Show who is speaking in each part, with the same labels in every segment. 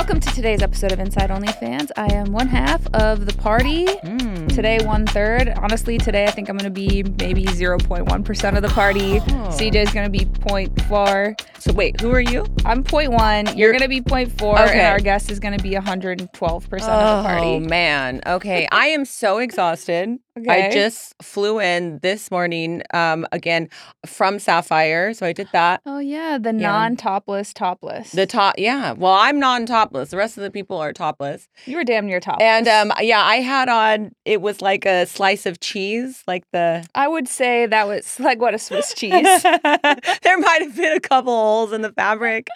Speaker 1: Welcome to today's episode of Inside OnlyFans. I am one half of the party.
Speaker 2: Mm.
Speaker 1: Today, one third. Honestly, today I think I'm going to be maybe 0.1% of the party.
Speaker 2: Oh.
Speaker 1: CJ's going to be 0.4.
Speaker 2: So wait, who are you?
Speaker 1: I'm 0.1. You're
Speaker 2: You're-
Speaker 1: going to be 0.4.
Speaker 2: Okay.
Speaker 1: And our guest is going to be 112% of the party.
Speaker 2: Oh man. Okay, I am so exhausted.
Speaker 1: Okay.
Speaker 2: I just flew in this morning um again from Sapphire, so I did that.
Speaker 1: Oh, yeah. The
Speaker 2: Yeah.
Speaker 1: non topless topless.
Speaker 2: The top, yeah. Well, I'm non-topless. The rest of the people are topless.
Speaker 1: You were damn near topless.
Speaker 2: And um yeah, I had on it was like a slice of cheese, like the
Speaker 1: I would say that was like what a Swiss cheese.
Speaker 2: there might have been a couple holes in the fabric.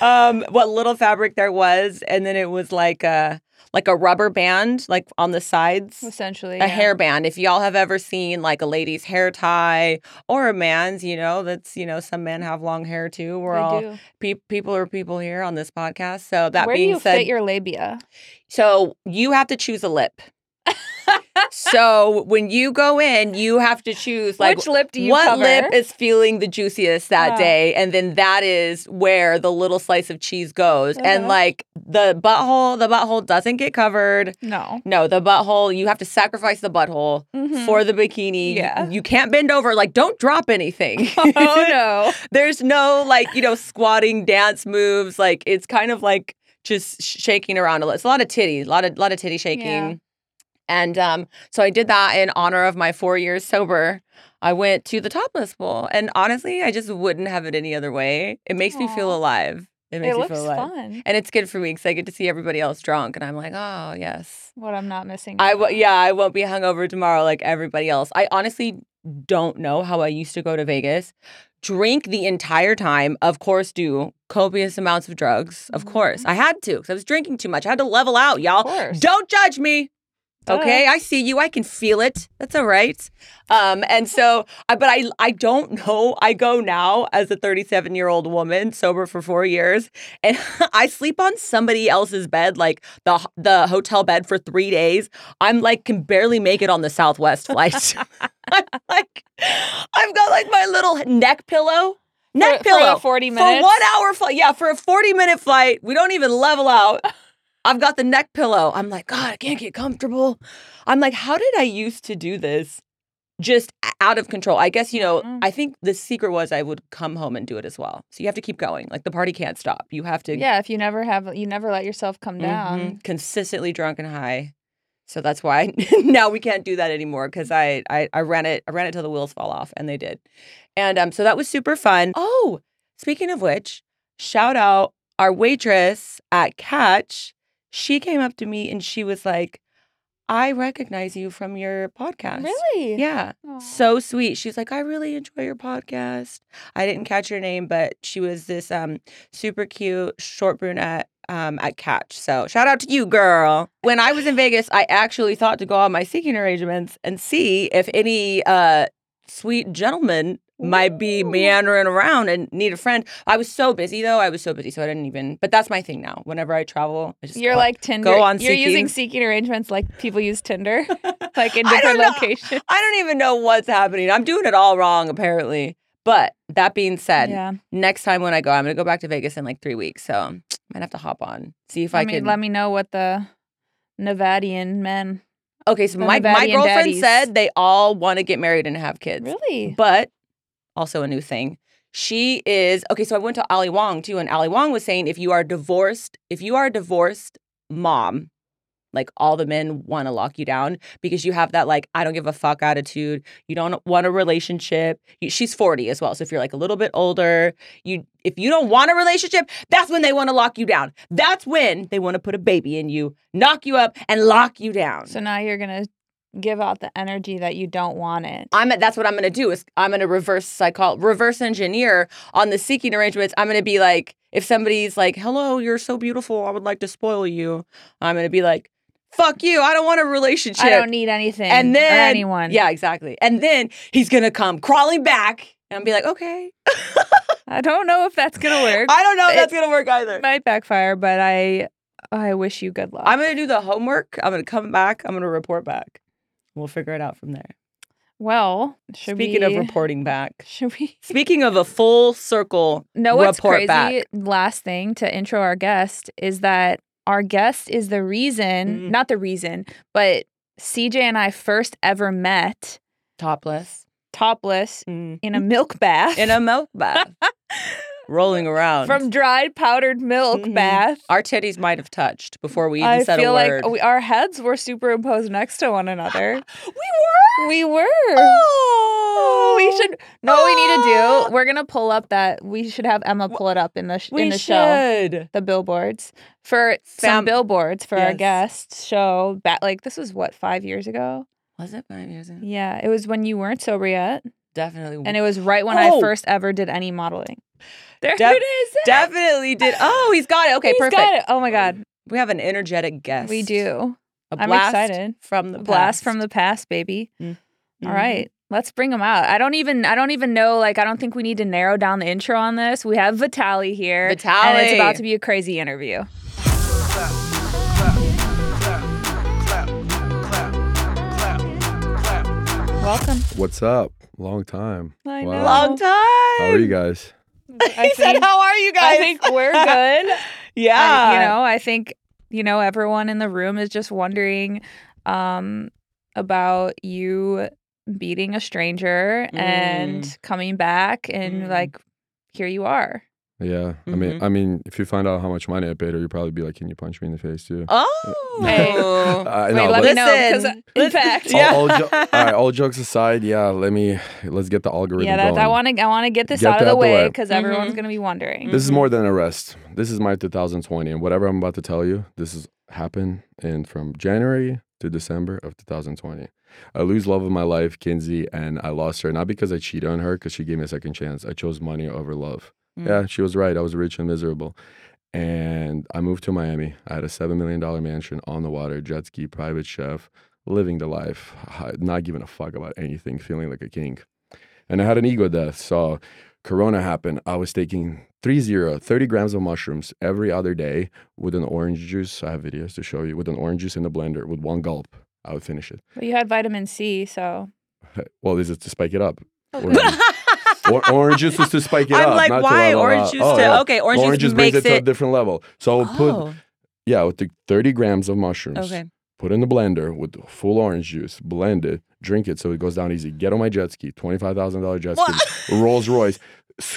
Speaker 2: Um what little fabric there was and then it was like a like a rubber band like on the sides.
Speaker 1: essentially.
Speaker 2: a
Speaker 1: yeah.
Speaker 2: hairband. If y'all have ever seen like a lady's hair tie or a man's, you know, that's you know some men have long hair too. We're
Speaker 1: They
Speaker 2: all
Speaker 1: do.
Speaker 2: pe- people are people here on this podcast. So that
Speaker 1: Where do
Speaker 2: being
Speaker 1: you
Speaker 2: said,
Speaker 1: fit your labia?
Speaker 2: so you have to choose a lip. So when you go in, you have to choose like
Speaker 1: Which lip do you
Speaker 2: what
Speaker 1: cover?
Speaker 2: lip is feeling the juiciest that
Speaker 1: Ah.
Speaker 2: day, and then that is where the little slice of cheese goes. And like the butthole, the butthole doesn't get covered.
Speaker 1: no.
Speaker 2: No, the butthole, you have to sacrifice the butthole
Speaker 1: Mhm.
Speaker 2: for the bikini.
Speaker 1: Yeah.
Speaker 2: You can't bend over. Like, don't drop anything.
Speaker 1: oh no.
Speaker 2: There's no like, you know, squatting dance moves. Like, it's kind of like just shaking around a lot. It's a lot of titties, a lot of lot of titty shaking.
Speaker 1: Yeah.
Speaker 2: And um, so I did that in honor of my four years sober. I went to the topless bowl, and honestly, I just wouldn't have it any other way. It makes me feel alive. It makes
Speaker 1: It
Speaker 2: me feel alive,
Speaker 1: fun.
Speaker 2: and it's good for me because I get to see everybody else drunk, and I'm like, oh yes,
Speaker 1: What I'm not missing.
Speaker 2: I
Speaker 1: out
Speaker 2: yeah, I won't be hungover tomorrow like everybody else. I honestly don't know how I used to go to Vegas, drink the entire time, of course, do copious amounts of drugs. Of course, I had to because I was drinking too much. I had to level out, y'all. Don't judge me. Okay, I see you. I can feel it. That's all right. Um, and so, I, but I, I don't know. I go now as a 37 year old woman, sober for four years, and I sleep on somebody else's bed, like the the hotel bed for three days. I'm like can barely make it on the Southwest flight. I'm like, I've got like my little neck pillow. Neck
Speaker 1: For- for the
Speaker 2: pillow
Speaker 1: 40
Speaker 2: for
Speaker 1: minutes?
Speaker 2: one hour flight. Yeah, for a 40 minute flight. We don't even level out. I've got the neck pillow. I'm like, God, I can't get comfortable. I'm like, how did I used to do this? Just out of control. I guess, you know,
Speaker 1: Mhm.
Speaker 2: I think the secret was I would come home and do it as well. So you have to keep going. Like the party can't stop. You have to
Speaker 1: Yeah, if you never have, you never let yourself come down.
Speaker 2: Mhm. consistently drunk and high. So that's why now we can't do that anymore because I, I I ran it I ran it till the wheels fall off and they did, and um so that was super fun. Oh, speaking of which, shout out our waitress at Catch. She came up to me and she was like, "I recognize you from your podcast."
Speaker 1: Really?
Speaker 2: Yeah.
Speaker 1: Aw.
Speaker 2: So sweet. She's like, I really enjoy your podcast. I didn't catch her name, but she was this um super cute short brunette um at Catch. So shout out to you, girl. When I was in Vegas, I actually thought to go on my seeking arrangements and see if any uh sweet gentleman might be meandering around and need a friend. I was so busy though. I was so busy, so I didn't even. But that's my thing now. Whenever I travel, I just
Speaker 1: You're
Speaker 2: go-
Speaker 1: like Tinder.
Speaker 2: go on
Speaker 1: You're using
Speaker 2: Seeking.
Speaker 1: seeking arrangements like people use Tinder, like in
Speaker 2: I
Speaker 1: different
Speaker 2: know.
Speaker 1: locations.
Speaker 2: I don't even know what's happening. I'm doing it all wrong, apparently. But that being said,
Speaker 1: Yeah.
Speaker 2: next time when I go, I'm gonna go back to Vegas in like three weeks. So I might have to hop on, see if I,
Speaker 1: I mean,
Speaker 2: can.
Speaker 1: let me know what the Nevadian men.
Speaker 2: okay, so
Speaker 1: the
Speaker 2: my, my girlfriend
Speaker 1: daddies.
Speaker 2: said they all want to get married and have kids.
Speaker 1: Really?
Speaker 2: But also a new thing. She is okay. So I went to Ali Wong too, and Ali Wong was saying if you are divorced, if you are a divorced mom, like all the men want to lock you down because you have that like I don't give a fuck attitude. You don't want a relationship. She's forty as well, so if you're like a little bit older, you if you don't want a relationship, that's when they want to lock you down. That's when they want to put a baby in you, knock you up, and lock you down.
Speaker 1: So now you're gonna give out the energy that you don't want it.
Speaker 2: I'm that's what I'm gonna do is I'm gonna reverse psycho reverse engineer on the seeking arrangements. I'm gonna be like, if somebody's like, "Hello, you're so beautiful. I would like to spoil you," I'm gonna be like, "Fuck you. I don't want a relationship."
Speaker 1: I don't need anything
Speaker 2: and then
Speaker 1: anyone.
Speaker 2: Yeah, exactly. And then he's gonna come crawling back and be like, "Okay."
Speaker 1: I don't know if that's gonna work.
Speaker 2: I don't know if
Speaker 1: It-
Speaker 2: that's gonna work either.
Speaker 1: Might backfire, but I I wish you good luck.
Speaker 2: I'm gonna do the homework. I'm gonna come back. I'm gonna report back. We'll figure it out from there.
Speaker 1: well, should
Speaker 2: Speaking
Speaker 1: we,
Speaker 2: of reporting back.
Speaker 1: should we
Speaker 2: Speaking of a full circle
Speaker 1: know what's crazy?
Speaker 2: back.
Speaker 1: Last thing to intro our guest is that our guest is the reason,
Speaker 2: Mm.
Speaker 1: not the reason, but CJ and I first ever met
Speaker 2: Topless.
Speaker 1: topless
Speaker 2: Mm.
Speaker 1: in a milk bath.
Speaker 2: In a milk bath. Rolling around.
Speaker 1: from dried powdered milk
Speaker 2: Mhm.
Speaker 1: bath.
Speaker 2: Our titties might have touched before we even
Speaker 1: I
Speaker 2: said
Speaker 1: feel
Speaker 2: a
Speaker 1: like
Speaker 2: word.
Speaker 1: we, our heads were superimposed next to one another.
Speaker 2: we were.
Speaker 1: we were.
Speaker 2: Oh,
Speaker 1: we should. No, what we need to
Speaker 2: Oh.
Speaker 1: do. We're gonna pull up that. We should have Emma pull it up in the sh-
Speaker 2: We
Speaker 1: in the show. The billboards for some billboards for our
Speaker 2: Yes.
Speaker 1: guest show. Back like this was what five years ago.
Speaker 2: Was it five years ago?
Speaker 1: Yeah, it was when you weren't sober yet,
Speaker 2: Definitely.
Speaker 1: and it was right when I
Speaker 2: Oh.
Speaker 1: first ever did any modeling. There
Speaker 2: Def-
Speaker 1: it is.
Speaker 2: definitely did. Oh, he's got it. Okay,
Speaker 1: He's
Speaker 2: perfect.
Speaker 1: got it. Oh my god,
Speaker 2: We have an energetic guest.
Speaker 1: we do.
Speaker 2: A
Speaker 1: I'm
Speaker 2: blast
Speaker 1: excited.
Speaker 2: from the
Speaker 1: A blast
Speaker 2: past.
Speaker 1: from the past, baby.
Speaker 2: Mm-hmm.
Speaker 1: right, let's bring them out. I don't even I don't even know like I don't think we need to narrow down the intro on this. We have Vitaly here. And it's about to be a crazy interview. Welcome.
Speaker 3: What's up? Long time.
Speaker 1: I
Speaker 3: Wow.
Speaker 1: know.
Speaker 2: Long time.
Speaker 3: How are you guys?
Speaker 1: I
Speaker 2: he said, "How are you guys?"
Speaker 1: I think we're good.
Speaker 2: yeah.
Speaker 1: I- you know, I think you know everyone in the room is just wondering um about you beating a stranger and coming back and
Speaker 2: Mm.
Speaker 1: like here you are.
Speaker 3: Yeah. I mean,
Speaker 2: Mhm.
Speaker 3: I mean, if you find out how much money I paid her, you'd probably be like, "Can you punch me in the face too?"
Speaker 2: Oh.
Speaker 1: Hey.
Speaker 3: I
Speaker 1: Wait,
Speaker 3: know,
Speaker 1: let me know because in fact,
Speaker 2: Yeah.
Speaker 3: all, all, jo- all right. All jokes aside, yeah. Let me let's get the algorithm
Speaker 1: yeah, that,
Speaker 3: going.
Speaker 1: I want to I want to get this
Speaker 3: Get
Speaker 1: out of the way
Speaker 3: way.
Speaker 1: because everyone's
Speaker 2: Mhm.
Speaker 1: gonna be wondering.
Speaker 3: This is
Speaker 2: Mhm.
Speaker 3: more than a rest. This is my 2020, and whatever I'm about to tell you, this has happened in from January to December of 2020. I lose love of my life, Kinsey, and I lost her not because I cheated on her because she gave me a second chance. I chose money over love.
Speaker 2: Mm.
Speaker 3: Yeah, she was right. I was rich and miserable. And I moved to Miami. I had a $7 million mansion on the water, jet ski, private chef, living the life, not giving a fuck about anything, feeling like a king. And I had an ego death. So Corona happened. I was taking 30, 30 grams of mushrooms every other day with an orange juice. I have videos to show you with an orange juice in the blender with one gulp. I would finish it.
Speaker 1: But you had vitamin C, so
Speaker 3: Well, this is to spike it up.
Speaker 1: Okay.
Speaker 3: Orange, or, orange juice is to spike it
Speaker 2: I'm
Speaker 3: up.
Speaker 2: like,
Speaker 3: not to
Speaker 2: why orange
Speaker 3: out.
Speaker 2: juice?
Speaker 3: Oh,
Speaker 2: to,
Speaker 3: yeah.
Speaker 2: Okay, orange,
Speaker 3: Orange
Speaker 2: juice makes
Speaker 3: it to a different level. So would put
Speaker 2: Oh,
Speaker 3: yeah, with the 30 grams of mushrooms,
Speaker 2: okay.
Speaker 3: put in the blender with full orange juice, blend it, drink it so it goes down easy. Get on my jet ski, $25,000 jet ski, Rolls Royce,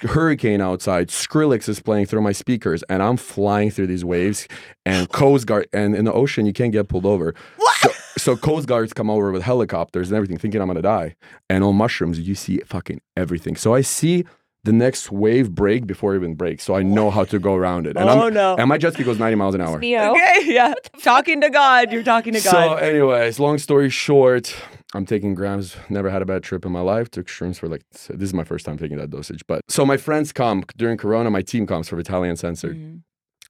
Speaker 3: hurricane outside, Skrillex is playing through my speakers, and I'm flying through these waves. And Coast Guard, and in the ocean, you can't get pulled over. So, so Coast Guards come over with helicopters and everything, thinking I'm gonna die. And on mushrooms, you see fucking everything. So I see the next wave break before it even breaks. So I know how to go around it. And
Speaker 2: oh
Speaker 3: I'm
Speaker 2: no.
Speaker 3: and my jet ski goes 90 miles an hour.
Speaker 1: Neo.
Speaker 2: Okay, yeah. Talking to God. You're talking to God.
Speaker 3: So, anyways, long story short, I'm taking grams. Never had a bad trip in my life. Took shrooms for like this is my first time taking that dosage. But so my friends come during Corona. My team comes for Vitaly Uncensored.
Speaker 2: Mhm.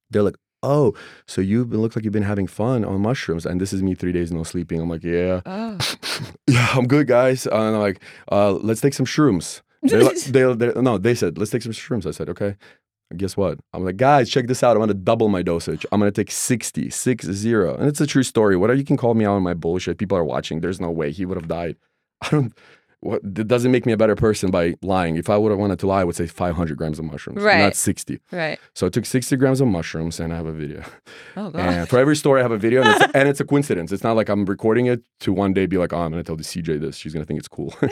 Speaker 3: They're like, "Oh, so you look like you've been having fun on mushrooms." And this is me three days no sleeping. I'm like, "Yeah,
Speaker 2: Oh.
Speaker 3: yeah, I'm good, guys." And I'm like, uh, "Let's take some shrooms." They're like, they they no, they said, "Let's take some shrooms." I said, "Okay." Guess what? I'm like, guys, check this out. I'm gonna double my dosage. I'm gonna take 60, 6 0. And it's a true story. Whatever you can call me out on my bullshit. People are watching. There's no way he would have died. I don't what it doesn't make me a better person by lying. If I would have wanted to lie, I would say 500 grams of mushrooms,
Speaker 2: Right.
Speaker 3: not 60.
Speaker 2: Right.
Speaker 3: So I took 60 grams of mushrooms and I have a video.
Speaker 2: Oh God.
Speaker 3: And for every story, I have a video, and it's, and it's a coincidence. It's not like I'm recording it to one day be like, oh, I'm going to tell the CJ this. She's going to think it's cool.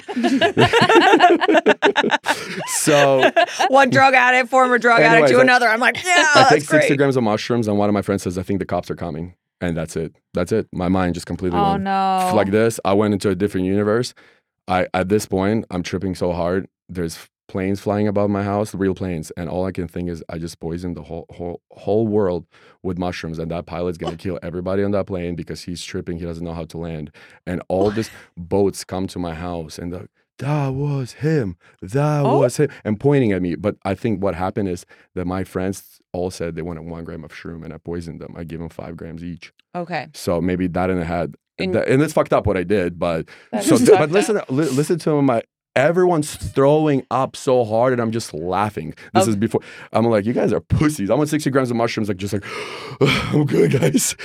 Speaker 3: so
Speaker 2: One drug addict, former drug addict to another. I'm like, yeah,
Speaker 3: I take 60
Speaker 2: great.
Speaker 3: grams of mushrooms, and one of my friends says, I think the cops are coming. And that's it. That's it. My mind just completely
Speaker 1: Oh
Speaker 3: went
Speaker 1: no.
Speaker 3: like this. I went into a different universe. I at this point, I'm tripping so hard. There's planes flying above my house, real planes, and all I can think is I just poisoned the whole whole whole world with mushrooms, and that pilot's gonna kill everybody on that plane because he's tripping. He doesn't know how to land, and all these boats come to my house, and the that was him. That
Speaker 2: Oh.
Speaker 3: was him. And pointing at me. But I think what happened is that my friends all said they wanted one gram of shroom and I poisoned them. I gave them five grams each.
Speaker 2: Okay.
Speaker 3: So maybe that in the head.
Speaker 2: And-
Speaker 3: it's fucked up what I did, but so th- but listen li- listen to my everyone's throwing up so hard and I'm just laughing. This
Speaker 2: Okay.
Speaker 3: is before I'm like, you guys are pussies. I want 60 grams of mushrooms, like just like I'm good, guys.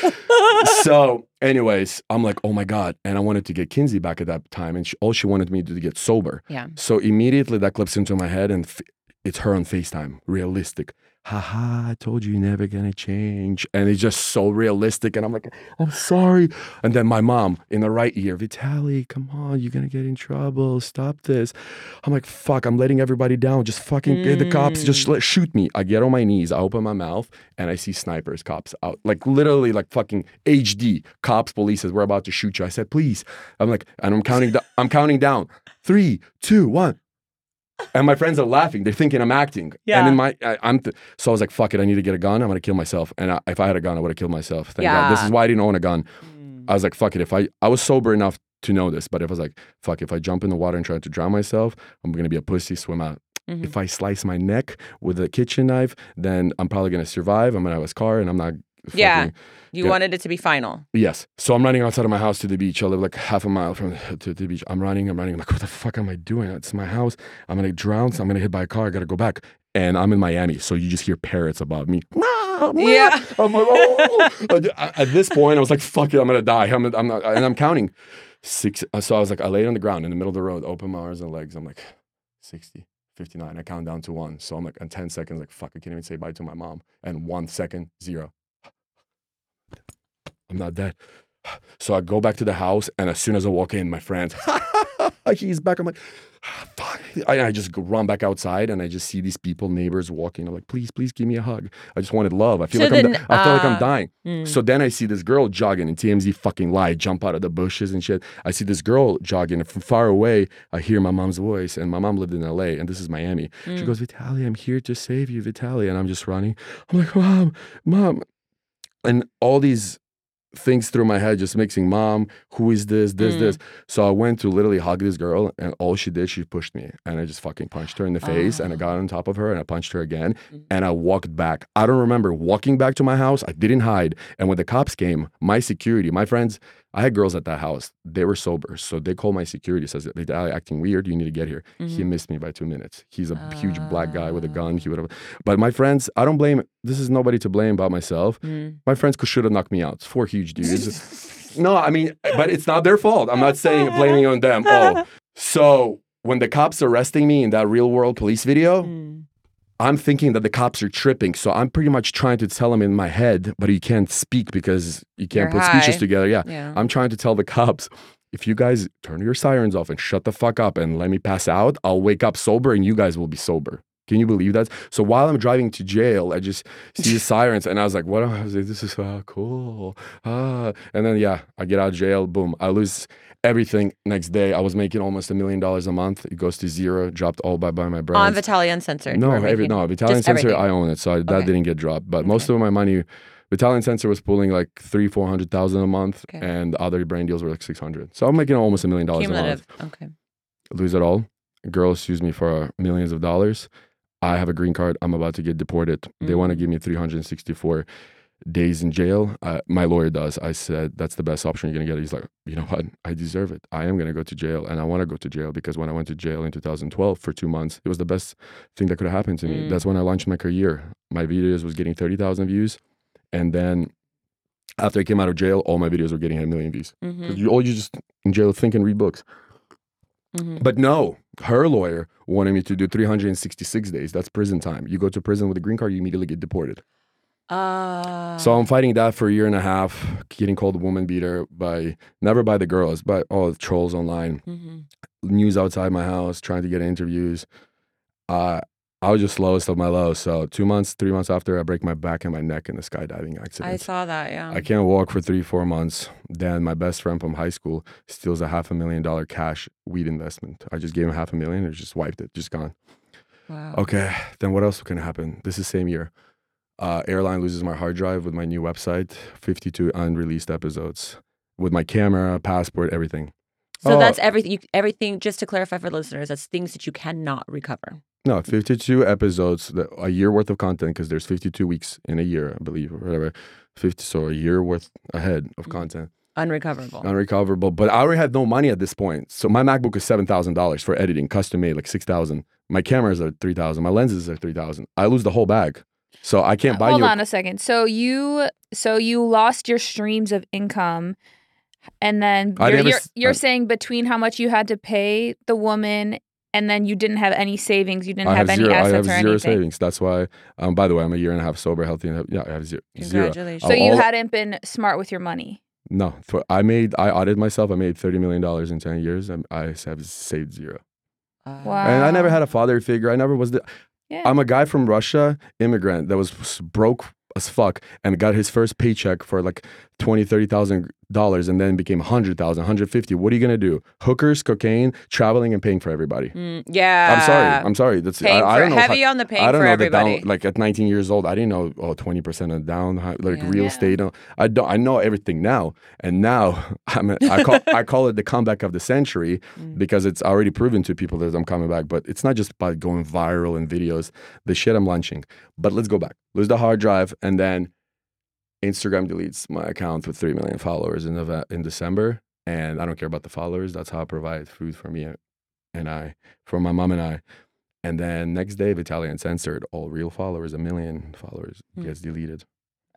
Speaker 3: so, anyways, I'm like, oh my God. And I wanted to get Kinsey back at that time. And she, all she wanted me to do to get sober.
Speaker 2: Yeah.
Speaker 3: So immediately that clips into my head and f- it's her on FaceTime, realistic. Haha, I told you you're never gonna change. And it's just so realistic. And I'm like, I'm sorry. And then my mom in the right ear, Vitaly, come on, you're gonna get in trouble. Stop this. I'm like, fuck, I'm letting everybody down. Just fucking get the cops, just
Speaker 2: Mm.
Speaker 3: let, shoot me. I get on my knees, I open my mouth, and I see snipers, cops out. Like literally like fucking HD. Cops, police says, we're about to shoot you. I said, please. I'm like, and I'm counting I'm counting down. Three, two, one. And my friends are laughing. They're thinking I'm acting.
Speaker 2: Yeah.
Speaker 3: And in my, I, I'm, th- so I was like, fuck it. I need to get a gun. I'm gonna kill myself. And I, if I had a gun, I would have killed myself. Thank God. This is why I didn't own a gun.
Speaker 2: Mm.
Speaker 3: I was like, fuck it. If I, I was sober enough to know this, but if I was like, fuck, if I jump in the water and try to drown myself, I'm gonna be a pussy, swim out.
Speaker 2: Mhm.
Speaker 3: If I slice my neck with a kitchen knife, then I'm probably gonna survive. I'm gonna have a scar, and I'm not.
Speaker 2: Yeah. You
Speaker 3: Yeah.
Speaker 2: wanted it to be final.
Speaker 3: Yes. So I'm running outside of my house to the beach. I live like half a mile from the, to the beach. I'm running. I'm running. I'm like, what the fuck am I doing? It's my house. I'm gonna drown. So I'm gonna hit by a car. I gotta go back. And I'm in Miami, so you just hear parrots above me.
Speaker 2: Yeah.
Speaker 3: I'm like, oh. Uh, at this point, I was like, fuck it. I'm gonna die. I'm, I'm not, and I'm counting six. Uh, so I was like, I laid on the ground in the middle of the road, open my arms and legs. I'm like, 60, 59. I count down to one. So I'm like, in 10 seconds, like, fuck, I can't even say bye to my mom. And one second, zero. I'm not dead. So I go back to the house, and as soon as I walk in, my friends, he's back. I'm like, fuck. I, I just run back outside, and I just see these people, neighbors walking. I'm like, please, please give me a hug. I just wanted love. I feel
Speaker 2: So
Speaker 3: like I'm, di- I feel like
Speaker 2: uh,
Speaker 3: I'm dying.
Speaker 2: Mm.
Speaker 3: So then I see this girl jogging, and TMZ fucking lie, jump out of the bushes and shit. I see this girl jogging, and from far away, I hear my mom's voice, and my mom lived in LA, and this is Miami. She
Speaker 2: Mm.
Speaker 3: goes, Vitaly, I'm here to save you, Vitaly. And I'm just running. I'm like, Mom, Mom. And all these things through my head just mixing, Mom, who is this, this,
Speaker 2: Mm.
Speaker 3: this. So I went to literally hug this girl, and all she did, she pushed me. And I just fucking punched her in the face, and I
Speaker 2: Oh.
Speaker 3: got on top of her, and I punched her again.
Speaker 2: Mm.
Speaker 3: And I walked back. I don't remember walking back to my house. I didn't hide. And when the cops came, my security, my friends, I had girls at that house. They were sober. So they called my security, says, Vitaly, acting weird. You need to get here. He
Speaker 2: Mhm.
Speaker 3: missed me by two minutes. He's a huge black guy with a
Speaker 2: Ah.
Speaker 3: gun. He would have. But my friends, I don't blame. This is nobody to blame but myself.
Speaker 2: Mm.
Speaker 3: My friends could should have knocked me out. It's four huge dudes. no, I mean, but it's not their fault. I'm not saying blaming on them. Oh, so when the cops arresting me in that real world police video,
Speaker 2: Mm.
Speaker 3: I'm thinking that the cops are tripping. So I'm pretty much trying to tell them in my head, but you can't speak because you can't
Speaker 2: You're
Speaker 3: put speeches together. Yeah.
Speaker 2: Yeah.
Speaker 3: I'm trying to tell the cops, if you guys turn your sirens off and shut the fuck up and let me pass out, I'll wake up sober and you guys will be sober. Can you believe that? So while I'm driving to jail, I just see the sirens and I was like, what? am I was like, this is so cool. Ah. And then, yeah, I get out of jail. Boom. I lose everything next day. I was making almost a million dollars a month. It goes to zero, dropped all by, by my
Speaker 2: On
Speaker 3: brands.
Speaker 2: Vitaly Uncensored.
Speaker 3: No, every, no, Sensor,
Speaker 2: everything.
Speaker 3: I own it, so I, that
Speaker 2: Okay.
Speaker 3: didn't get dropped. But most of my money, Italian Sensor was pulling like three, four hundred thousand a month,
Speaker 2: Okay.
Speaker 3: and other brand deals were like six hundred. So I'm making almost a million dollars a month.
Speaker 2: Okay.
Speaker 3: Lose it all. Girls sues me for millions of dollars. I have a green card. I'm about to get deported. They want to
Speaker 2: Mm.
Speaker 3: give me 364 days in jail. Uh, my lawyer does. I said that's the best option you're gonna get. He's like, you know what? I deserve it. I am gonna go to jail, and I want to go to jail because when I went to jail in 2012 for two months, it was the best thing that could have happened to me.
Speaker 2: Mm.
Speaker 3: That's when I launched my career. My videos was getting 30,000 views, and then after I came out of jail, all my videos were getting a million views.
Speaker 2: Mhm,
Speaker 3: You all you just in jail think and read books.
Speaker 2: Mhm.
Speaker 3: But no, her lawyer wanted me to do 366 days. That's prison time. You go to prison with a green card, you immediately get deported.
Speaker 2: Uh,
Speaker 3: So I'm fighting that for a year and a half, getting called a woman beater by never by the girls, but all the trolls online,
Speaker 2: mhm.
Speaker 3: news outside my house, trying to get interviews. Uh, I was just lowest of my lows. So two months, three months after, I break my back and my neck in a skydiving accident.
Speaker 2: I saw that. Yeah.
Speaker 3: I can't walk for three, four months. Then my best friend from high school steals a half a million dollar cash weed investment. I just gave him half a million and just wiped it, just gone.
Speaker 2: wow.
Speaker 3: Okay, then what else can happen? This is same year. Uh, airline loses my hard drive with my new website, 52 unreleased episodes with my camera, passport, everything.
Speaker 2: So
Speaker 3: Oh.
Speaker 2: that's everything. You, everything. Just to clarify for listeners, that's things that you cannot recover.
Speaker 3: No, 52 episodes, a year worth of content because there's 52 weeks in a year, I believe, or whatever. 50, so a year worth ahead of
Speaker 2: Mm.
Speaker 3: content.
Speaker 2: Unrecoverable.
Speaker 3: unrecoverable. But I already had no money at this point. So my MacBook is seven thousand dollars for editing, custom made, like six thousand. My cameras are three thousand. My lenses are three thousand. I lose the whole bag. So I can't buy
Speaker 1: Hold
Speaker 3: you.
Speaker 1: on a second. So you so you lost your streams of income and then you're
Speaker 3: never
Speaker 1: you're, you're
Speaker 3: I-
Speaker 1: saying between how much you had to pay the woman and then you didn't have any savings, you didn't
Speaker 3: I
Speaker 1: have,
Speaker 3: have
Speaker 1: any
Speaker 3: zero. I
Speaker 1: assets
Speaker 3: have
Speaker 1: or
Speaker 3: zero
Speaker 1: anything.
Speaker 3: savings. That's why. Um, by the way, I'm a year and a half sober, healthy, and yeah, I have zero. zero.
Speaker 2: Congratulations.
Speaker 1: So you
Speaker 3: All-
Speaker 1: hadn't been smart with your money.
Speaker 3: No, for, I made. I audited myself. I made thirty million dollars in ten years, and I have saved zero.
Speaker 2: Uh,
Speaker 3: And I never had a father figure. I never was the.
Speaker 1: Yeah.
Speaker 3: I'm a guy from Russia, immigrant that was broke as fuck and got his first paycheck for like 20, 30,000 dollars and then became 100,000, 150. What are you going to do? Hookers, cocaine, traveling and paying for everybody.
Speaker 2: Mm, yeah.
Speaker 3: I'm sorry. I'm sorry. That's
Speaker 2: paying
Speaker 3: I, I don't know.
Speaker 2: heavy
Speaker 3: how-
Speaker 2: on the paying
Speaker 3: I don't
Speaker 2: for
Speaker 3: know
Speaker 2: everybody.
Speaker 3: the down like at 19 years old. I didn't know oh 20 percent of down like
Speaker 2: Yeah.
Speaker 3: real
Speaker 1: Yeah.
Speaker 3: estate. No, I don't. I know everything now, and now I'm. A, I call I call it the comeback of the century
Speaker 2: Mm.
Speaker 3: because it's already proven to people that I'm coming back. But it's not just by going viral in videos. The shit I'm launching. But let's go back. Lose the hard drive, and then Instagram deletes my account with three million followers in Nove- in December, and I don't care about the followers. That's how I provide food for me and I, for my mom and I. And then next day, Vitaly Uncensored all real followers, a million followers
Speaker 2: Hmm.
Speaker 3: gets deleted.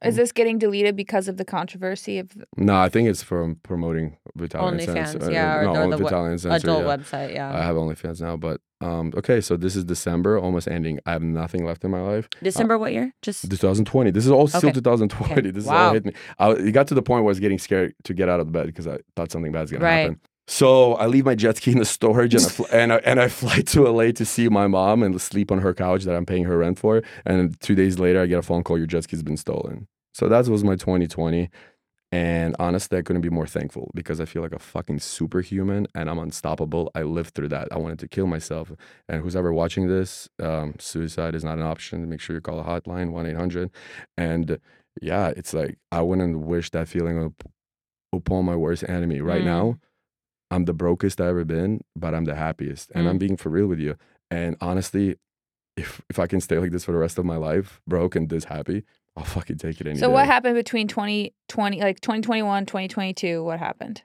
Speaker 1: Is mm. this getting deleted because of the controversy of
Speaker 3: No, I think it's from promoting Vitalian
Speaker 2: OnlyFans,
Speaker 3: Censor.
Speaker 2: Uh, yeah, or
Speaker 3: no,
Speaker 2: the- the we-
Speaker 3: Vitalian Censor,
Speaker 2: Adult
Speaker 3: yeah.
Speaker 2: website, yeah.
Speaker 3: I have OnlyFans now, but um, okay. So this is December, almost ending. I have nothing left in my life.
Speaker 2: Uh, December what year? Just
Speaker 3: 2020. This is all still 2020.
Speaker 2: Okay.
Speaker 3: This is all hit me. I, it got to the point where I was getting scared to get out of the bed because I thought something bad bad's gonna
Speaker 2: Right.
Speaker 3: happen. So I leave my jet ski in the storage and I, fl- and I and I fly to LA to see my mom and sleep on her couch that I'm paying her rent for. And two days later, I get a phone call: your jet ski's been stolen. So that was my 2020. And honestly, I couldn't be more thankful because I feel like a fucking superhuman and I'm unstoppable. I lived through that. I wanted to kill myself. And who's ever watching this, um, suicide is not an option. Make sure you call a hotline, 1 800. And yeah, it's like I wouldn't wish that feeling up, upon my worst enemy. Right
Speaker 2: Mm.
Speaker 3: now, I'm the brokest I've ever been, but I'm the happiest. And I'm
Speaker 2: Mm.
Speaker 3: being for real with you. And honestly, if if I can stay like this for the rest of my life, broke and this happy, I'll fucking take it any
Speaker 1: So
Speaker 3: day.
Speaker 1: what happened between 2020 like 2021, 2022? What happened?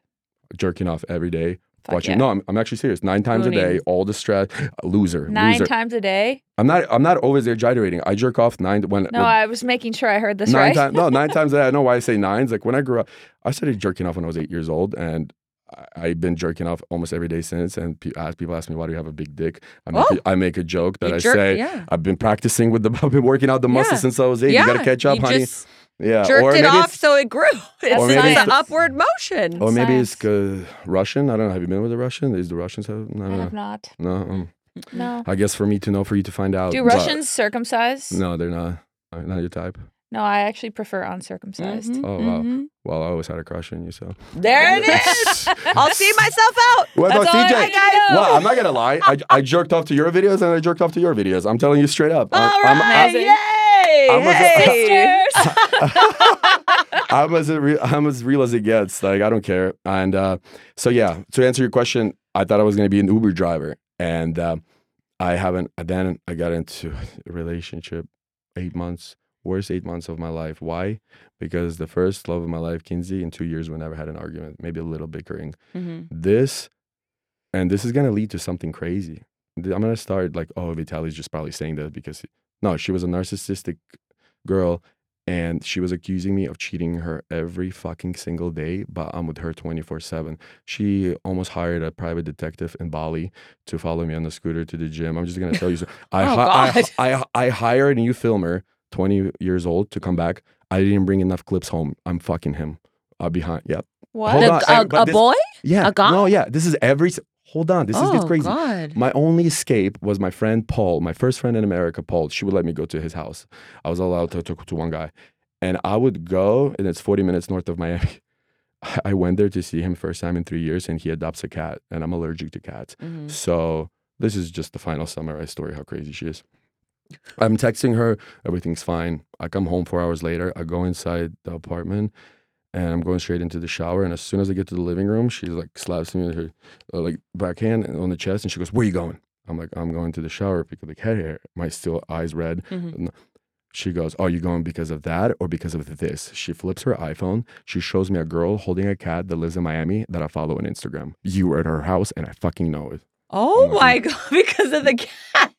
Speaker 3: Jerking off every day,
Speaker 1: Fuck
Speaker 3: watching.
Speaker 1: yeah.
Speaker 3: No, I'm, I'm actually serious. Nine times a day, all the stress. Loser,
Speaker 1: Nine
Speaker 3: loser.
Speaker 1: times a day?
Speaker 3: I'm not. I'm not always exaggerating. I jerk off nine when.
Speaker 1: No, I was making sure I heard this
Speaker 3: nine
Speaker 1: right.
Speaker 3: times. No, nine times a day. I know why I say nines. Like when I grew up, I started jerking off when I was eight years old, and I- I've been jerking off almost every day since. And pe- ask people ask me why do you have a big dick? I make,
Speaker 2: Oh.
Speaker 3: a, I make a joke that I
Speaker 2: jerk-
Speaker 3: say.
Speaker 2: yeah.
Speaker 3: I've been practicing with the. I've been working out the muscles
Speaker 2: Yeah.
Speaker 3: since I was eight.
Speaker 2: yeah.
Speaker 3: You gotta catch up,
Speaker 2: you
Speaker 3: honey.
Speaker 2: Just
Speaker 3: yeah.
Speaker 2: jerked
Speaker 3: or
Speaker 2: it
Speaker 3: maybe
Speaker 2: off so it grew. It's
Speaker 1: Or
Speaker 2: an
Speaker 1: maybe it's-
Speaker 2: upward motion.
Speaker 3: Or maybe it's
Speaker 1: Science.
Speaker 3: uh, Russian. I don't know. Have you been with a Russian? Is the Russians have? No,
Speaker 1: I
Speaker 3: no,
Speaker 1: have not.
Speaker 3: no. um,
Speaker 1: No.
Speaker 3: I guess for me to know, for you to find out.
Speaker 1: Do Russians circumcise?
Speaker 3: No, they're not. Not your type.
Speaker 1: No, I actually prefer uncircumcised.
Speaker 2: Mhm,
Speaker 3: Oh, wow.
Speaker 2: mhm.
Speaker 3: Well, I always had a crush on you, so.
Speaker 2: There it is. I'll see myself out.
Speaker 3: Well,
Speaker 1: That's
Speaker 3: no,
Speaker 1: all I
Speaker 3: CJ.
Speaker 1: need to know.
Speaker 3: Well, I'm not gonna lie. I, I jerked off to your videos and I jerked off to your videos. I'm telling you straight up.
Speaker 2: All
Speaker 3: I'm, I'm-
Speaker 2: right.
Speaker 1: amazing.
Speaker 2: Yay.
Speaker 3: I'm a-
Speaker 2: hey.
Speaker 3: I'm as re- I'm as real as it gets. Like I don't care. And uh, so yeah, to answer your question, I thought I was gonna be an Uber driver, and uh, I haven't. Then I got into a relationship, eight months, worst eight months of my life. Why? Because the first love of my life, Kinsey, in two years we never had an argument, maybe a little bickering.
Speaker 2: Mhm.
Speaker 3: This, and this is gonna lead to something crazy. I'm gonna start like, oh, Vitaly's just probably saying that because he- no, she was a narcissistic girl and she was accusing me of cheating her every fucking single day but i'm with her 24-7 she almost hired a private detective in bali to follow me on the scooter to the gym i'm just gonna tell you so I,
Speaker 2: Oh,
Speaker 3: hi- I. I, I hired a new filmer 20 years old to come back i didn't bring enough clips home i'm fucking him uh, behind yep
Speaker 1: What?
Speaker 2: The-
Speaker 3: on,
Speaker 2: a,
Speaker 3: but
Speaker 2: a
Speaker 3: this-
Speaker 2: boy?
Speaker 3: yeah
Speaker 2: A guy?
Speaker 3: no yeah this is every hold on this is
Speaker 2: oh,
Speaker 3: gets crazy
Speaker 2: God.
Speaker 3: my only escape was my friend Paul, my first friend in America, Paul. She would let me go to his house. I was allowed to talk to one guy. And I would go, and it's 40 minutes north of Miami. I went there to see him first time in three years, and he adopts a cat, and I'm allergic to cats.
Speaker 2: Mhm.
Speaker 3: So this is just the final summarized story how crazy she is. I'm texting her, everything's fine. I come home four hours later. I go inside the apartment and I'm going straight into the shower. And as soon as I get to the living room, she like slaps me with her uh, like backhand on the chest and she goes, Where you going? I'm like, I'm going to the shower because like head hair. My still eyes red.
Speaker 2: Mhm.
Speaker 3: She goes, Are you going because of that or because of this? She flips her iPhone. She shows me a girl holding a cat that lives in Miami that I follow on Instagram. You were at her house and I fucking know it.
Speaker 2: Oh
Speaker 3: my
Speaker 2: God. Because of the cat.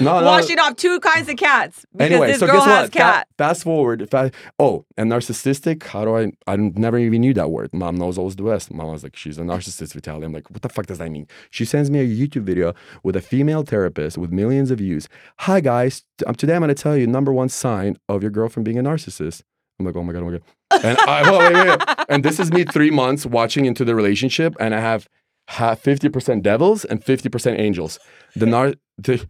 Speaker 3: No, no.
Speaker 2: washing off two kinds of cats because
Speaker 3: Anyway,
Speaker 2: this
Speaker 3: so
Speaker 2: girl
Speaker 3: guess
Speaker 2: has
Speaker 3: what? Fa- fast forward. Fa- oh, and narcissistic. How do I? I never even knew that word. Mom knows always the best. Mom was like, she's a narcissist, Vitaly. I'm like, what the fuck does that mean? She sends me a YouTube video with a female therapist with millions of views. Hi guys, um, today I'm gonna tell you number one sign of your girlfriend being a narcissist. I'm like, oh my god, oh my god. And I, wait, wait. and this is me three months watching into the relationship, and I have have 50% devils and 50% angels. The nar the,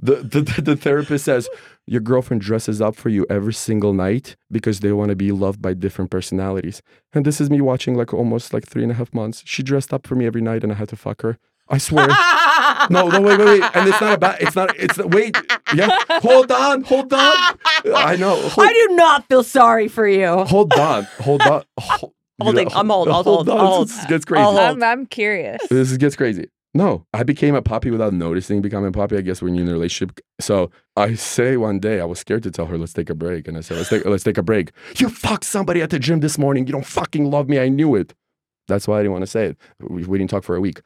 Speaker 3: the, the, the, the therapist says your girlfriend dresses up for you every single night because they want to be loved by different personalities. And this is me watching like almost like three and a half months. She dressed up for me every night and I had to fuck her. I swear. no, no, wait, wait, wait. And it's not about, it's not, it's, wait, yeah. Hold on, hold on. I know. Hold,
Speaker 2: I do not feel sorry for you.
Speaker 3: hold on, hold on. Hold,
Speaker 2: Holding- I'm hold, I'll hold,
Speaker 3: on.
Speaker 2: I'll hold.
Speaker 3: This gets crazy.
Speaker 1: I'm, I'm curious.
Speaker 3: This gets crazy. No, I became a puppy without noticing becoming a puppy. I guess when you're in a relationship. So I say one day I was scared to tell her, "Let's take a break," and I said, "Let's take let's take a break." You fucked somebody at the gym this morning. You don't fucking love me. I knew it. That's why I didn't want to say it. We, we didn't talk for a week.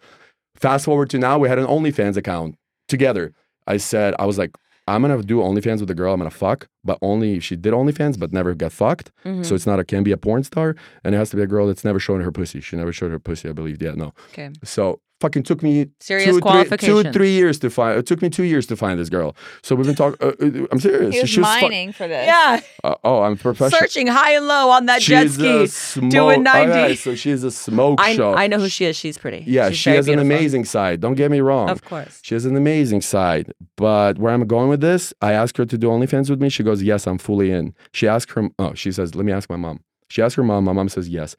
Speaker 3: Fast forward to now, we had an OnlyFans account together. I said I was like, I'm gonna do OnlyFans with the girl. I'm gonna fuck, but only if she did OnlyFans, but never get fucked.
Speaker 2: Mhm.
Speaker 3: So it's not a can be a porn star, and it has to be a girl that's never shown her pussy. She never showed her pussy, I believe. Yeah, no.
Speaker 2: Okay.
Speaker 3: So fucking took me
Speaker 2: Serious
Speaker 3: two, three, two,
Speaker 2: qualifications.
Speaker 3: three years to find. It took me two years to find this girl. So we've been talking. Uh, uh, I'm serious.
Speaker 1: He was
Speaker 3: She was fu-
Speaker 1: mining for this.
Speaker 2: Yeah,
Speaker 3: uh, oh, I'm professional.
Speaker 2: searching high and low on that jet ski.
Speaker 3: a smoke.
Speaker 2: doing 90.
Speaker 3: Okay, so she's a smoke
Speaker 2: I,
Speaker 3: show.
Speaker 2: I know who she is. She's pretty.
Speaker 3: Yeah,
Speaker 2: She's
Speaker 3: she
Speaker 2: very
Speaker 3: has an amazing side. Don't get me wrong.
Speaker 2: Of course.
Speaker 3: She has an amazing side. But where I'm going with this, I asked her to do OnlyFans with me. She goes, Yes, I'm fully in. She asked her, oh, she says, Let me ask my mom. She asked her mom. My mom says, Yes.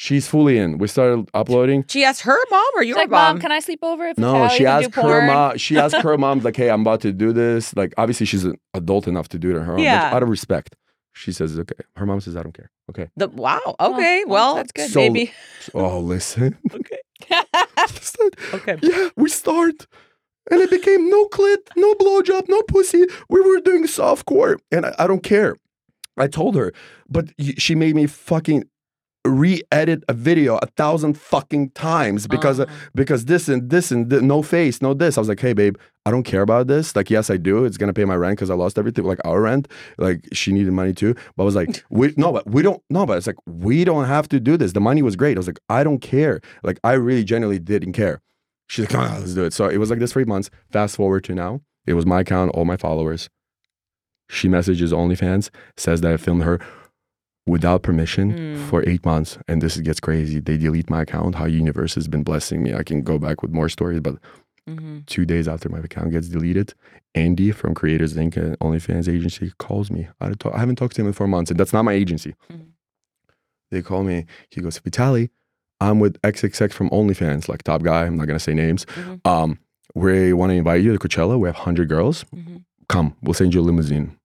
Speaker 3: She's fully in. We started uploading.
Speaker 2: She asked her mom or
Speaker 1: She's
Speaker 2: your
Speaker 1: like,
Speaker 2: mom?
Speaker 1: mom, can I sleep over if
Speaker 3: No,
Speaker 1: Natalie
Speaker 3: she asked her mom. She asked her mom, like, "Hey, I'm about to do this." Like, obviously, she's an adult enough to do it on her own. but
Speaker 2: Yeah.
Speaker 3: out of respect, she says, "Okay." Her mom says, "I don't care." Okay.
Speaker 2: The, wow. Okay.
Speaker 1: well,
Speaker 2: well,
Speaker 1: that's good.
Speaker 3: So-
Speaker 2: Maybe.
Speaker 3: Oh, listen.
Speaker 2: Okay.
Speaker 3: Listen.
Speaker 2: Okay.
Speaker 3: Yeah, we start, and it became no clit, no blowjob, no pussy. We were doing softcore, and I, I don't care. I told her, but she made me fucking re-edit a video a thousand fucking times because
Speaker 2: Uh-huh.
Speaker 3: because this and this and th- no face, no this. I was like, hey, babe, I don't care about this. Like, yes, I do. It's gonna pay my rent because I lost everything, like our rent. Like, she needed money too. But I was like, we no, but we don't. No, but it's like we don't have to do this. The money was great. I was like, I don't care. Like, I really genuinely didn't care. She's like, oh, let's do it. So it was like this three months. Fast forward to now, it was my account, all my followers. She messages OnlyFans, says that I filmed her without permission
Speaker 2: Mm.
Speaker 3: for eight months. And this gets crazy. They delete my account. How universe has been blessing me. I can go back with more stories, but
Speaker 2: Mhm.
Speaker 3: two days after my account gets deleted, Andy from Creators Inc. and OnlyFans agency calls me. I, talk, I haven't talked to him in four months, and that's not my agency.
Speaker 2: Mhm.
Speaker 3: They call me. He goes, Vitaly, I'm with XXX from OnlyFans, like top guy. I'm not gonna say names.
Speaker 2: Mhm.
Speaker 3: Um, we want to invite you to Coachella. We have hundred girls.
Speaker 2: Mhm.
Speaker 3: Come, we'll send you a limousine.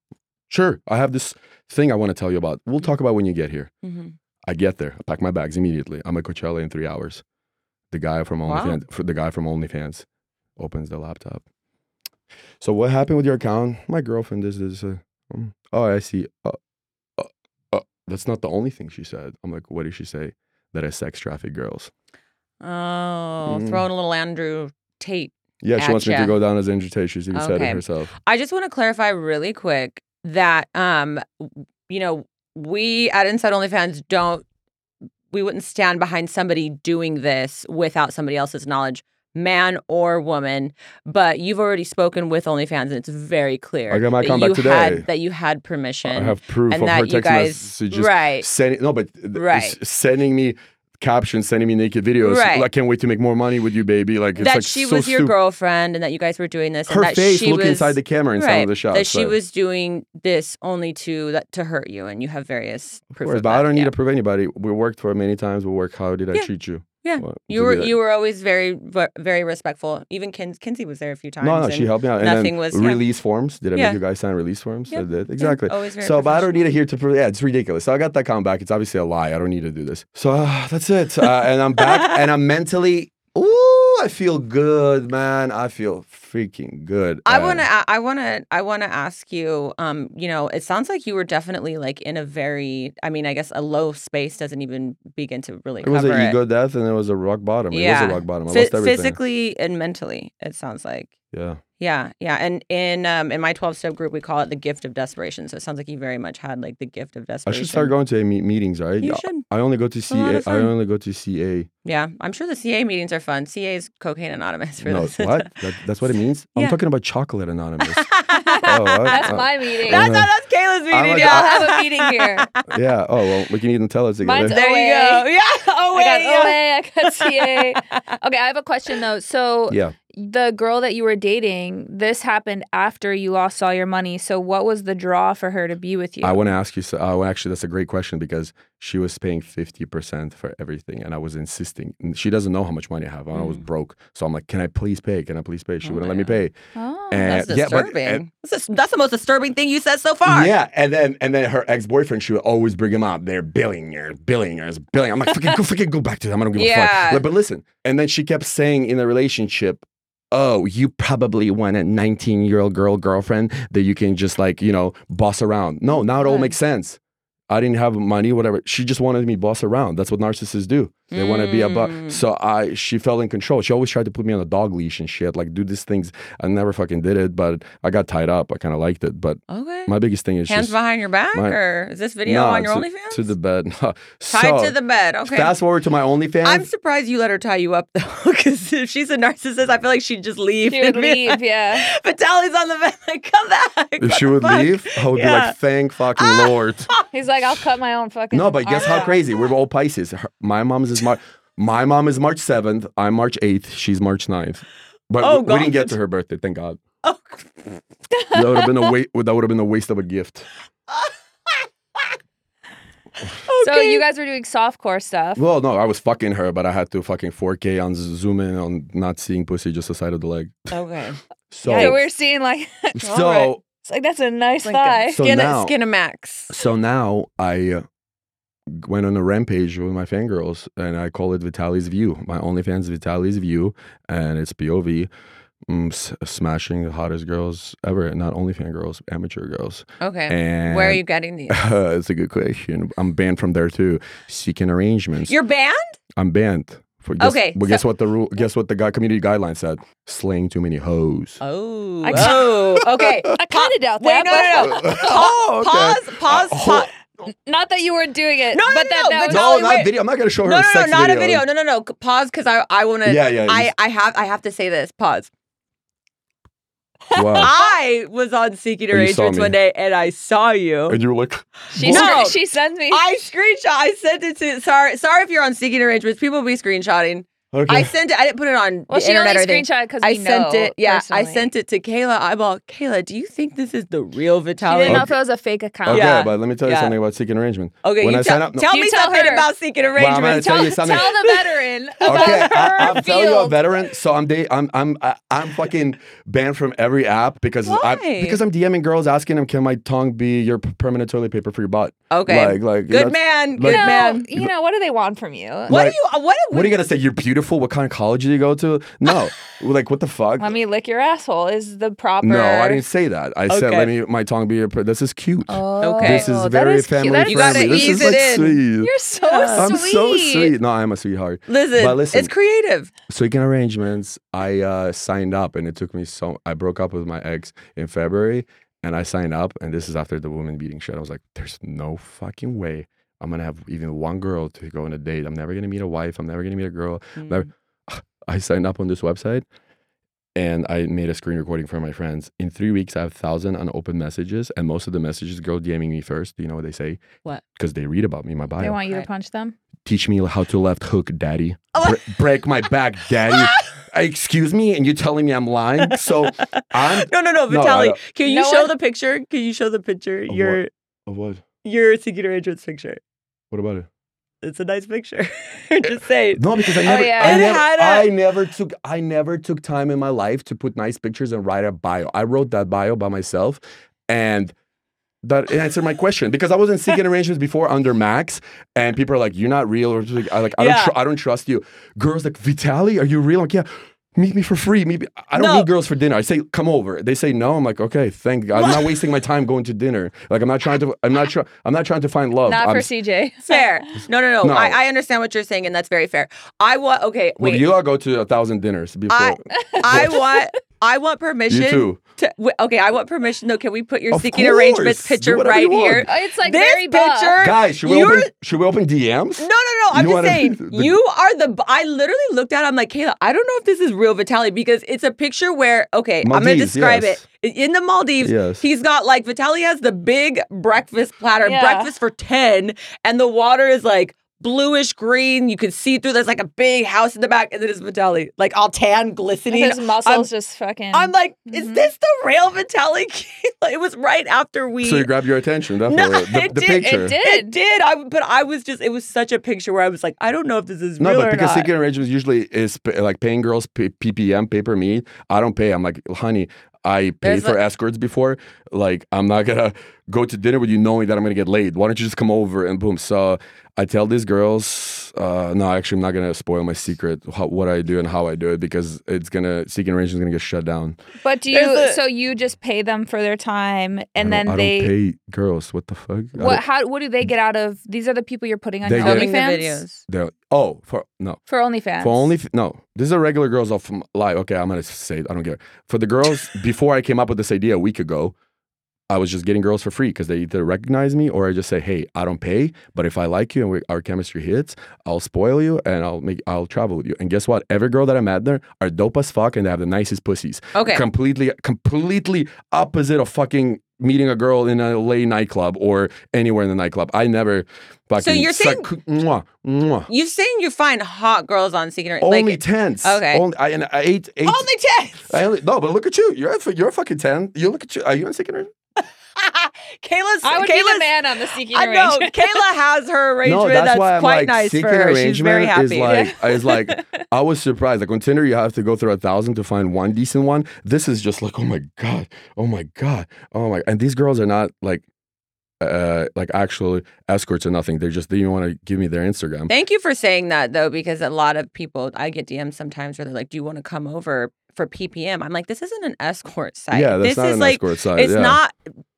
Speaker 3: Sure, I have this thing I want to tell you about. We'll talk about when you get here.
Speaker 2: Mhm.
Speaker 3: I get there, I pack my bags immediately. I'm at Coachella in three hours. The guy from
Speaker 2: Wow.
Speaker 3: OnlyFans, for the guy from OnlyFans, opens the laptop. So what happened with your account? My girlfriend is this. Uh, um, oh, I see. Uh, uh, uh, that's not the only thing she said. I'm like, what did she say? That I sex traffic girls.
Speaker 2: Oh,
Speaker 3: Mm.
Speaker 2: throwing a little Andrew Tate.
Speaker 3: Yeah, she wants me to go down as Andrew Tate. She even said it herself.
Speaker 2: I just want to clarify really quick that um you know, we at Inside OnlyFans don't we wouldn't stand behind somebody doing this without somebody else's knowledge, man or woman. But you've already spoken with OnlyFans and it's very clear
Speaker 3: I got my
Speaker 2: that you
Speaker 3: today.
Speaker 2: had that you had permission.
Speaker 3: I have proof
Speaker 2: and
Speaker 3: of
Speaker 2: that
Speaker 3: her
Speaker 2: you guys
Speaker 3: messages
Speaker 2: right.
Speaker 3: sending no, but
Speaker 2: Right.
Speaker 3: sending me captions, sending me naked videos.
Speaker 2: Right.
Speaker 3: Like, can't wait to make more money with you, baby. Like it's
Speaker 2: that
Speaker 3: like
Speaker 2: she
Speaker 3: so
Speaker 2: was your
Speaker 3: stupid.
Speaker 2: girlfriend and that you guys were doing this
Speaker 3: Her
Speaker 2: and that
Speaker 3: face
Speaker 2: she
Speaker 3: looking
Speaker 2: was
Speaker 3: inside the camera in some of the shots.
Speaker 2: that she
Speaker 3: but-
Speaker 2: was doing this only to that to hurt you and you have various
Speaker 3: Of
Speaker 2: proof
Speaker 3: course, but
Speaker 2: that.
Speaker 3: I don't need to prove anybody. We worked for many times. We work. How did I treat you?
Speaker 2: Yeah.
Speaker 3: Well,
Speaker 2: You were you were always very very respectful. Even Kin- Kinsey was there a few times.
Speaker 3: No, no,
Speaker 2: and
Speaker 3: she helped me out. And
Speaker 2: nothing was- yeah.
Speaker 3: release forms. Did I
Speaker 2: Yeah.
Speaker 3: make you guys sign release forms? I
Speaker 2: Yep.
Speaker 3: did.
Speaker 2: yeah,
Speaker 3: Exactly.
Speaker 2: always very
Speaker 3: So, but I don't need it here to. Yeah, it's ridiculous. So I got that count back. It's obviously a lie. I don't need to do this. So uh, that's it. Uh, and I'm back, and I'm mentally. Ooh, I feel good, man. I feel freaking good.
Speaker 2: I want to. I want to. I want to ask you. Um, you know, it sounds like you were definitely like in a very. I mean, I guess a low space doesn't even begin to really
Speaker 3: It was an
Speaker 2: it.
Speaker 3: ego death, and it was a rock bottom.
Speaker 2: Yeah.
Speaker 3: It was a rock bottom. I lost everything.
Speaker 2: physically and mentally, it sounds like.
Speaker 3: Yeah.
Speaker 2: Yeah, yeah. And in um in my 12 step group we call it the gift of desperation. So it sounds like you very much had like the gift of desperation.
Speaker 3: I
Speaker 2: desperation.
Speaker 3: should start going to a meet meetings, right?
Speaker 2: You
Speaker 3: I-
Speaker 2: should.
Speaker 3: I only go to
Speaker 2: a lot
Speaker 3: CA.
Speaker 2: of
Speaker 3: I
Speaker 2: fun.
Speaker 3: only go to CA.
Speaker 2: Yeah, I'm sure the CA meetings are fun. CA is cocaine anonymous for
Speaker 3: No,
Speaker 2: this.
Speaker 3: what? That, that's what it means.
Speaker 2: Yeah.
Speaker 3: I'm talking about chocolate anonymous. oh, what?
Speaker 1: That's
Speaker 3: Uh,
Speaker 1: my meeting.
Speaker 2: That's
Speaker 3: Uh,
Speaker 2: not that's Kayla's meeting.
Speaker 3: I'm like,
Speaker 2: yeah.
Speaker 1: I'll have a meeting here.
Speaker 3: yeah. Oh well, we can even tell it together.
Speaker 1: Mine's
Speaker 2: there you go. Yeah. Oh
Speaker 1: I got
Speaker 2: wait. yeah.
Speaker 1: OA, I got CA. Okay, I have a question though. So
Speaker 3: yeah.
Speaker 1: The girl that you were dating, this happened after you lost all your money. So what was the draw for her to be with you?
Speaker 3: I want to ask you. So, uh, actually, that's a great question because she was paying fifty percent for everything, and I was insisting. She doesn't know how much money I have. I was
Speaker 2: Mm.
Speaker 3: broke, so I'm like, "Can I please pay? Can I please pay?" She
Speaker 2: Oh
Speaker 3: wouldn't
Speaker 2: my
Speaker 3: let me pay.
Speaker 1: oh.
Speaker 3: And
Speaker 2: That's
Speaker 3: yeah, but
Speaker 2: disturbing.
Speaker 3: and-
Speaker 2: that's, the- that's the most disturbing thing you said so far.
Speaker 3: yeah, and then and then her ex boyfriend, she would always bring him up. They're billionaires, billionaires, billion. I'm like, fucking go, fucking go back to them. I don't give a fuck. Like, but listen, and then she kept saying in the relationship, "Oh, you probably want a 19 year old girl girlfriend that you can just like you know boss around." No, now it all makes sense. I didn't have money, whatever. She just wanted me boss around. That's what narcissists do. They want to be a
Speaker 2: Mm.
Speaker 3: boss. So I, she felt in control. She always tried to put me on a dog leash and shit. Like do these things. I never fucking did it, but I got tied up. I kind of liked it. But
Speaker 2: Okay.
Speaker 3: my biggest thing is
Speaker 2: Hands
Speaker 3: just
Speaker 2: behind your back,
Speaker 3: my-
Speaker 2: or is this video
Speaker 3: Nah,
Speaker 2: on your
Speaker 3: to,
Speaker 2: OnlyFans?
Speaker 3: to the bed.
Speaker 2: Tied to the bed. Okay.
Speaker 3: Fast forward to my OnlyFans.
Speaker 2: I'm surprised you let her tie you up though, because if she's a narcissist, I feel like she'd just leave.
Speaker 1: She would
Speaker 2: and
Speaker 1: leave,
Speaker 2: like-
Speaker 1: yeah.
Speaker 2: Vitaly's on the bed. Like, come back.
Speaker 3: if
Speaker 2: What
Speaker 3: she would
Speaker 2: fuck?
Speaker 3: leave, I would be like, thank fucking Lord.
Speaker 1: He's like, I'll cut my own fucking.
Speaker 3: No, but guess how crazy? We're all Pisces. Her, my mom's is March. My mom is March 7th. I'm March 8th. She's March 9th. But
Speaker 2: Oh,
Speaker 3: we, we didn't get to her birthday, thank God.
Speaker 2: Oh.
Speaker 3: That would have been a wait. That would have been a waste of a gift.
Speaker 1: So you guys were doing softcore stuff.
Speaker 3: Well, no, I was fucking her, but I had to fucking 4K on zoom in on not seeing pussy, just the side of the leg.
Speaker 2: Okay.
Speaker 3: So,
Speaker 1: So we're seeing like,
Speaker 3: so,
Speaker 2: Alright.
Speaker 1: it's like that's a nice
Speaker 2: Like a
Speaker 1: thigh.
Speaker 3: So
Speaker 2: Skin,
Speaker 3: now-
Speaker 2: skin a max.
Speaker 3: so now I uh, went on a rampage with my fangirls, and I call it Vitaly's View. My OnlyFans Vitaly's View, and it's POV. Mm, s- smashing the hottest girls ever, not only fangirls, amateur girls.
Speaker 2: Okay.
Speaker 3: And
Speaker 2: Where are you getting these?
Speaker 3: It's a good question. I'm banned from there too. Seeking arrangements.
Speaker 2: You're banned?
Speaker 3: I'm banned. For, guess,
Speaker 2: Okay,
Speaker 3: Well,
Speaker 2: so-
Speaker 3: guess what the rule? Guess what the guy community guideline said? Slaying too many hoes.
Speaker 2: Oh.
Speaker 1: I-
Speaker 2: oh. Okay.
Speaker 1: I kind of doubt
Speaker 2: Wait,
Speaker 1: that.
Speaker 2: no, no,
Speaker 1: but-
Speaker 2: no.
Speaker 3: oh, okay.
Speaker 2: Pause, pause,
Speaker 3: Uh,
Speaker 2: pause.
Speaker 1: Not that you weren't doing it.
Speaker 2: No, no,
Speaker 1: but
Speaker 2: no,
Speaker 1: that,
Speaker 2: no,
Speaker 1: that was
Speaker 3: No, not
Speaker 2: wait.
Speaker 3: video. I'm not gonna show her
Speaker 2: No,
Speaker 3: a
Speaker 2: no, no, not a
Speaker 3: video.
Speaker 2: video. No, no, no. Pause, because I, I want to.
Speaker 3: Yeah, yeah,
Speaker 2: I, I have, I have to say this. Pause.
Speaker 3: Wow.
Speaker 2: I was on Seeking Arrangements one day, and I saw you.
Speaker 3: and you were like,
Speaker 1: she,
Speaker 2: No.
Speaker 1: she sends me.
Speaker 2: I screenshot. I sent it to. Sorry, sorry if you're on Seeking Arrangements. People be screenshotting.
Speaker 3: Okay.
Speaker 2: I sent it. I didn't put it on
Speaker 1: well,
Speaker 2: the
Speaker 1: she
Speaker 2: internet
Speaker 1: only
Speaker 2: or anything.
Speaker 1: screenshot because
Speaker 2: I
Speaker 1: we
Speaker 2: sent it. Yeah, I sent it to Kayla Eyeball. Kayla, do you think this is the real
Speaker 1: She
Speaker 2: Vitaly?
Speaker 1: didn't know if it was a fake account.
Speaker 3: okay,
Speaker 2: Yeah.
Speaker 3: but let me tell you
Speaker 2: Yeah.
Speaker 3: something about seeking arrangement.
Speaker 2: Okay,
Speaker 3: When
Speaker 2: you
Speaker 3: I
Speaker 2: tell,
Speaker 3: sign up- no.
Speaker 2: tell
Speaker 1: You
Speaker 2: me
Speaker 1: tell
Speaker 2: something
Speaker 1: her.
Speaker 2: about Seeking
Speaker 3: I'm
Speaker 2: Arrangements.
Speaker 3: tell
Speaker 1: Tell,
Speaker 3: you something.
Speaker 1: tell the veteran about
Speaker 3: Okay,
Speaker 1: her
Speaker 3: I, I'm telling you a veteran. So I'm da- I'm I'm I- I'm fucking banned from every app because I
Speaker 2: Why?
Speaker 3: because I'm DMing girls asking them, can my tongue be your permanent toilet paper for your butt?
Speaker 2: Okay,
Speaker 3: Like like
Speaker 2: good man, good man.
Speaker 1: you know, what do they want from you?
Speaker 2: What
Speaker 3: Like-
Speaker 2: are you? What?
Speaker 3: What are you gonna say? You're beautiful. What kind of college did you go to? No, like what the fuck?
Speaker 1: Let me lick your asshole is the proper.
Speaker 3: No, I didn't say that. I said
Speaker 2: Okay.
Speaker 3: let me my tongue be your. per- This is cute.
Speaker 1: Oh,
Speaker 2: Okay.
Speaker 3: This is
Speaker 1: that
Speaker 3: very
Speaker 1: is cute.
Speaker 3: family
Speaker 1: That is
Speaker 2: You gotta
Speaker 3: friendly. This
Speaker 2: ease
Speaker 3: is like
Speaker 2: it in.
Speaker 3: sweet.
Speaker 1: You're so
Speaker 2: Yeah.
Speaker 3: I'm
Speaker 1: sweet.
Speaker 3: so sweet. No, I'm a sweetheart.
Speaker 2: Listen,
Speaker 3: But listen-
Speaker 2: it's creative.
Speaker 3: Speaking of arrangements, I uh, signed up, and it took me so. I broke up with my ex in February, and I signed up, and this is after the woman beating shit. I was like, "There's no fucking way I'm gonna have even one girl to go on a date. I'm never gonna meet a wife. I'm never gonna meet a girl." Never- mm. I signed up on this website, and I made a screen recording for my friends. In three weeks, I have thousand unopened messages, and most of the messages girl DMing me first. Do you know what they say?
Speaker 2: What?
Speaker 3: Because they read about me my bio.
Speaker 1: They want you
Speaker 2: Right.
Speaker 1: to punch them.
Speaker 3: Teach me how to left hook, daddy.
Speaker 2: Oh.
Speaker 3: Bre- break my back, daddy. Uh, excuse me, and you're telling me I'm lying? So I'm
Speaker 2: No, no, no,
Speaker 3: No,
Speaker 2: Vitaly.
Speaker 3: don't-
Speaker 2: can you
Speaker 1: No
Speaker 2: show
Speaker 1: one-
Speaker 2: the picture? Can you show the picture?
Speaker 3: Of
Speaker 2: Your
Speaker 3: Oh, what?
Speaker 2: your Seeking Arrangements picture.
Speaker 3: What about it?
Speaker 2: It's a nice picture. Just say.
Speaker 3: No, because I
Speaker 1: Oh,
Speaker 3: never,
Speaker 1: yeah.
Speaker 3: I, never
Speaker 2: had a-
Speaker 3: I never took, I never took time in my life to put nice pictures and write a bio. I wrote that bio by myself, and that answered my question because I wasn't seeking arrangements before under Max, and people are like, "You're not real," or like, I like, I
Speaker 2: Yeah.
Speaker 3: don't, tr- I don't trust you. Girls like, Vitaly, are you real? I'm like, yeah. Meet me for free. Meet me. I don't
Speaker 2: No.
Speaker 3: meet girls for dinner. I say, come over. They say no. I'm like, okay, thank God. I'm not wasting my time going to dinner. Like I'm not trying to. I'm not trying. I'm not trying to find love.
Speaker 1: Not
Speaker 3: I'm,
Speaker 1: for CJ.
Speaker 2: Fair. No, no, no.
Speaker 3: No.
Speaker 2: I, I understand what you're saying, and that's very fair. I want. Okay,
Speaker 3: Well,
Speaker 2: wait.
Speaker 3: you all go to a thousand dinners before.
Speaker 2: I I want. I want permission.
Speaker 3: You too.
Speaker 2: To, okay, I want permission. No, can we put your
Speaker 3: Of
Speaker 2: seeking arrangements
Speaker 3: course. Do
Speaker 2: picture right
Speaker 3: you
Speaker 2: here?
Speaker 1: Uh, it's like
Speaker 2: this
Speaker 1: very buff.
Speaker 2: picture.
Speaker 3: Guys, should we open? Should we open DMs?
Speaker 2: No, no, no. I'm
Speaker 3: You
Speaker 2: just saying.
Speaker 3: the-
Speaker 2: you are the. I literally looked at. it, I'm like, Kayla. I don't know if this is real Vitaly because it's a picture where. Okay, I'm gonna describe
Speaker 3: yes.
Speaker 2: it. In the Maldives,
Speaker 3: Yes.
Speaker 2: he's got like Vitaly has the big breakfast platter,
Speaker 1: Yeah.
Speaker 2: breakfast for ten, and the water is like bluish green. You can see through. There's like a big house in the back, and then it's Vitaly, like all tan, glistening.
Speaker 1: His muscles just fucking.
Speaker 2: I'm like, is
Speaker 1: Mhm.
Speaker 2: this the real Vitaly? Kayla? it was right after we.
Speaker 3: So you grabbed your attention,
Speaker 2: no,
Speaker 3: definitely. the,
Speaker 2: it
Speaker 3: the
Speaker 2: did.
Speaker 3: picture.
Speaker 1: It did.
Speaker 2: It did. I but I was just. It was such a picture where I was like, I don't know if this is
Speaker 3: No,
Speaker 2: real
Speaker 3: but
Speaker 2: or
Speaker 3: because
Speaker 2: not.
Speaker 3: seeking arrangements usually is like paying girls p- PPM, pay per meet. I don't pay. I'm like, honey, I paid
Speaker 2: There's
Speaker 3: for
Speaker 2: a-
Speaker 3: escorts before. Like, I'm not gonna go to dinner with you knowing that I'm gonna get laid. Why don't you just come over and boom? So I tell these girls, uh, no, actually, I'm not gonna spoil my secret how, what I do and how I do it because it's gonna seeking is gonna get shut down.
Speaker 1: But do you?
Speaker 2: A-
Speaker 1: so you just pay them for their time, and
Speaker 3: don't-
Speaker 1: then
Speaker 3: I
Speaker 1: they.
Speaker 3: don't pay girls. What the fuck?
Speaker 1: What?
Speaker 3: don't-
Speaker 1: How? What do they get out of? These are the people you're putting on
Speaker 3: They
Speaker 1: your
Speaker 3: get-
Speaker 2: Filming the
Speaker 1: OnlyFans.
Speaker 2: videos.
Speaker 3: they're- oh, for no.
Speaker 1: For OnlyFans.
Speaker 3: For only no, this is a regular girls off from live. Okay, I'm gonna say it, I don't care. For the girls, before I came up with this idea a week ago, I was just getting girls for free because they either recognize me or I just say, "Hey, I don't pay, but if I like you and we, our chemistry hits, I'll spoil you and I'll make I'll travel with you." And guess what? Every girl that I met there are dope as fuck and they have the nicest pussies.
Speaker 2: Okay.
Speaker 3: Completely, completely opposite of fucking meeting a girl in a LA nightclub or anywhere in the nightclub. I never fucking.
Speaker 2: So you're saying-
Speaker 3: suck- mwah, mwah.
Speaker 2: You're saying you find hot girls on seeking
Speaker 3: Only
Speaker 2: like
Speaker 3: tens.
Speaker 2: okay.
Speaker 3: Only, I, and I ate eight.
Speaker 2: only tens.
Speaker 3: I only, no, but look at you. You're a, you're a fucking ten. You look at you. Are you on second?
Speaker 2: Kayla's.
Speaker 1: I would be the man on the seeking
Speaker 2: I know.
Speaker 1: arrangement.
Speaker 2: Kayla has her arrangement.
Speaker 3: No, that's,
Speaker 2: that's
Speaker 3: why I'm
Speaker 2: quite
Speaker 3: like
Speaker 2: nice
Speaker 3: seeking
Speaker 2: for her.
Speaker 3: arrangement
Speaker 2: She's very happy.
Speaker 3: is like is like I was surprised. Like on Tinder, you have to go through a thousand to find one decent one. This is just like, oh my god, oh my god, oh my. God. And these girls are not like. Uh, like actual escorts or nothing. They're just they even want to give me their Instagram.
Speaker 2: Thank you for saying that though, because a lot of people I get DMs sometimes where they're like, "Do you want to come over for PPM?" I'm like, "This isn't an escort site.
Speaker 3: yeah, that's
Speaker 2: this
Speaker 3: not
Speaker 2: is
Speaker 3: an
Speaker 2: like
Speaker 3: escort site.
Speaker 2: it's
Speaker 3: yeah.
Speaker 2: not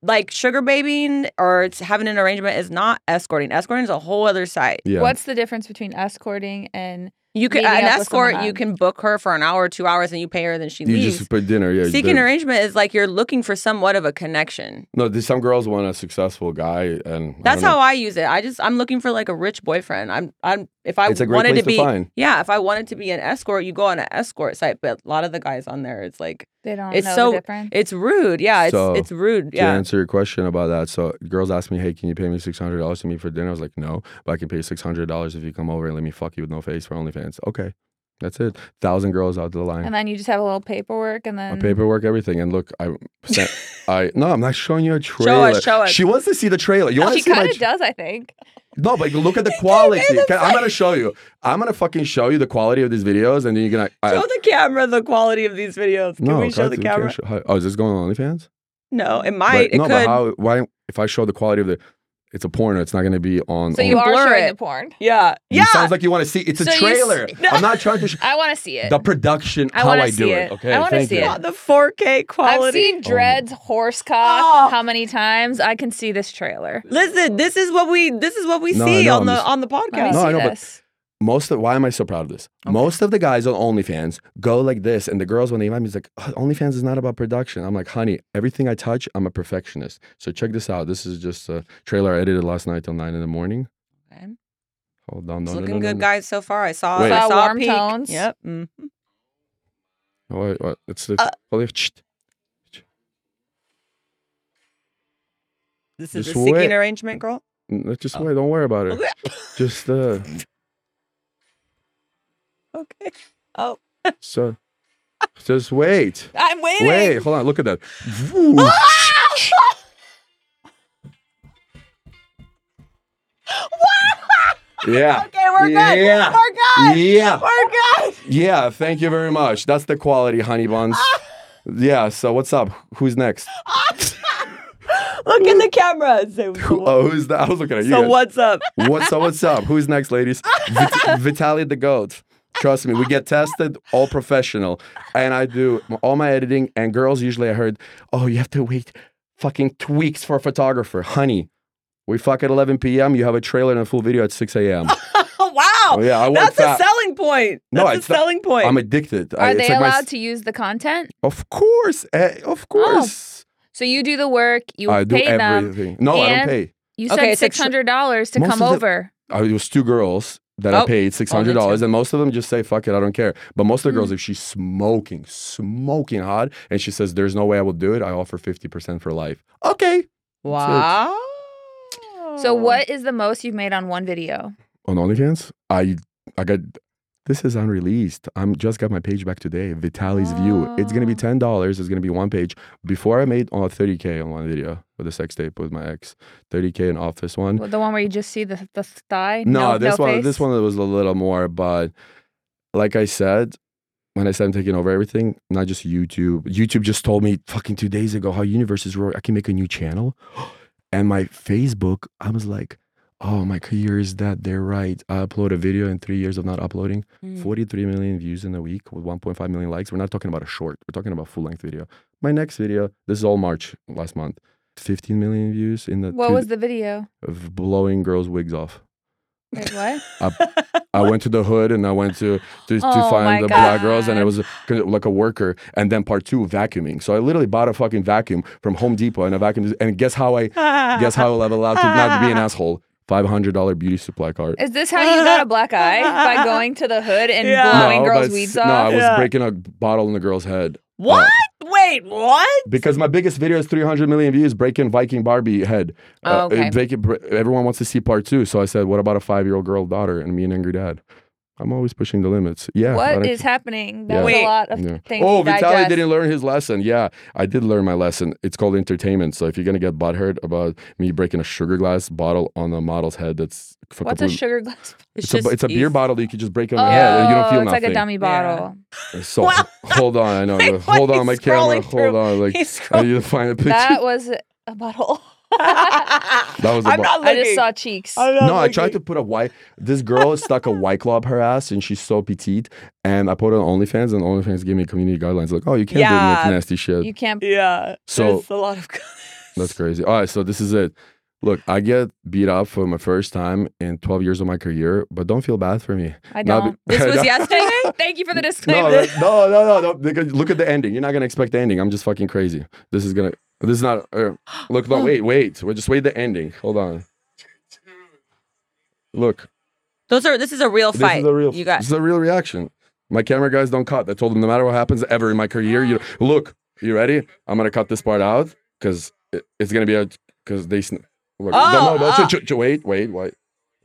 Speaker 2: like sugar babying or it's having an arrangement is not escorting. Escorting is a whole other site.
Speaker 3: Yeah.
Speaker 1: What's the difference between escorting and
Speaker 2: You can an
Speaker 1: up with someone
Speaker 2: escort. You can book her for an hour or two hours, and you pay her, then she
Speaker 3: you
Speaker 2: leaves.
Speaker 3: just put dinner. Yeah.
Speaker 2: Seeking arrangement is like you're looking for somewhat of a connection.
Speaker 3: No, some girls want a successful guy, and
Speaker 2: That's
Speaker 3: don't
Speaker 2: how I use it. I just I'm looking for like a rich boyfriend. I'm I'm if I
Speaker 3: It's a great
Speaker 2: wanted
Speaker 3: place
Speaker 2: to be
Speaker 3: to find.
Speaker 2: yeah if I wanted to be an escort, you go on an escort site. But a lot of the guys on there, it's like
Speaker 1: they don't
Speaker 2: It's
Speaker 1: know
Speaker 2: so-
Speaker 1: the difference?
Speaker 2: it's rude. Yeah, it's
Speaker 3: So,
Speaker 2: it's rude. Yeah.
Speaker 3: To answer your question about that, so girls ask me, "Hey, can you pay me six hundred dollars to meet for dinner?" I was like, "No, but I can pay six hundred dollars if you come over and let me fuck you with no face for OnlyFans." Okay, that's it. Thousand girls out the line.
Speaker 1: and then you just have a little paperwork, and
Speaker 3: My
Speaker 1: then
Speaker 3: paperwork, everything, and look, I sent. I no, I'm not showing you a trailer.
Speaker 2: show us. show us.
Speaker 3: She wants to see the trailer. You want
Speaker 1: she
Speaker 3: to see my?
Speaker 1: kind of does, I think.
Speaker 3: No, but look at the quality. I'm gonna show you. I'm gonna fucking show you the quality of these videos, and then you're gonna. I,
Speaker 2: Show the camera the quality of these videos. Can
Speaker 3: no,
Speaker 2: we show
Speaker 3: God,
Speaker 2: the camera?
Speaker 3: show- how- oh, is this going on OnlyFans?
Speaker 2: No, it
Speaker 3: But-
Speaker 2: might. it
Speaker 3: no,
Speaker 2: could.
Speaker 3: but how? Why? If I show the quality of the, it's a porno. It's not gonna be on.
Speaker 1: So
Speaker 3: on
Speaker 1: you are
Speaker 2: blur
Speaker 1: showing
Speaker 2: it.
Speaker 1: the porn.
Speaker 2: yeah.
Speaker 3: It
Speaker 2: Yeah.
Speaker 3: sounds like you want to see. It's a
Speaker 1: So you s-
Speaker 3: trailer. I'm not trying to. Sh-
Speaker 1: I want to see it.
Speaker 3: the production,
Speaker 1: I
Speaker 3: how I do
Speaker 1: see
Speaker 3: it.
Speaker 1: it.
Speaker 3: Okay,
Speaker 1: I wanna see
Speaker 3: you.
Speaker 1: it.
Speaker 2: Oh, the 4K quality.
Speaker 1: I've seen oh. Dread's horse cock
Speaker 2: Oh.
Speaker 1: how many times? I can see this trailer.
Speaker 2: Listen, this is what we this is what we
Speaker 3: No,
Speaker 2: see
Speaker 3: know,
Speaker 2: on
Speaker 3: I'm
Speaker 2: the
Speaker 3: just-
Speaker 2: on the
Speaker 1: Let me
Speaker 2: podcast.
Speaker 3: No,
Speaker 1: see
Speaker 3: I know, but-
Speaker 1: this.
Speaker 3: Most of why am I so proud of this?
Speaker 2: Okay.
Speaker 3: Most of the guys on OnlyFans go like this, and the girls when they invite me, is like, "Oh, OnlyFans is not about production. I'm like, honey, everything I touch, I'm a perfectionist. So check this out. This is just a trailer I edited last night till nine in the morning.
Speaker 2: Okay.
Speaker 3: Hold on, no,
Speaker 2: It's
Speaker 3: no,
Speaker 2: looking
Speaker 3: no, no,
Speaker 2: good,
Speaker 3: no.
Speaker 2: guys, so far. I saw
Speaker 3: Wait.
Speaker 2: I
Speaker 1: Saw
Speaker 2: saw
Speaker 1: warm
Speaker 2: peek.
Speaker 1: tones.
Speaker 2: Yep. mhm.
Speaker 3: Oh, wait, what? It's the.
Speaker 2: Uh,
Speaker 3: oh, they-
Speaker 2: This is
Speaker 3: Just
Speaker 2: the seeking arrangement, girl.
Speaker 3: Let's just
Speaker 2: Oh.
Speaker 3: wait. Don't worry about it. Just uh,
Speaker 2: okay. Oh.
Speaker 3: so, just wait.
Speaker 2: I'm waiting.
Speaker 3: Wait, hold on. Look at that. yeah.
Speaker 2: Okay, we're good.
Speaker 3: Yeah.
Speaker 2: We're good.
Speaker 3: Yeah.
Speaker 2: We're good.
Speaker 3: Yeah. Thank you very much. That's the quality, honey buns. Yeah. So what's up? Who's next?
Speaker 2: Look in the camera and say,
Speaker 3: Who, oh, who's that? I was looking at you.
Speaker 2: so
Speaker 3: guys.
Speaker 2: what's up?
Speaker 3: What, so what's up? Who's next, ladies? Vit- Vitaly the goat. Trust me, we get tested, all professional, and I do all my editing. And girls usually, I heard, oh, you have to wait fucking two weeks for a photographer, honey. We fuck at 11 p.m. You have a trailer and a full video at 6 a.m.
Speaker 2: Oh, wow.
Speaker 3: Oh, yeah, I work
Speaker 2: That's a selling point.
Speaker 3: No,
Speaker 2: That's
Speaker 3: it's
Speaker 2: a
Speaker 3: not-
Speaker 2: selling point.
Speaker 3: I'm addicted. I-
Speaker 1: Are
Speaker 3: it's
Speaker 1: they
Speaker 3: like
Speaker 1: allowed
Speaker 3: s-
Speaker 1: to use the content?
Speaker 3: Of course, eh,
Speaker 2: Oh.
Speaker 3: of course.
Speaker 1: So you do the work, you
Speaker 3: I do
Speaker 1: pay them.
Speaker 3: everything. No, I don't pay.
Speaker 1: You
Speaker 2: Okay,
Speaker 1: said
Speaker 2: it's a
Speaker 1: six
Speaker 2: tr-
Speaker 1: hundred dollars to
Speaker 3: Most
Speaker 1: come
Speaker 3: of the-
Speaker 1: over.
Speaker 3: I, it was two girls that
Speaker 2: Oh,
Speaker 3: I paid six hundred dollars, and most of them just say "fuck it," I don't care. But most of the girls,
Speaker 1: Mm.
Speaker 3: if she's smoking, smoking hot, and she says there's no way I will do it, I offer fifty percent for life. Okay,
Speaker 2: wow.
Speaker 1: So what is the most you've made on one video?
Speaker 3: on OnlyFans, I I got this is unreleased. I'm just got my page back today. Vitaly's View. It's gonna be
Speaker 1: Oh.
Speaker 3: ten dollars. It's gonna be one page. Before I made uh, thirty k on one video with a sex tape with my ex. Thirty k in office one.
Speaker 1: The one where you just see the the thigh?
Speaker 3: No, this one
Speaker 1: face?
Speaker 3: this one was a little more, but like I said, when I said I'm taking over everything, not just YouTube. YouTube just told me fucking two days ago how universe is roaring. I can make a new channel. And my Facebook, I was like, oh my career is that they're right. I upload a video in three years of not uploading.
Speaker 2: Mm.
Speaker 3: 43 million views in a week with 1.5 million likes. We're not talking about a short. We're talking about full length video. My next video, this is all March last month. 15 million views in the
Speaker 1: What
Speaker 3: two-
Speaker 1: was the video?
Speaker 3: of blowing girls' wigs off.
Speaker 1: Wait, what?
Speaker 3: I went to the hood and I went to to, to
Speaker 1: Oh
Speaker 3: find
Speaker 1: my
Speaker 3: the black girls and it
Speaker 1: God.
Speaker 3: was a, like a worker and then part two vacuuming. So I literally bought a fucking vacuum from Home Depot and a vacuum and guess how I guess how I'll allowed to not be an asshole. Five hundred dollar beauty supply card.
Speaker 1: Is this how you got a black eye by going to the hood and
Speaker 2: Yeah.
Speaker 1: blowing
Speaker 3: No,
Speaker 1: girls'
Speaker 3: but
Speaker 1: weeds off?
Speaker 3: No, I was
Speaker 2: Yeah.
Speaker 3: breaking a bottle in the girl's head.
Speaker 2: What? Wait, what?
Speaker 3: Because my biggest video is 300 million views, breaking Viking Barbie head.
Speaker 2: Oh,
Speaker 3: Uh,
Speaker 2: okay.
Speaker 3: Viking- everyone wants to see part two. So I said, what about a five year old girl daughter and me and angry dad? I'm always pushing the limits. Yeah.
Speaker 1: What is What happening? That
Speaker 3: Yeah.
Speaker 1: was
Speaker 2: Wait.
Speaker 1: a lot of
Speaker 3: Yeah.
Speaker 1: things.
Speaker 3: Oh,
Speaker 1: to
Speaker 3: Vitaly
Speaker 1: digest.
Speaker 3: didn't learn his lesson. Yeah, I did learn my lesson. It's called entertainment. So if you're gonna get butthurt about me breaking a sugar glass bottle on a model's head, that's fuck
Speaker 1: What's
Speaker 3: up
Speaker 1: a sugar glass?
Speaker 3: It's a, it's a beer bottle that you can just break on
Speaker 1: Oh,
Speaker 3: the head and you don't feel oh,
Speaker 1: it's
Speaker 3: nothing.
Speaker 1: like a dummy
Speaker 2: Yeah.
Speaker 1: bottle.
Speaker 3: Uh, so
Speaker 2: Wow.
Speaker 3: hold on, I know.
Speaker 2: Wait,
Speaker 3: hold on, my camera.
Speaker 2: scrolling
Speaker 3: Hold on, like
Speaker 2: He's
Speaker 3: I need to find a picture.
Speaker 1: That was a bottle.
Speaker 2: that
Speaker 3: was a
Speaker 2: I'm
Speaker 3: bo-
Speaker 2: not
Speaker 1: I just saw cheeks.
Speaker 2: I'm not
Speaker 3: no, I tried to put a white. This girl stuck a white claw up her ass, and she's so petite. And I put it on OnlyFans, and OnlyFans gave me community guidelines like, oh, you can't do
Speaker 2: Yeah.
Speaker 3: like nasty shit.
Speaker 1: You can't.
Speaker 2: Yeah.
Speaker 3: So-
Speaker 2: there's a lot of.
Speaker 3: That's crazy. All right, so this is it. Look, I get beat up for my first time in 12 years of my career, but don't feel bad for me.
Speaker 1: I
Speaker 3: Not
Speaker 1: don't.
Speaker 3: be-
Speaker 2: This was yesterday.
Speaker 1: Thank you for the disclaimer.
Speaker 3: that- no, no, no, no. Look at the ending. You're not gonna expect the ending. I'm just fucking crazy. This is gonna. This is not. Uh, look, no, wait, wait. We're just wait the ending. Hold on. Look,
Speaker 2: Those are. This is a real
Speaker 3: this
Speaker 2: fight.
Speaker 3: is a real.
Speaker 2: You got.
Speaker 3: This is a real reaction. My camera guys don't cut. I told them no matter what happens ever in my career, you look. You ready? I'm gonna cut this part out because it, it's gonna be a because they. sn- Look,
Speaker 2: Oh,
Speaker 3: no, no, no,
Speaker 2: oh.
Speaker 3: ch- wait, wait, wait.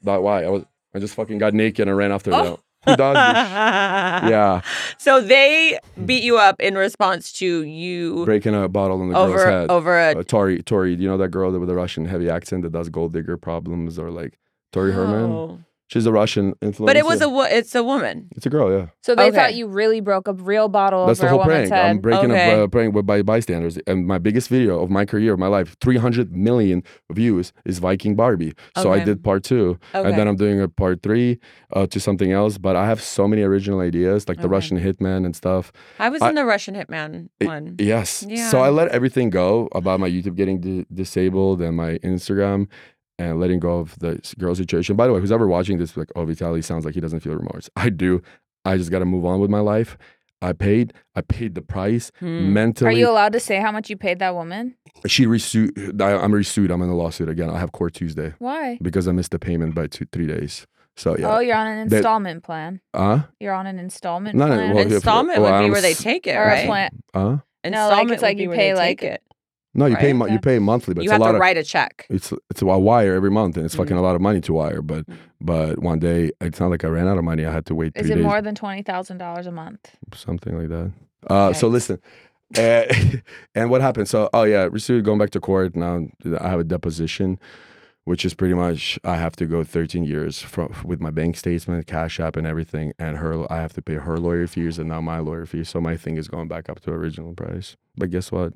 Speaker 3: Not why. I was. I just fucking got naked and ran after
Speaker 2: Oh.
Speaker 3: Them. Who does this? Yeah,
Speaker 2: So they beat you up in response to you
Speaker 3: breaking a bottle in the girl's
Speaker 2: over
Speaker 3: head.
Speaker 2: over a.
Speaker 3: uh, Tori, Tori, you know that girl with a Russian heavy accent that does gold digger problems or like Tori Herman? She's a Russian influencer.
Speaker 2: But it was a. wo- It's a woman.
Speaker 3: It's a girl, yeah.
Speaker 1: So they
Speaker 2: Okay.
Speaker 1: thought you really broke a real bottle
Speaker 3: That's
Speaker 1: over
Speaker 3: the whole
Speaker 1: a woman's
Speaker 3: prank. I'm breaking
Speaker 2: Okay.
Speaker 3: a uh, prank with by bystanders, and my biggest video of my career, of my life, 300 million views is Viking Barbie. So I
Speaker 2: Okay.
Speaker 3: did part two,
Speaker 2: Okay.
Speaker 3: and then I'm doing a part three uh, to something else. But I have so many original ideas, like the
Speaker 2: Okay.
Speaker 3: Russian hitman and stuff.
Speaker 2: I was
Speaker 3: I-
Speaker 2: in the Russian Hitman
Speaker 3: It-
Speaker 2: one.
Speaker 3: Yes.
Speaker 2: Yeah.
Speaker 3: So I let everything go about my YouTube getting di- disabled and my Instagram and letting go of the girl situation. By the way, who's ever watching this, like, oh, Vitaly sounds like he doesn't feel remorse. I do. I just got to move on with my life. I paid. I paid the price
Speaker 2: Hmm.
Speaker 1: Are you allowed to say how much you paid that woman?
Speaker 3: she resued. I, I'm resued. I'm in a lawsuit again. I have court Tuesday
Speaker 1: Why?
Speaker 3: because I missed the payment by two, three days. So yeah.
Speaker 1: Oh, you're on an
Speaker 3: That-
Speaker 1: installment plan.
Speaker 3: Uh,
Speaker 1: You're on an installment
Speaker 3: No, no,
Speaker 1: plan.
Speaker 3: well, if-
Speaker 2: Installment
Speaker 3: well,
Speaker 2: would be
Speaker 3: I'm
Speaker 2: where they take it,
Speaker 1: or a
Speaker 2: right?
Speaker 1: plan.
Speaker 3: uh.
Speaker 1: No, like, it's like you pay, like,
Speaker 2: it.
Speaker 3: No, you pay.
Speaker 2: Right.
Speaker 3: Mo- you pay monthly, but
Speaker 2: You
Speaker 3: it's
Speaker 2: have
Speaker 3: a lot
Speaker 2: to
Speaker 3: of.
Speaker 2: write a check.
Speaker 3: it's it's a wire every month and it's fucking
Speaker 2: Mhm.
Speaker 3: a lot of money to wire but
Speaker 2: Mhm.
Speaker 3: but one day it's not like i ran out of money i had to wait
Speaker 1: Is it
Speaker 3: days
Speaker 1: more than twenty thousand dollars a month?
Speaker 3: something like that uh so listen uh, and what happened so oh yeah received going back to court now i have a deposition which is pretty much i have to go 13 years from with my bank statement cash app and everything and her i have to pay her lawyer fees and now my lawyer fees so my thing is going back up to original price but guess what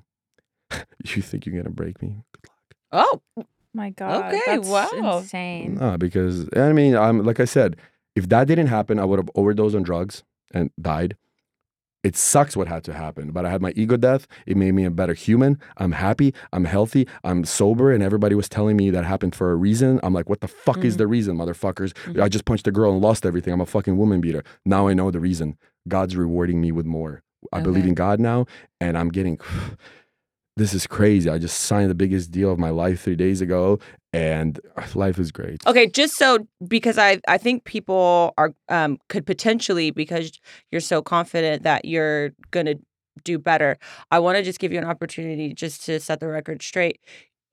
Speaker 3: you think you're gonna break me Good luck.
Speaker 2: Oh,
Speaker 1: My God.
Speaker 2: Okay,
Speaker 1: that's
Speaker 2: wow.
Speaker 1: Insane.
Speaker 3: No, because I mean, I'm like I said, If that didn't happen, I would have overdosed on drugs and died. It sucks what had to happen, but I had my ego death. It made me a better human. I'm happy. I'm healthy. I'm sober. And everybody was telling me that happened for a reason. I'm like, what the fuck is
Speaker 2: Mhm.
Speaker 3: the reason, motherfuckers?
Speaker 2: Mhm.
Speaker 3: I just punched a girl and lost everything. I'm a fucking woman beater. Now I know the reason. God's rewarding me with more. I believe in God now, and I'm getting. This is crazy. I just signed the biggest deal of my life three days ago, and life is great.
Speaker 2: Okay, just so because I I think people are um could potentially because you're so confident that you're gonna do better. I want to just give you an opportunity just to set the record straight.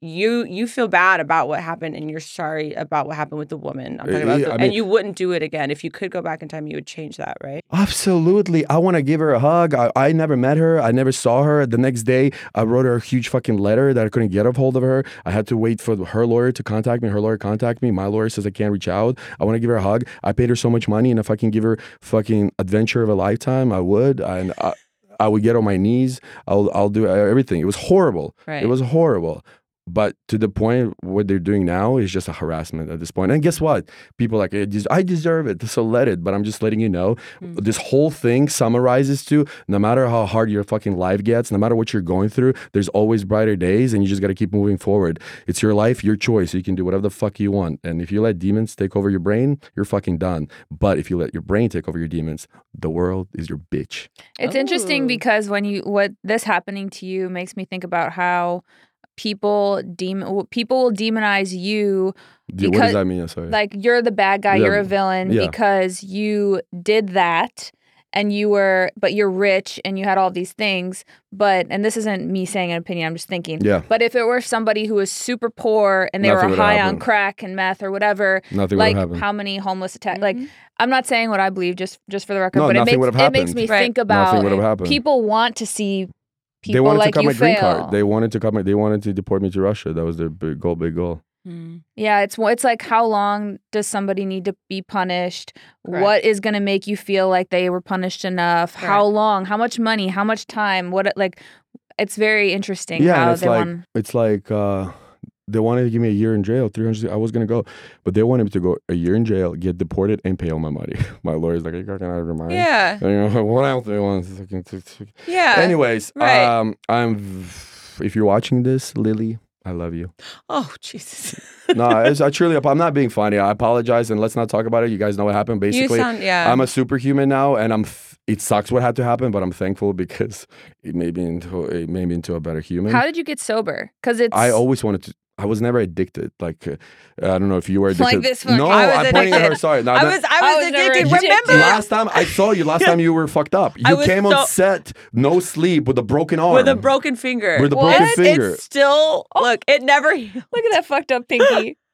Speaker 2: You you feel bad about what happened and you're sorry about what happened with the woman. I'm talking
Speaker 3: Uh,
Speaker 2: about the-
Speaker 3: I
Speaker 2: and you wouldn't do it again. If you could go back in time, you would change that, right?
Speaker 3: Absolutely. I want to give her a hug. I, I never met her. I never saw her. The next day, I wrote her a huge fucking letter that I couldn't get a hold of her. I had to wait for her lawyer to contact me. Her lawyer contacted me. My lawyer says I can't reach out. I want to give her a hug. I paid her so much money, and if I can give her fucking adventure of a lifetime, I would. And I, I would get on my knees. I'll I'll do everything. It was horrible.
Speaker 2: Right.
Speaker 3: It was horrible. But to the point, what they're doing now is just a harassment at this point. And guess what? People are like, "I des- I deserve it, so let it. But I'm just letting you know,
Speaker 2: Mm.
Speaker 3: this whole thing summarizes to no matter how hard your fucking life gets, no matter what you're going through, there's always brighter days, and you just got to keep moving forward. It's your life, your choice. You can do whatever the fuck you want. And if you let demons take over your brain, you're fucking done. But if you let your brain take over your demons, the world is your bitch.
Speaker 1: It's interesting
Speaker 2: Oh.
Speaker 1: because when you what this happening to you makes me think about how people demon people will demonize you
Speaker 3: Do- what does that mean? I'm sorry.
Speaker 1: like you're the bad guy,
Speaker 3: Yeah.
Speaker 1: you're a villain
Speaker 3: Yeah.
Speaker 1: because you did that and you were but you're rich and you had all these things but and this isn't me saying an opinion i'm just thinking
Speaker 3: yeah,
Speaker 1: but if it were somebody who was super poor and they
Speaker 3: Nothing
Speaker 1: were
Speaker 3: would
Speaker 1: high on crack and meth or whatever
Speaker 3: nothing
Speaker 1: like
Speaker 3: would happen.
Speaker 1: how many homeless attack like
Speaker 2: Mhm.
Speaker 1: i'm not saying what i believe just just for the record
Speaker 3: No,
Speaker 1: but it
Speaker 3: nothing
Speaker 1: makes,
Speaker 3: would have
Speaker 1: it makes me
Speaker 2: Right.
Speaker 1: think about
Speaker 3: would have happened.
Speaker 1: people want to see people
Speaker 3: they wanted
Speaker 1: like
Speaker 3: to cut
Speaker 1: you
Speaker 3: my green card. They wanted to cut my. They wanted to deport me to Russia. That was their big goal. Big goal.
Speaker 2: Mm.
Speaker 1: Yeah, it's it's like how long does somebody need to be punished?
Speaker 2: Correct.
Speaker 1: What is going to make you feel like they were punished enough? How long? How much money? How much time? What like it's very interesting
Speaker 3: Yeah,
Speaker 1: how
Speaker 3: it's
Speaker 1: they
Speaker 3: like
Speaker 1: want
Speaker 3: it's like uh, they wanted to give me a year in jail, three hundred. I was gonna go, but they wanted me to go a year in jail, get deported, and pay all my money. my lawyer's like, "Are you out of your mind?"
Speaker 2: Yeah.
Speaker 3: And, you know, what else do you want?
Speaker 2: Yeah.
Speaker 3: Anyways,
Speaker 2: right.
Speaker 3: um, I'm. If you're watching this, Lily, I love you.
Speaker 2: Oh Jesus.
Speaker 3: No, it's, I truly. I'm not being funny. I apologize, and let's not talk about it. You guys know what happened. Basically,
Speaker 2: sound yeah.
Speaker 3: I'm a superhuman now, and I'm. It sucks what had to happen, but I'm thankful because it made me into it made me into a better human.
Speaker 1: How did you get sober? Cuz it's
Speaker 3: I always wanted to. I was never addicted. Like uh, I don't know if you were addicted.
Speaker 1: Like this one.
Speaker 3: No,
Speaker 2: I was
Speaker 3: I'm pointing at her. Sorry. No,
Speaker 2: I was I
Speaker 1: I
Speaker 2: was,
Speaker 1: was
Speaker 2: addicted.
Speaker 1: addicted.
Speaker 2: Remember
Speaker 3: Last time I saw you, last time you were fucked up.
Speaker 2: I
Speaker 3: You
Speaker 2: was
Speaker 3: came
Speaker 2: so-
Speaker 3: on set, no sleep, with a broken arm.
Speaker 2: with a broken finger.
Speaker 3: With a
Speaker 1: What?
Speaker 3: broken finger.
Speaker 2: It's still look. It never.
Speaker 1: Look at that fucked up pinky.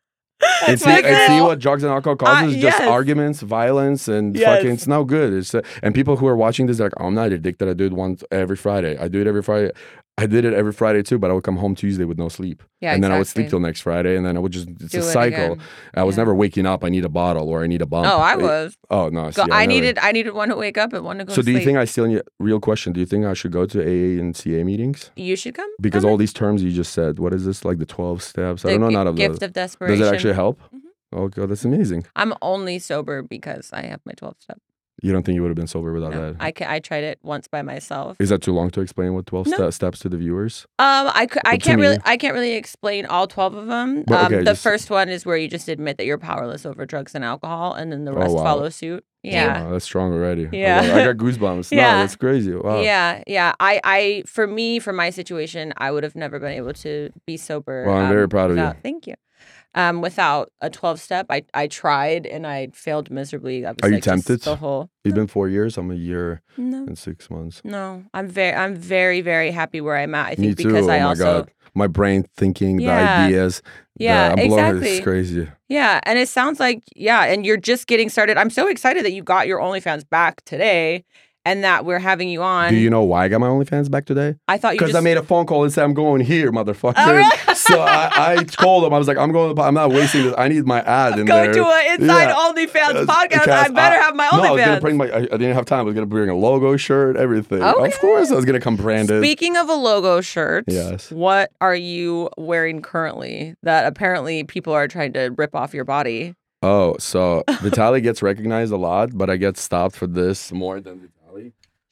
Speaker 3: And
Speaker 1: That's
Speaker 3: see,
Speaker 1: my
Speaker 3: and see what drugs and alcohol causes?
Speaker 2: Uh,
Speaker 3: just arguments, violence, and
Speaker 2: Yes.
Speaker 3: fucking. It's no good. It's uh, and people who are watching this, they're like, I'm not addicted. I do it once every Friday. I do it every Friday. I did it every Friday too, but I would come home Tuesday with no sleep,
Speaker 2: Yeah,
Speaker 3: and then I would sleep till next Friday, and then I would just. It's
Speaker 2: Do
Speaker 3: a
Speaker 2: it
Speaker 3: cycle.
Speaker 2: again.
Speaker 3: I was
Speaker 2: Yeah.
Speaker 3: never waking up. I need a bottle or I need a bump.
Speaker 2: Oh, I
Speaker 3: It-
Speaker 2: was.
Speaker 3: Oh no! See,
Speaker 2: I
Speaker 3: never-
Speaker 2: needed. I needed one to wake up and one to go.
Speaker 3: So
Speaker 2: to
Speaker 3: do you think I still need? Real question. Do you think I should go to AA and CA meetings?
Speaker 2: you should come?
Speaker 3: Because
Speaker 2: Come
Speaker 3: all
Speaker 2: in.
Speaker 3: these terms you just said. What is this? Like the twelve steps? I don't know.
Speaker 2: gi-
Speaker 3: None of
Speaker 2: gift
Speaker 3: those.
Speaker 2: of desperation.
Speaker 3: Does it actually help?
Speaker 2: Mhm.
Speaker 3: Oh god, that's amazing.
Speaker 2: I'm only sober because I have my 12 step.
Speaker 3: You don't think you would have been sober without
Speaker 2: No,
Speaker 3: that?
Speaker 2: I, ca- I tried it once by myself.
Speaker 3: Is that too long to explain what twelve
Speaker 2: No.
Speaker 3: ste- steps to the viewers?
Speaker 2: Um, I, cou- I can't really I can't really explain all twelve of them.
Speaker 3: But,
Speaker 2: um,
Speaker 3: okay,
Speaker 2: the
Speaker 3: just-
Speaker 2: first one is where you just admit that you're powerless over drugs and alcohol, and then the
Speaker 3: Oh,
Speaker 2: rest
Speaker 3: wow.
Speaker 2: follow suit. Yeah,
Speaker 3: Wow, that's strong already.
Speaker 2: Yeah.
Speaker 3: I, got goosebumps. No,
Speaker 2: Yeah.
Speaker 3: that's crazy. Wow.
Speaker 2: yeah, yeah. I, I, for me, for my situation, I would have never been able to be sober.
Speaker 3: Well, I'm very
Speaker 2: um,
Speaker 3: proud of you.
Speaker 2: without- Thank you. Um, without a twelve step, I, I tried and I failed miserably. I was
Speaker 3: Are you
Speaker 2: like,
Speaker 3: tempted?
Speaker 2: The whole
Speaker 3: It's been four years. I'm a year
Speaker 2: no,
Speaker 3: and six months.
Speaker 2: no. I'm very, I'm very, very happy where I'm at. I think
Speaker 3: Me too.
Speaker 2: because
Speaker 3: oh
Speaker 2: I
Speaker 3: my
Speaker 2: also,
Speaker 3: god, my brain thinking, the
Speaker 2: Yeah.
Speaker 3: ideas. the-
Speaker 2: Yeah,
Speaker 3: I'm blowing-
Speaker 2: exactly.
Speaker 3: It's crazy.
Speaker 2: Yeah, and it sounds like yeah, and you're just getting started. I'm so excited that you got your OnlyFans back today, and that we're having you on.
Speaker 3: Do you know why I got my OnlyFans back today?
Speaker 2: I thought you
Speaker 3: Because
Speaker 2: just
Speaker 3: I made a phone call and said I'm going here, motherfucker.
Speaker 2: Oh, really?
Speaker 3: so I, I told him I was like, I'm going. I'm not wasting this. I need my ad in
Speaker 2: go
Speaker 3: there.
Speaker 2: to an Inside
Speaker 3: Yeah.
Speaker 2: OnlyFans podcast. I better have my OnlyFans.
Speaker 3: No, I was gonna bring my. I, I didn't have time. I was gonna bring a logo shirt, everything.
Speaker 2: Okay.
Speaker 3: Of course, I was gonna come branded.
Speaker 2: Speaking of a logo shirt,
Speaker 3: Yes.
Speaker 2: what are you wearing currently that apparently people are trying to rip off your body?
Speaker 3: Oh, so Vitaly gets recognized a lot, but I get stopped for this more than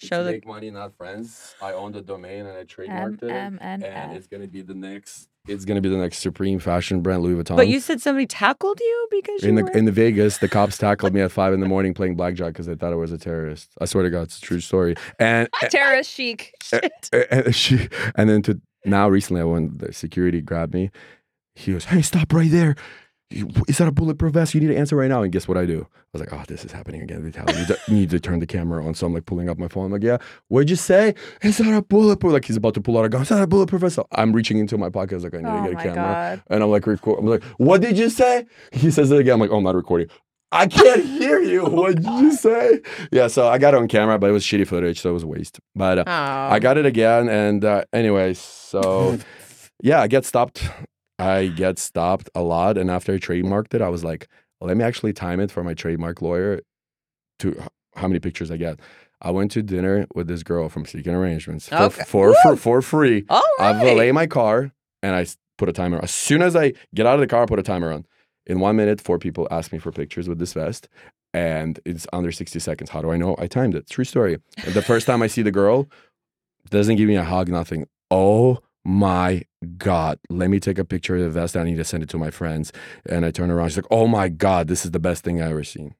Speaker 2: Show the
Speaker 3: make money, not friends. I own the domain and I trademarked it,
Speaker 1: M M N
Speaker 3: and it's gonna be the next. It's gonna be the next supreme fashion brand, Louis Vuitton.
Speaker 2: But you said somebody tackled you because you
Speaker 3: in the in the Vegas, the cops tackled me at five in the morning playing blackjack because they thought I was a terrorist. I swear to God, it's a true story. And
Speaker 1: Terrorist chic.
Speaker 2: Shit.
Speaker 3: and she and then to now recently when the security grabbed me he goes hey stop right there is that a bulletproof vest? You need to answer right now. And guess what i do? I was like oh this is happening again. Vitaly, you need to, turn the camera on. So i'm like pulling up my phone. I'm like yeah what'd you say? Is that a bulletproof like he's about to pull out a gun. Is that a bulletproof vest. I'm reaching into my pocket. I was like i need
Speaker 1: Oh
Speaker 3: to get a camera.
Speaker 1: God.
Speaker 3: and i'm like record i'm like what did you say? He says it again. I'm like oh i'm not recording. I can't hear you. What did you say? Yeah, so I got it on camera, but it was shitty footage, so it was a waste. But uh,
Speaker 2: Oh.
Speaker 3: I got it again, and uh, anyway, so yeah, I get stopped. I get stopped a lot, and after I trademarked it, I was like, let me actually time it for my trademark lawyer to how many pictures I get. I went to dinner with this girl from Seeking Arrangements for
Speaker 2: Okay.
Speaker 3: for, for, for free.
Speaker 2: All
Speaker 3: I
Speaker 2: right.
Speaker 3: valet my car, and I put a timer. As soon as I get out of the car, I put a timer on. In one minute, four people ask me for pictures with this vest, and it's under 60 seconds. How do I know? I timed it. True story. And the first time I see the girl, doesn't give me a hug, nothing. Oh my God. Let me take a picture of the vest. I need to send it to my friends. And I turn around. She's like, oh my God, this is the best thing I've ever seen.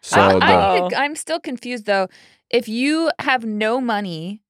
Speaker 3: So
Speaker 1: I,
Speaker 3: the,
Speaker 1: I. I'm still confused though. If you have no money,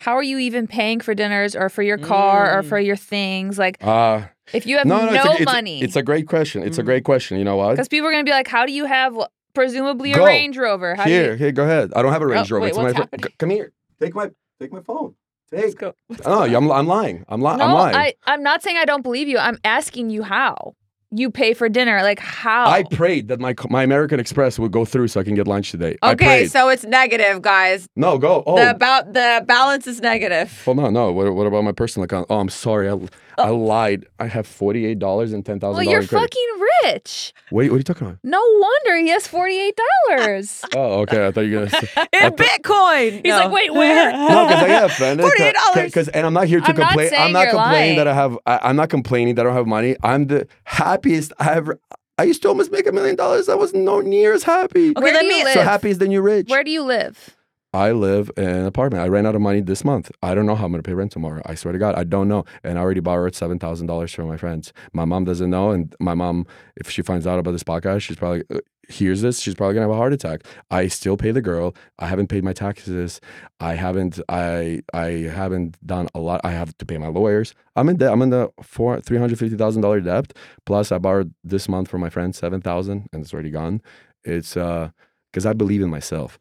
Speaker 1: how are you even paying for dinners or for your car or
Speaker 2: Mm.
Speaker 1: for your things? Like,
Speaker 3: uh,
Speaker 1: if you have
Speaker 3: no,
Speaker 1: no,
Speaker 3: no, it's, a, it's,
Speaker 1: money,
Speaker 3: it's a great question. It's a
Speaker 2: Mhm.
Speaker 3: great question. You know what?
Speaker 1: because people are gonna be like, "How do you have presumably a Range Rover? How
Speaker 3: Here,
Speaker 1: do you?"
Speaker 3: here, go ahead. I don't have a Range
Speaker 2: Oh,
Speaker 3: Rover.
Speaker 2: wait,
Speaker 3: it's
Speaker 2: what's
Speaker 3: my
Speaker 2: happening?
Speaker 3: Come here. Take my take my phone.
Speaker 2: Let's
Speaker 3: Take.
Speaker 2: go.
Speaker 3: Oh, I'm, I'm lying. I'm, li- I'm
Speaker 1: No,
Speaker 3: lying.
Speaker 1: I, I'm not saying I don't believe you. I'm asking you how you pay for dinner. Like how?
Speaker 3: I prayed that my my American Express would go through so I can get lunch today.
Speaker 2: Okay,
Speaker 3: prayed.
Speaker 2: so it's negative, guys.
Speaker 3: no, go. Oh,
Speaker 2: The about the balance is negative.
Speaker 3: hold no, No, what, what about my personal account? Oh, I'm sorry. I, I lied. I have forty eight dollars and ten thousand
Speaker 1: well, you're
Speaker 3: dollars credit.
Speaker 1: fucking rich.
Speaker 3: Wait, what are you talking about?
Speaker 1: No wonder he has forty eight dollars.
Speaker 3: Oh, okay. I thought you were gonna. Say,
Speaker 2: In Bitcoin.
Speaker 1: He's like, "Wait, where?"
Speaker 3: no, because I get offended.
Speaker 2: $48.
Speaker 3: Because and I'm not here to
Speaker 1: I'm
Speaker 3: complain.
Speaker 1: saying
Speaker 3: I'm not
Speaker 1: you're
Speaker 3: complaining that I have. I, I'm not complaining that I don't have money. I'm the happiest I ever. I used to almost make a million dollars. I was no near as happy.
Speaker 2: Okay,
Speaker 1: Where
Speaker 2: let
Speaker 1: do you
Speaker 2: me-
Speaker 1: live?
Speaker 3: So happy is the new rich.
Speaker 1: Where do you live?
Speaker 3: I live in an apartment. I ran out of money this month. I don't know how I'm going to pay rent tomorrow. I swear to God, I don't know. And I already borrowed seven thousand dollars from my friends. My mom doesn't know, and my mom, if she finds out about this podcast, she's probably uh, hears this. She's probably gonna have a heart attack. I still pay the girl. I haven't paid my taxes. I haven't. I I haven't done a lot. I have to pay my lawyers. I'm in debt. I'm in the four three hundred fifty thousand dollar debt. Plus, I borrowed this month from my friend seven thousand, and it's already gone. It's uh because I believe in myself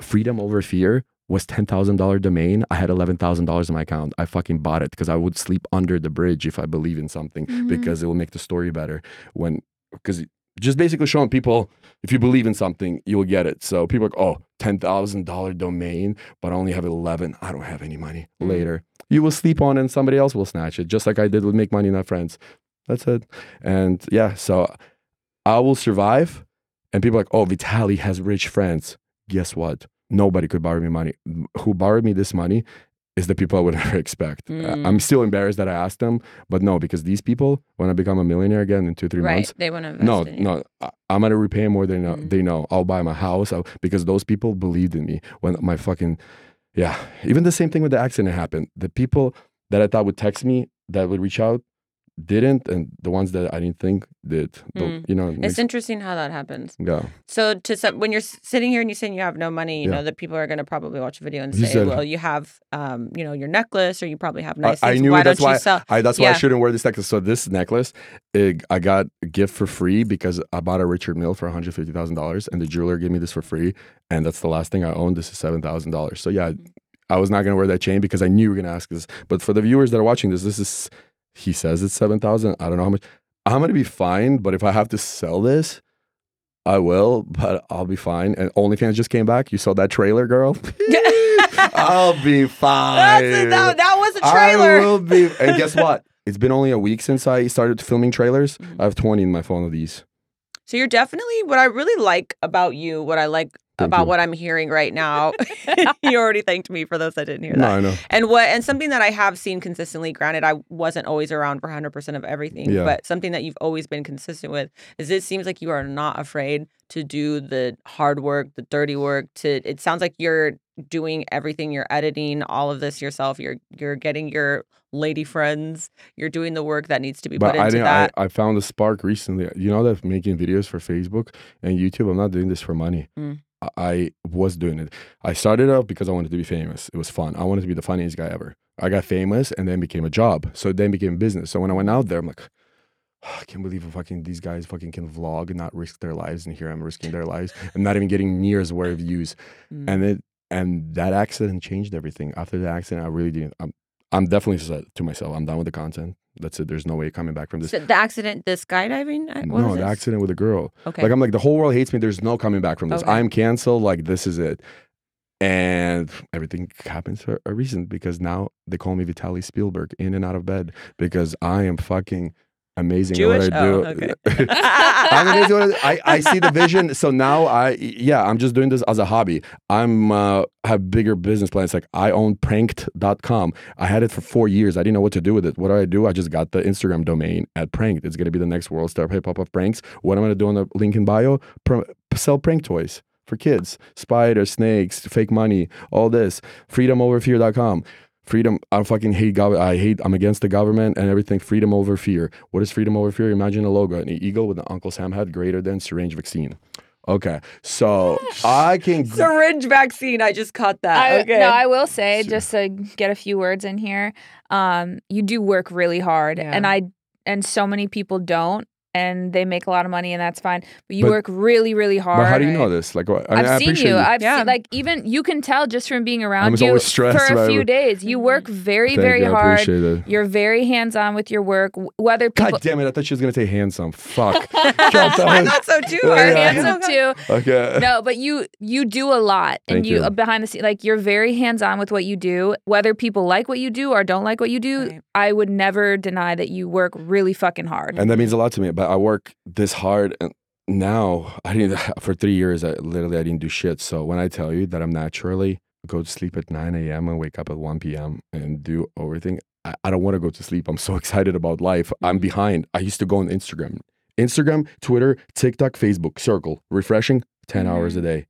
Speaker 3: freedom over fear was ten thousand dollar domain. I had eleven thousand dollars in my account. I fucking bought it because I would sleep under the bridge if I believe in something
Speaker 1: Mhm.
Speaker 3: because it will make the story better. When because just basically showing people if you believe in something, you will get it. So people are like, oh, oh, ten thousand dollar domain, but I only have eleven. I don't have any money.
Speaker 2: Mm.
Speaker 3: Later, you will sleep on it and somebody else will snatch it, just like I did with Make Money Not Friends. That's it. And yeah, so I will survive. And people are like, oh, Vitaly has rich friends. Guess what? Nobody could borrow me money. Who borrowed me this money is the people I would never expect.
Speaker 2: Mm.
Speaker 3: I'm still embarrassed that I asked them, but no, because these people, when I become a millionaire again in two, three
Speaker 2: right.
Speaker 3: months,
Speaker 2: They want to invest
Speaker 3: no, no, I'm gonna repay more than they know.
Speaker 2: Mm.
Speaker 3: they know. I'll buy my house I'll, because those people believed in me when my fucking, yeah. Even the same thing with the accident happened. The people that I thought would text me that would reach out didn't, and the ones that I didn't think did.
Speaker 2: Mm.
Speaker 3: you know,
Speaker 2: It's interesting how that happens.
Speaker 3: yeah.
Speaker 2: So to some, when you're sitting here and you're saying you have no money, you
Speaker 3: Yeah.
Speaker 2: know that people are going to probably watch a video and
Speaker 3: You
Speaker 2: say,
Speaker 3: said-
Speaker 2: "Well, you have, um, you know, your necklace, or you probably have
Speaker 3: I-
Speaker 2: nice
Speaker 3: I
Speaker 2: things.
Speaker 3: knew
Speaker 2: why
Speaker 3: that's why? I, that's why I shouldn't wear this necklace. So this necklace, it, I got a gift for free because I bought a Richard Mille for one hundred fifty thousand dollars, and the jeweler gave me this for free, and that's the last thing I owned. This is seven thousand dollars. So yeah, I was not gonna wear that chain because I knew you were gonna ask this. But for the viewers that are watching this, this is he says it's seven thousand. I don't know how much. I'm gonna be fine, but if I have to sell this. I will, but I'll be fine. And OnlyFans just came back. You saw that trailer, girl. I'll be fine.
Speaker 2: That's it, that, that was a trailer.
Speaker 3: I will be. And guess what? It's been only a week since I started filming trailers.
Speaker 2: Mhm.
Speaker 3: I have 20 in my phone of these.
Speaker 2: So you're definitely what I really like about you. What I like about
Speaker 3: you.
Speaker 2: what I'm hearing right now. you already thanked me for those that didn't hear that.
Speaker 3: No, I know.
Speaker 2: And what and something that I have seen consistently, granted I wasn't always around for 100% of everything,
Speaker 3: Yeah.
Speaker 2: but something that you've always been consistent with is it seems like you are not afraid to do the hard work, the dirty work to it sounds like you're doing everything, you're editing all of this yourself. You're you're getting your lady friends, you're doing the work that needs to be
Speaker 3: But
Speaker 2: put
Speaker 3: I
Speaker 2: into that.
Speaker 3: I, I found a spark recently. You know that making videos for Facebook and YouTube. I'm not doing this for money.
Speaker 2: Mm.
Speaker 3: I, was doing it. I started out because I wanted to be famous. It was fun. I wanted to be the funniest guy ever. I got famous and then became a job. So then became business. So when I went out there, I'm like, I can't believe fucking these guys fucking can vlog and not risk their lives. And here I'm risking their lives and not even getting near as where views.
Speaker 2: Mm.
Speaker 3: And it and that accident changed everything. After the accident, I really didn't. I'm I'm definitely said to myself, I'm done with the content. That's it. There's no way coming back from this.
Speaker 2: So the accident, the skydiving? Uh, what
Speaker 3: no, the accident with a girl.
Speaker 2: Okay.
Speaker 3: Like I'm like the whole world hates me. There's no coming back from this.
Speaker 2: Okay.
Speaker 3: I'm canceled. Like this is it. And everything happens for a reason because now they call me Vitaly Spielberg in and out of bed because I am fucking amazing
Speaker 2: Jewish?
Speaker 3: what I do.
Speaker 2: Oh, okay.
Speaker 3: I'm amazing. I, I see the vision. So now I yeah, I'm just doing this as a hobby. I'm uh, have bigger business plans. Like I own pranked.com. I had it for four years. I didn't know what to do with it. What do I do? I just got the Instagram domain at pranked. It's gonna be the next world star hip hop of pranks. What am I gonna do on the link in bio? Pr- sell prank toys for kids. Spiders, snakes, fake money, all this. Freedomoverfear.com. Freedom. I fucking hate government. I hate. I'm against the government and everything. Freedom over fear. What is freedom over fear? Imagine a logo, an eagle with an Uncle Sam head, greater than syringe vaccine. Okay, so I can.
Speaker 2: Syringe vaccine. I just caught that.
Speaker 1: I,
Speaker 2: okay.
Speaker 1: No, I will say
Speaker 3: Sure.
Speaker 1: just to get a few words in here. Um, you do work really hard, and I and so many people don't, and they make a lot of money, and that's fine. But you
Speaker 3: But-
Speaker 1: work really, really hard.
Speaker 3: But how do you know this? Like, what- I mean, I
Speaker 1: I've seen
Speaker 3: appreciate
Speaker 1: you. I've
Speaker 2: Yeah.
Speaker 1: seen like even you can tell just from being around
Speaker 3: was
Speaker 1: you
Speaker 3: always stressed
Speaker 1: for a few
Speaker 3: it.
Speaker 1: days. You work very,
Speaker 3: Thank
Speaker 1: very
Speaker 3: you, I
Speaker 1: hard.
Speaker 3: appreciate it.
Speaker 1: You're very hands on with your work. w- Whether people
Speaker 3: God damn it! I thought she was gonna say handsome. Fuck.
Speaker 2: I thought so too.
Speaker 3: Yeah,
Speaker 1: are
Speaker 2: Ariana.
Speaker 3: yeah.
Speaker 1: handsome too.
Speaker 3: okay.
Speaker 1: No, but you you do a lot, and
Speaker 3: Thank
Speaker 1: you,
Speaker 3: you.
Speaker 1: uh, behind the scenes like you're very hands on with what you do. Whether people like what you do or don't like what you do,
Speaker 2: Right.
Speaker 1: I would never deny that you work really fucking hard.
Speaker 3: and that means a lot to me. But I work this hard, and now I didn't. For three years, I literally I didn't do shit. So when I tell you that I'm naturally go to sleep at 9 a.m. and wake up at 1 p.m. and do everything, I, I don't want to go to sleep. I'm so excited about life. I'm
Speaker 2: Mhm.
Speaker 3: behind. I used to go on Instagram, Instagram, Twitter, TikTok, Facebook, circle, refreshing 10 hours a day.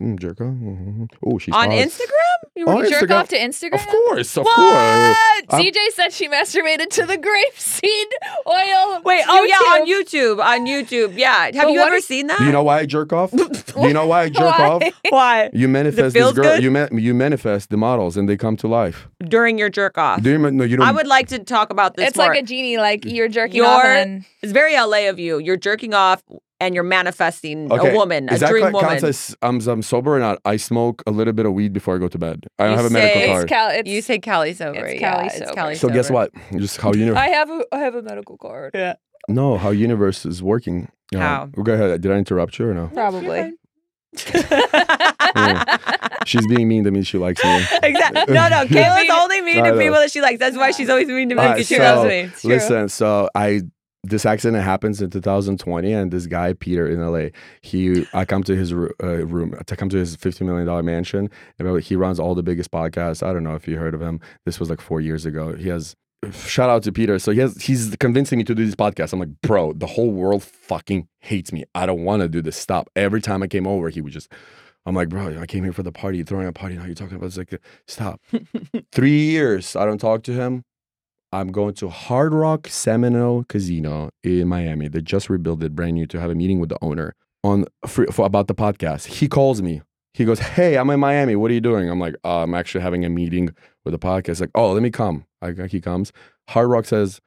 Speaker 3: Mm, jerk off. Mhm. Oh, she's
Speaker 2: On
Speaker 3: hot.
Speaker 2: Instagram?
Speaker 1: You
Speaker 3: On
Speaker 1: jerk
Speaker 3: Instagram-
Speaker 1: off to Instagram.
Speaker 3: Of course, of
Speaker 2: what?
Speaker 3: course. I'm-
Speaker 1: CJ said she masturbated to the grapeseed oil.
Speaker 2: Wait, oh yeah, on
Speaker 1: YouTube.
Speaker 2: YouTube. On YouTube. Yeah. Have
Speaker 1: But
Speaker 2: you ever
Speaker 1: is-
Speaker 2: seen that?
Speaker 3: You know why I jerk off? You know why I jerk
Speaker 1: Why?
Speaker 3: off?
Speaker 2: why?
Speaker 3: You manifest this girl.
Speaker 2: good?
Speaker 3: You ma- you manifest the models and they come to life.
Speaker 2: During your jerk off.
Speaker 3: Do you, no, you don't.
Speaker 2: I would like to talk about this
Speaker 1: It's
Speaker 2: more.
Speaker 1: like a genie, like you're jerking off and then
Speaker 2: it's very LA of you. You're jerking off and you're manifesting
Speaker 3: Okay,
Speaker 2: a woman, a
Speaker 3: Is that
Speaker 2: dream
Speaker 3: cla-
Speaker 2: woman.
Speaker 3: as I'm, I'm sober or not? I smoke a little bit of weed before I go to bed. I don't
Speaker 2: You
Speaker 3: have a
Speaker 2: say
Speaker 3: medical card.
Speaker 1: it's Cal. It's,
Speaker 2: you say Cali sober.
Speaker 1: It's
Speaker 2: yeah,
Speaker 1: Cali
Speaker 2: it's
Speaker 1: sober.
Speaker 2: Cali
Speaker 3: so guess what? Just how you
Speaker 1: I have a I have a medical card.
Speaker 2: Yeah.
Speaker 3: no how universe is working. Um,
Speaker 2: How?
Speaker 3: Go ahead. Did I interrupt you or no?
Speaker 1: Probably.
Speaker 3: She's being mean. That means she likes me.
Speaker 2: exactly. No, no. Kayla's only mean
Speaker 3: I
Speaker 2: to people that she likes. That's why she's always mean to me
Speaker 3: Alright,
Speaker 2: because she
Speaker 3: so-
Speaker 2: loves me.
Speaker 1: true.
Speaker 3: Listen, so I this accident happens in 2020, and this guy Peter in LA, he I come to his uh, room to come to his 50 million dollar mansion. And he runs all the biggest podcasts. I don't know if you heard of him. This was like four years ago. He has. Shout out to Peter. So he has, he's convincing me to do this podcast. I'm like, bro, the whole world fucking hates me. I don't want to do this. Stop. Every time I came over, he would just, I'm like, bro, I came here for the party. Throwing a party. Now you're talking about it's like, stop. Three years. I don't talk to him. I'm going to Hard Rock Seminole Casino in Miami. They just rebuilt it brand new to have a meeting with the owner on for, for about the podcast. He calls me. He goes, "Hey, I'm in Miami. What are you doing?" I'm like, uh, "I'm actually having a meeting with the podcast." Like, "Oh, let me come." I, he comes. Hard Rock says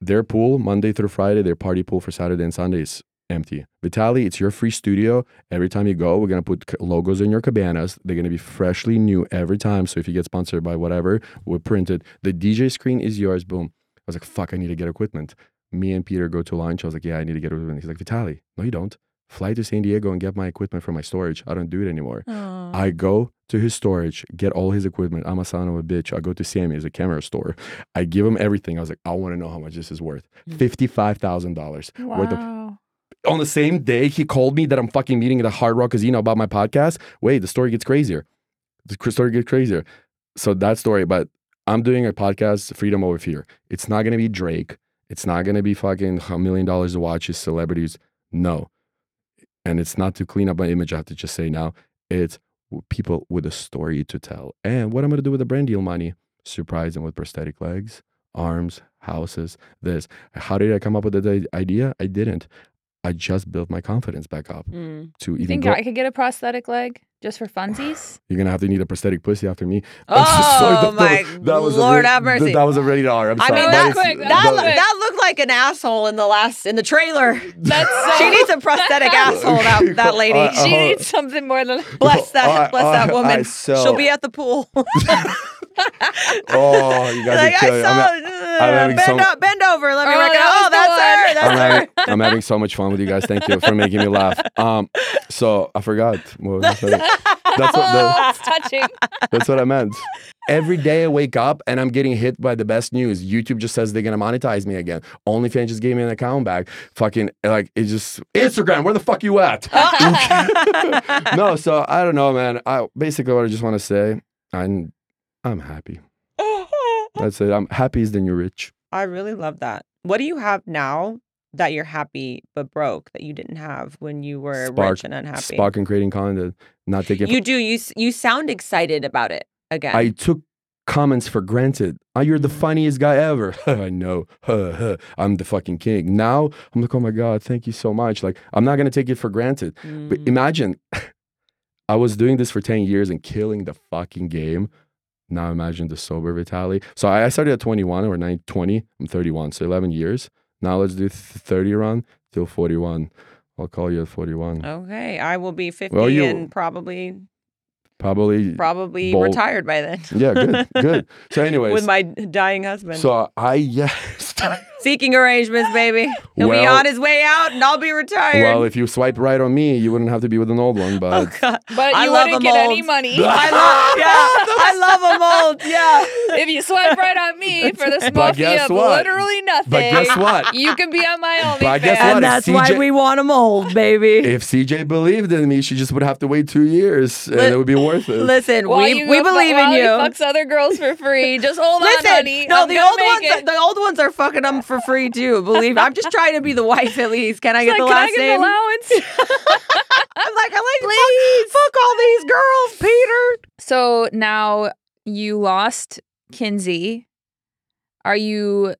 Speaker 3: their pool Monday through Friday, their party pool for Saturday and Sunday is empty. Vitaly, it's your free studio. Every time you go, we're gonna put logos in your cabanas. They're gonna be freshly new every time. So if you get sponsored by whatever, we'll print it. The DJ screen is yours. Boom. I was like, fuck, I need to get equipment. Me and Peter go to lunch. I was like, yeah, I need to get equipment. He's like, Vitaly, no, you don't. Fly to San Diego and get my equipment from my storage. I don't do it anymore. I go to his storage, get all his equipment. I'm a son of a bitch. I go to Sammy's, a camera store. I give him everything. I was like, I want to know how much this is worth.
Speaker 2: Mm.
Speaker 3: Fifty-five thousand dollars worth of
Speaker 1: Wow.
Speaker 3: On the same day he called me that I'm fucking meeting at the Hard Rock Casino about my podcast. Wait, the story gets crazier. The story gets crazier. So that story, but I'm doing a podcast, Freedom Over Fear. It's not gonna be Drake. It's not gonna be fucking a million dollars to watch his celebrities. No. And it's not to clean up my image, I have to just say now. It's people with a story to tell. And what I'm gonna do with the brand deal money? Surprise them with prosthetic legs, arms, houses, this. How did I come up with that idea? I didn't. I just built my confidence back up
Speaker 2: Mm.
Speaker 3: to
Speaker 1: You
Speaker 3: even
Speaker 1: think
Speaker 3: go.
Speaker 1: I could get a prosthetic leg just for funsies?
Speaker 3: You're gonna have to need a prosthetic pussy after me. I'm so sorry,
Speaker 2: Oh my
Speaker 3: that was
Speaker 2: Lord
Speaker 3: ra-
Speaker 2: have mercy.
Speaker 3: That was a rated R. I'm
Speaker 2: I
Speaker 3: sorry.
Speaker 2: mean,
Speaker 1: that
Speaker 3: That
Speaker 1: quick, that
Speaker 2: that,
Speaker 1: quick.
Speaker 2: that looked like an asshole in the last in the trailer.
Speaker 1: That's so.
Speaker 2: She needs a prosthetic asshole. That that lady.
Speaker 3: Uh,
Speaker 1: She
Speaker 3: uh,
Speaker 1: needs something more than.
Speaker 2: bless that.
Speaker 3: Alright,
Speaker 2: bless that woman.
Speaker 3: alright, so-
Speaker 2: She'll be at the pool.
Speaker 3: oh, you guys
Speaker 2: like
Speaker 3: are
Speaker 2: I
Speaker 3: killing.
Speaker 2: saw.
Speaker 3: I'm,
Speaker 2: uh,
Speaker 3: I'm having
Speaker 2: bend,
Speaker 3: so-
Speaker 2: o- bend over. Let me
Speaker 1: Oh,
Speaker 2: reckon.
Speaker 1: that
Speaker 2: Oh,
Speaker 1: was the
Speaker 2: that's her.
Speaker 3: I'm,
Speaker 2: That's her.
Speaker 3: having, I'm having so much fun with you guys. Thank you for making me laugh. Um, so I forgot. What was I? That's what the,
Speaker 1: That's touching.
Speaker 3: That's what I meant. Every day I wake up and I'm getting hit by the best news. YouTube just says they're gonna monetize me again. OnlyFans just gave me an account back. Fucking like it just Instagram. Where the fuck you at? no, so I don't know, man. I basically what I just want to say. I'm I'm happy. That's it. I'm happy as then you're rich.
Speaker 2: I really love that. What do you have now that you're happy but broke that you didn't have when you were
Speaker 3: Spark-
Speaker 2: rich and unhappy?
Speaker 3: Spark and creating content, not taking.
Speaker 2: You do. You you sound excited about it again.
Speaker 3: I took comments for granted. Oh, you're the funniest guy ever. I know. I'm the fucking king. Now I'm like, oh my God, thank you so much. Like, I'm not to take it for granted. But
Speaker 2: Mm.
Speaker 3: imagine I was doing this for 10 years and killing the fucking game. Now imagine the sober Vitaly. So I started at 21 or 9, 20. I'm 31. So 11 years. Now let's do 30 run till 41. I'll call you at 41.
Speaker 2: Okay, I will be 50
Speaker 3: Well, you-
Speaker 2: and probably
Speaker 3: Probably.
Speaker 2: probably
Speaker 3: bold.
Speaker 2: retired by then.
Speaker 3: Yeah, good, good. So, anyways,
Speaker 2: With my dying husband.
Speaker 3: so I yes.
Speaker 2: Seeking arrangements, baby. He'll be on his way out and I'll be retired.
Speaker 3: well, if you swipe right on me, you wouldn't have to be with an old one.
Speaker 2: oh,
Speaker 3: But
Speaker 2: God.
Speaker 1: But
Speaker 2: I
Speaker 1: you
Speaker 2: love
Speaker 1: wouldn't
Speaker 2: them
Speaker 1: get any
Speaker 2: old.
Speaker 1: money.
Speaker 2: I love, yeah, I love them old. Yeah.
Speaker 1: if you swipe right on me for this small of literally nothing,
Speaker 3: but guess what?
Speaker 1: you can be on my OnlyFans.
Speaker 3: But guess what?
Speaker 2: And
Speaker 3: if
Speaker 2: that's why we want them old, baby.
Speaker 3: If CJ believed in me, she just would have to wait two years, and
Speaker 2: Li-
Speaker 3: it would be worth it.
Speaker 2: Listen,
Speaker 1: While
Speaker 2: we, we believe in you.
Speaker 1: fucks other girls for free. Just hold
Speaker 2: Listen,
Speaker 1: on, honey.
Speaker 2: no,
Speaker 1: I'm
Speaker 2: the old ones,
Speaker 1: it.
Speaker 2: the old ones are fucking them for free too. Believe me. I'm just trying to be the wife at least. Can I get
Speaker 1: Like,
Speaker 2: the
Speaker 1: can I
Speaker 2: last
Speaker 1: get
Speaker 2: name?
Speaker 1: an allowance?
Speaker 2: I'm like, I like fuck, fuck all these girls, Peter.
Speaker 1: so now you lost Kinsey. Are you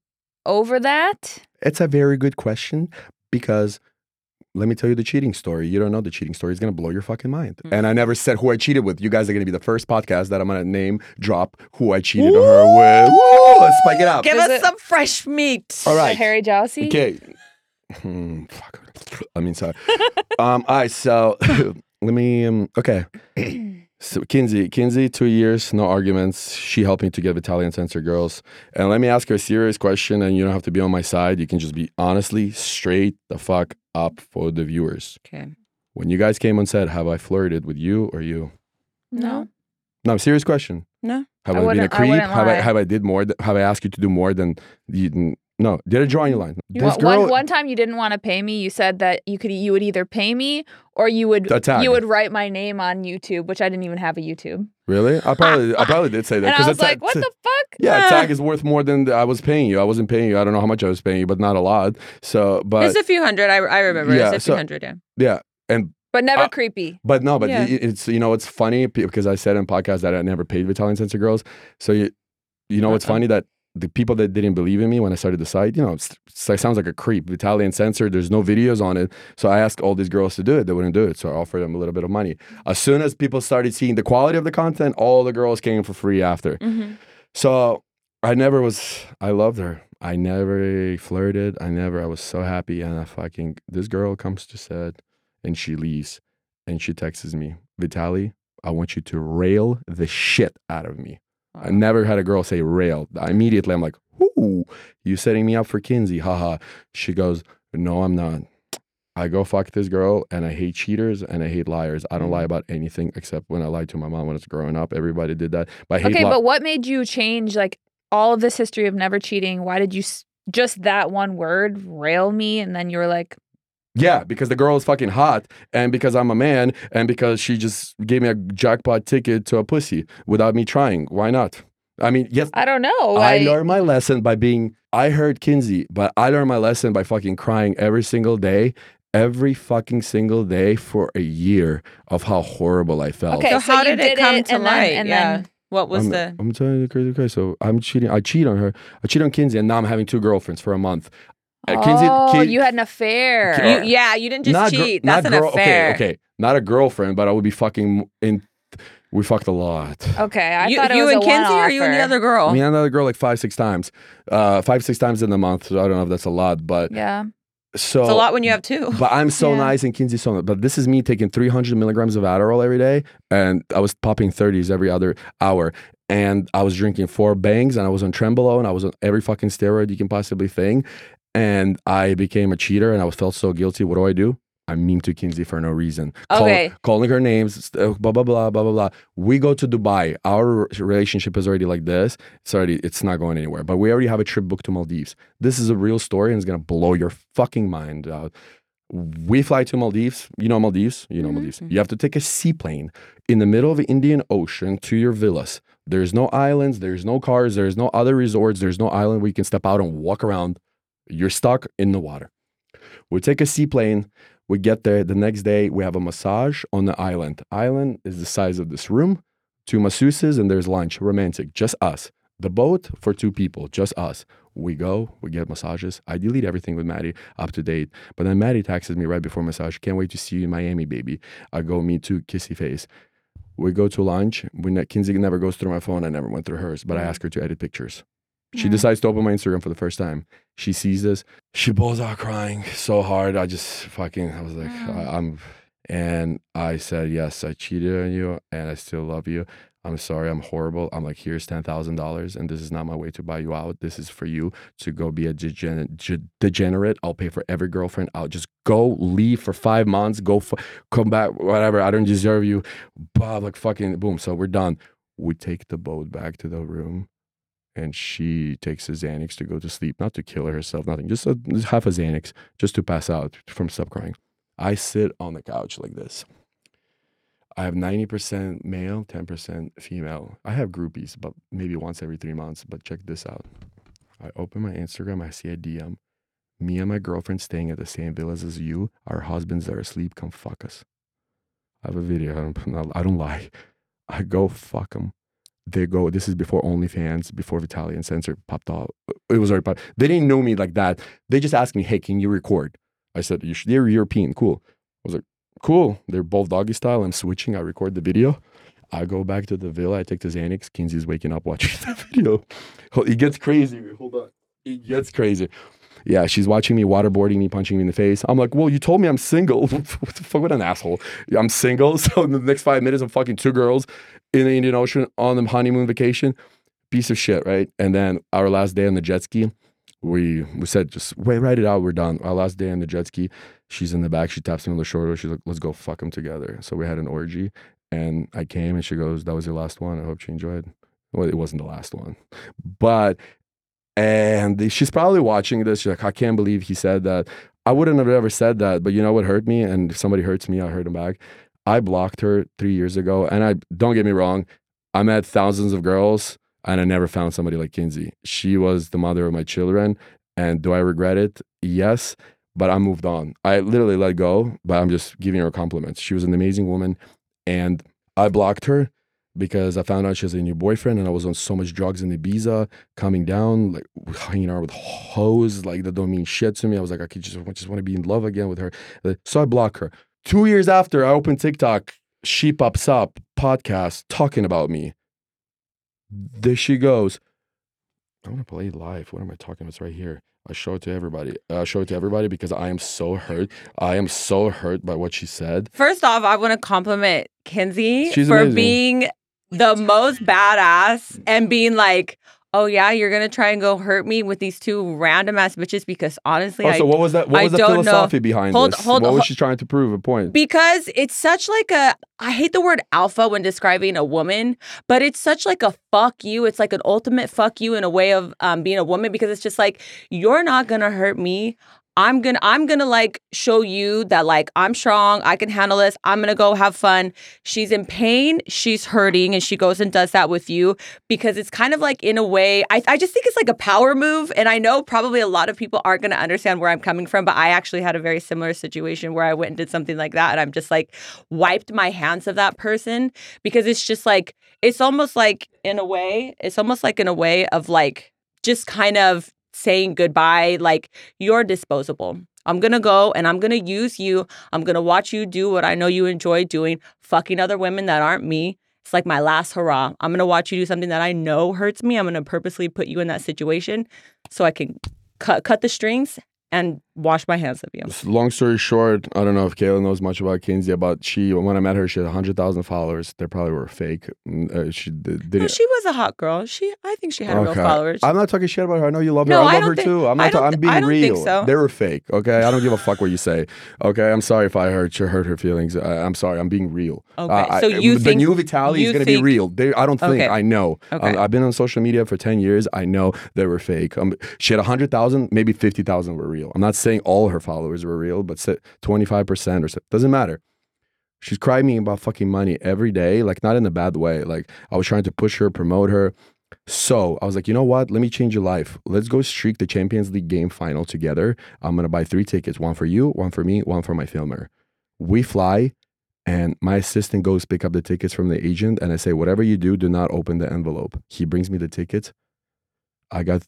Speaker 1: over that?
Speaker 3: It's a very good question because let me tell you the cheating story. You don't know the cheating story. It's going to blow your fucking mind.
Speaker 2: Mm.
Speaker 3: And I never said who I cheated with. You guys are going to be the first podcast that I'm going to name drop who I cheated on her with. Woo, let's spike it up.
Speaker 2: Give
Speaker 1: Is
Speaker 2: us
Speaker 1: it-
Speaker 2: some fresh meat.
Speaker 3: All right.
Speaker 1: Harry Jowsey?
Speaker 3: Okay. Hmm, fuck. I mean, sorry. um, all right. So let me. Um, okay. So Kinsey, Kinsey, two years, no arguments. She helped me to get Vitaly Uncensored Girls. And let me ask you a serious question, and you don't have to be on my side. You can just be honestly straight the fuck up for the viewers.
Speaker 2: Okay.
Speaker 3: When you guys came on set, have I flirted with you or you?
Speaker 1: No.
Speaker 3: No, serious question.
Speaker 2: No.
Speaker 3: Have
Speaker 1: I
Speaker 3: I, been a
Speaker 1: wouldn't- I
Speaker 3: creep?
Speaker 1: wouldn't
Speaker 3: have I have I did more? th- have I asked you to do more than you? Didn't- No. Did I draw on your line?
Speaker 2: You
Speaker 3: This
Speaker 1: One-
Speaker 3: girl.
Speaker 1: one, one time you didn't want to pay me. You said that you could you would either pay me or you would
Speaker 3: A tag.
Speaker 1: you would write my name on YouTube, which I didn't even have a YouTube.
Speaker 3: Really? I probably I probably did say that
Speaker 1: And I was
Speaker 3: ta-
Speaker 1: like, what
Speaker 3: ta-
Speaker 1: the fuck?
Speaker 3: yeah,
Speaker 2: Ah.
Speaker 3: tag is worth more than I was paying you. I wasn't paying you. I don't know how much I was paying you, but not a lot. So, but
Speaker 2: it's a few hundred. I, I remember.
Speaker 3: Yeah,
Speaker 2: it's a few
Speaker 3: so-
Speaker 2: hundred. Yeah.
Speaker 3: yeah, and
Speaker 1: But never
Speaker 3: Uh,
Speaker 1: creepy.
Speaker 3: but no, but
Speaker 2: Yeah.
Speaker 3: it- it's you know it's funny because I said in podcast that I never paid Vitaly Uncensored Girls. So you you know it's
Speaker 2: Uh-uh.
Speaker 3: funny that the people that didn't believe in me when I started the site, you know, it sounds like a creep. Vitaly Uncensored, there's no videos on it. So I asked all these girls to do it. They wouldn't do it. So I offered them a little bit of money. As soon as people started seeing the quality of the content, all the girls came for free after.
Speaker 2: Mm-hmm.
Speaker 3: So I never was. I loved her. I never flirted. I never. I was so happy. And I fucking. This girl comes to set, and she leaves, and she texts me, Vitaly, I want you to rail the shit out of me. I never had a girl say rail. Immediately, I'm like, "Ooh, you setting me up for Kinsey?" Haha. She goes, "No, I'm not." I go fuck this girl, and I hate cheaters and I hate liars. I don't mm. lie about anything except when I lied to my mom when I was growing up. Everybody did that. But
Speaker 1: Okay,
Speaker 3: li-
Speaker 1: but what made you change like all of this history of never cheating? Why did you s- just that one word rail me and then you were like,
Speaker 3: Yeah, because the girl is fucking hot, and because I'm a man, and because she just gave me a jackpot ticket to a pussy without me trying. Why not? I mean, yes,
Speaker 1: I don't know.
Speaker 3: I learned my lesson by being. I heard Kinsey, but I learned my lesson by fucking crying every single day, every fucking single day for a year of how horrible I felt.
Speaker 1: Okay,
Speaker 2: So,
Speaker 1: so
Speaker 2: how
Speaker 1: you
Speaker 2: did it come
Speaker 1: it,
Speaker 2: to
Speaker 1: and then-
Speaker 2: light?
Speaker 1: and
Speaker 2: yeah.
Speaker 1: then-
Speaker 2: what was
Speaker 3: I'm,
Speaker 2: the?
Speaker 3: I'm telling you the crazy, crazy. So I'm cheating. I cheat on her. I cheat on Kinsey, and now I'm having two girlfriends for a month. Uh, Kinsey-
Speaker 1: oh,
Speaker 3: Kin-
Speaker 1: you had an affair.
Speaker 3: Ki-
Speaker 2: You, yeah, you didn't just
Speaker 3: not gir-
Speaker 2: cheat. That's
Speaker 3: not
Speaker 2: an
Speaker 3: girl-
Speaker 2: affair.
Speaker 3: Okay, okay, not a girlfriend, but I would be fucking in. We fucked a lot.
Speaker 1: Okay, I
Speaker 2: you
Speaker 1: thought it
Speaker 2: you
Speaker 1: was
Speaker 2: and
Speaker 1: a
Speaker 2: Kinsey, or you and the other girl?
Speaker 3: Me and another girl like five, six times, uh, five, six times in the month. So I don't know if that's a lot, but
Speaker 1: Yeah.
Speaker 3: so
Speaker 2: it's a lot when you have two.
Speaker 3: But I'm so
Speaker 1: Yeah.
Speaker 3: nice and Kinsey so nice. But this is me taking 300 milligrams of Adderall every day, and I was popping 30s every other hour. And I was drinking four bangs, and I was on Trembolo, and I was on every fucking steroid you can possibly think. And I became a cheater, and I felt so guilty. What do I do? I'm mean to Kinsey for no reason. Call- calling her names, uh, blah blah blah blah blah blah. We go to Dubai. Our relationship is already like this. It's already it's not going anywhere. But we already have a trip booked to Maldives. This is a real story, and it's gonna blow your fucking mind out. We fly to Maldives. You know Maldives. You know
Speaker 1: Mhm.
Speaker 3: Maldives. You have to take a seaplane in the middle of the Indian Ocean to your villas. There's no islands. There's no cars. There's no other resorts. There's no island where you can step out and walk around. You're stuck in the water. We take a seaplane. We get there. The next day, we have a massage on the island. Island is the size of this room. Two masseuses, and there's lunch. Romantic. Just us. The boat for two people. Just us. We go. We get massages. I delete everything with Maddie up to date. But then Maddie texts me right before massage. Can't wait to see you in Miami, baby. I go meet too, kissy face. We go to lunch. We ne- Kinsey never goes through my phone. I never went through hers, but I
Speaker 2: Mm.
Speaker 3: ask her to edit pictures. She
Speaker 1: Mm.
Speaker 3: decides to open my Instagram for the first time. She sees this. She balls out crying so hard. I just fucking, I was like,
Speaker 1: Mm.
Speaker 3: I, I'm, and I said, yes, I cheated on you and I still love you. I'm sorry, I'm horrible. I'm like, here's $10,000 and this is not my way to buy you out. This is for you to go be a degen- ge- degenerate. I'll pay for every girlfriend. I'll just go leave for five months, go f- come back, whatever. I don't deserve you. Bob, like fucking boom. So we're done. We take the boat back to the room and she takes a Xanax to go to sleep, not to kill herself, nothing, just a, just half a Xanax, just to pass out from stop crying. I sit on the couch like this. I have 90% male, 10% female. I have groupies, but maybe once every three months. But check this out. I open my Instagram, I see a DM. Me and my girlfriend staying at the same villas as you. Our husbands are asleep. Come fuck us. I have a video. I don't, I don't lie. I go fuck them they go. This is before OnlyFans, before Vitaly Uncensored popped off. Uh, it was already popped. They didn't know me like that. They just asked me, "Hey, can you record?" I said, "You should- "They're European, cool." I was like, "Cool." They're both doggy style. I'm switching. I record the video. I go back to the villa. I take the Xanax. Kinsey's waking up watching the video. It gets crazy. Hold on. It gets crazy. Yeah, she's watching me waterboarding me, punching me in the face. I'm like, well, you told me I'm single. what the fuck, what an asshole. I'm single. So in the next five minutes, I'm fucking two girls in the Indian Ocean on the honeymoon vacation. Piece of shit, right? And then our last day on the jet ski, we we said just wait, write it out. We're done. Our last day on the jet ski, she's in the back. She taps me on the shoulder. She's like, let's go fuck them together. So we had an orgy, and I came and she goes, that was your last one. I hope you enjoyed. Well, it wasn't the last one, but and she's probably watching this. She's like, I can't believe he said that. I wouldn't have ever said that, but you know what hurt me? And if somebody hurts me, I hurt him back. I blocked her three years ago, and I don't get me wrong, I met thousands of girls, and I never found somebody like Kinsey. She was the mother of my children, and do I regret it? Yes, but I moved on. I literally let go, but I'm just giving her compliments. She was an amazing woman, and I blocked her because I found out she has a new boyfriend, and I was on so much drugs in Ibiza, coming down, like hanging out with hoes, like that don't mean shit to me. I was like, I could just, just want to be in love again with her. Uh, so I block her. Two years after, I opened TikTok, she pops up podcast talking about me. There she goes. I want to play live. What am I talking about? It's right here. I show it to everybody. I show it to everybody because I am so hurt. I am so hurt by what she said.
Speaker 2: First off, I want to compliment Kinsey
Speaker 3: She's
Speaker 2: for
Speaker 3: amazing.
Speaker 2: being the most badass and being like, oh yeah, you're gonna try and go hurt me with these two random ass bitches because honestly,
Speaker 3: Oh,
Speaker 2: I
Speaker 3: so what was that? What
Speaker 2: I
Speaker 3: the
Speaker 2: don't know.
Speaker 3: philosophy behind
Speaker 2: Hold-
Speaker 3: this?
Speaker 2: hold-
Speaker 3: what was she trying to prove? A point.
Speaker 2: because it's such like a I hate the word alpha when describing a woman, but it's such like a fuck you. It's like an ultimate fuck you in a way of um, being a woman because it's just like you're not gonna hurt me. I'm gonna I'm gonna like show you that like I'm strong, I can handle this. I'm gonna go have fun. She's in pain, she's hurting, and she goes and does that with you because it's kind of like in a way, I, I just think it's like a power move. And I know probably a lot of people aren't gonna understand where I'm coming from, but I actually had a very similar situation where I went and did something like that and I'm just like wiped my hands of that person because it's just like it's almost like in a way, it's almost like in a way of like just kind of saying goodbye, like you're disposable. I'm gonna go and I'm gonna use you. I'm gonna watch you do what I know you enjoy doing, fucking other women that aren't me. It's like my last hurrah. I'm gonna watch you do something that I know hurts me. I'm gonna purposely put you in that situation so I can cut cut the strings and wash my hands of you.
Speaker 3: Long story short, I don't know if Kayla knows much about Kinsey. but she when I met her, she had hundred thousand followers. They probably were fake. Uh, she did.
Speaker 2: No, she was a hot girl. She, I think she had a real followers.
Speaker 3: I'm not talking shit about her. I know you love her.
Speaker 2: No,
Speaker 3: I
Speaker 2: I
Speaker 3: love her
Speaker 2: think-
Speaker 3: too. I'm not. ta- I'm being
Speaker 2: I
Speaker 3: real.
Speaker 2: think so.
Speaker 3: They were fake. Okay. I don't give a fuck what you say. Okay. I'm sorry if I hurt you, hurt her feelings. I, I'm sorry. I'm being real.
Speaker 2: Okay,
Speaker 3: Uh,
Speaker 2: so
Speaker 3: I-
Speaker 2: you
Speaker 3: the
Speaker 2: think-
Speaker 3: new Vitaly is gonna be real. They, I don't think.
Speaker 2: Okay.
Speaker 3: I know.
Speaker 2: Okay.
Speaker 3: Um, I've been on social media for ten years. I know they were fake. Um, she had hundred thousand, maybe fifty thousand were real. I'm not saying all her followers were real, but twenty five percent or so. Doesn't matter. She's crying me about fucking money every day, like not in a bad way. Like I was trying to push her, promote her. So I was like, you know what? Let me change your life. Let's go streak the Champions League game final together. I'm gonna buy three tickets, one for you, one for me, one for my filmer. We fly, and my assistant goes pick up the tickets from the agent, and I say, whatever you do, do not open the envelope. He brings me the tickets. I got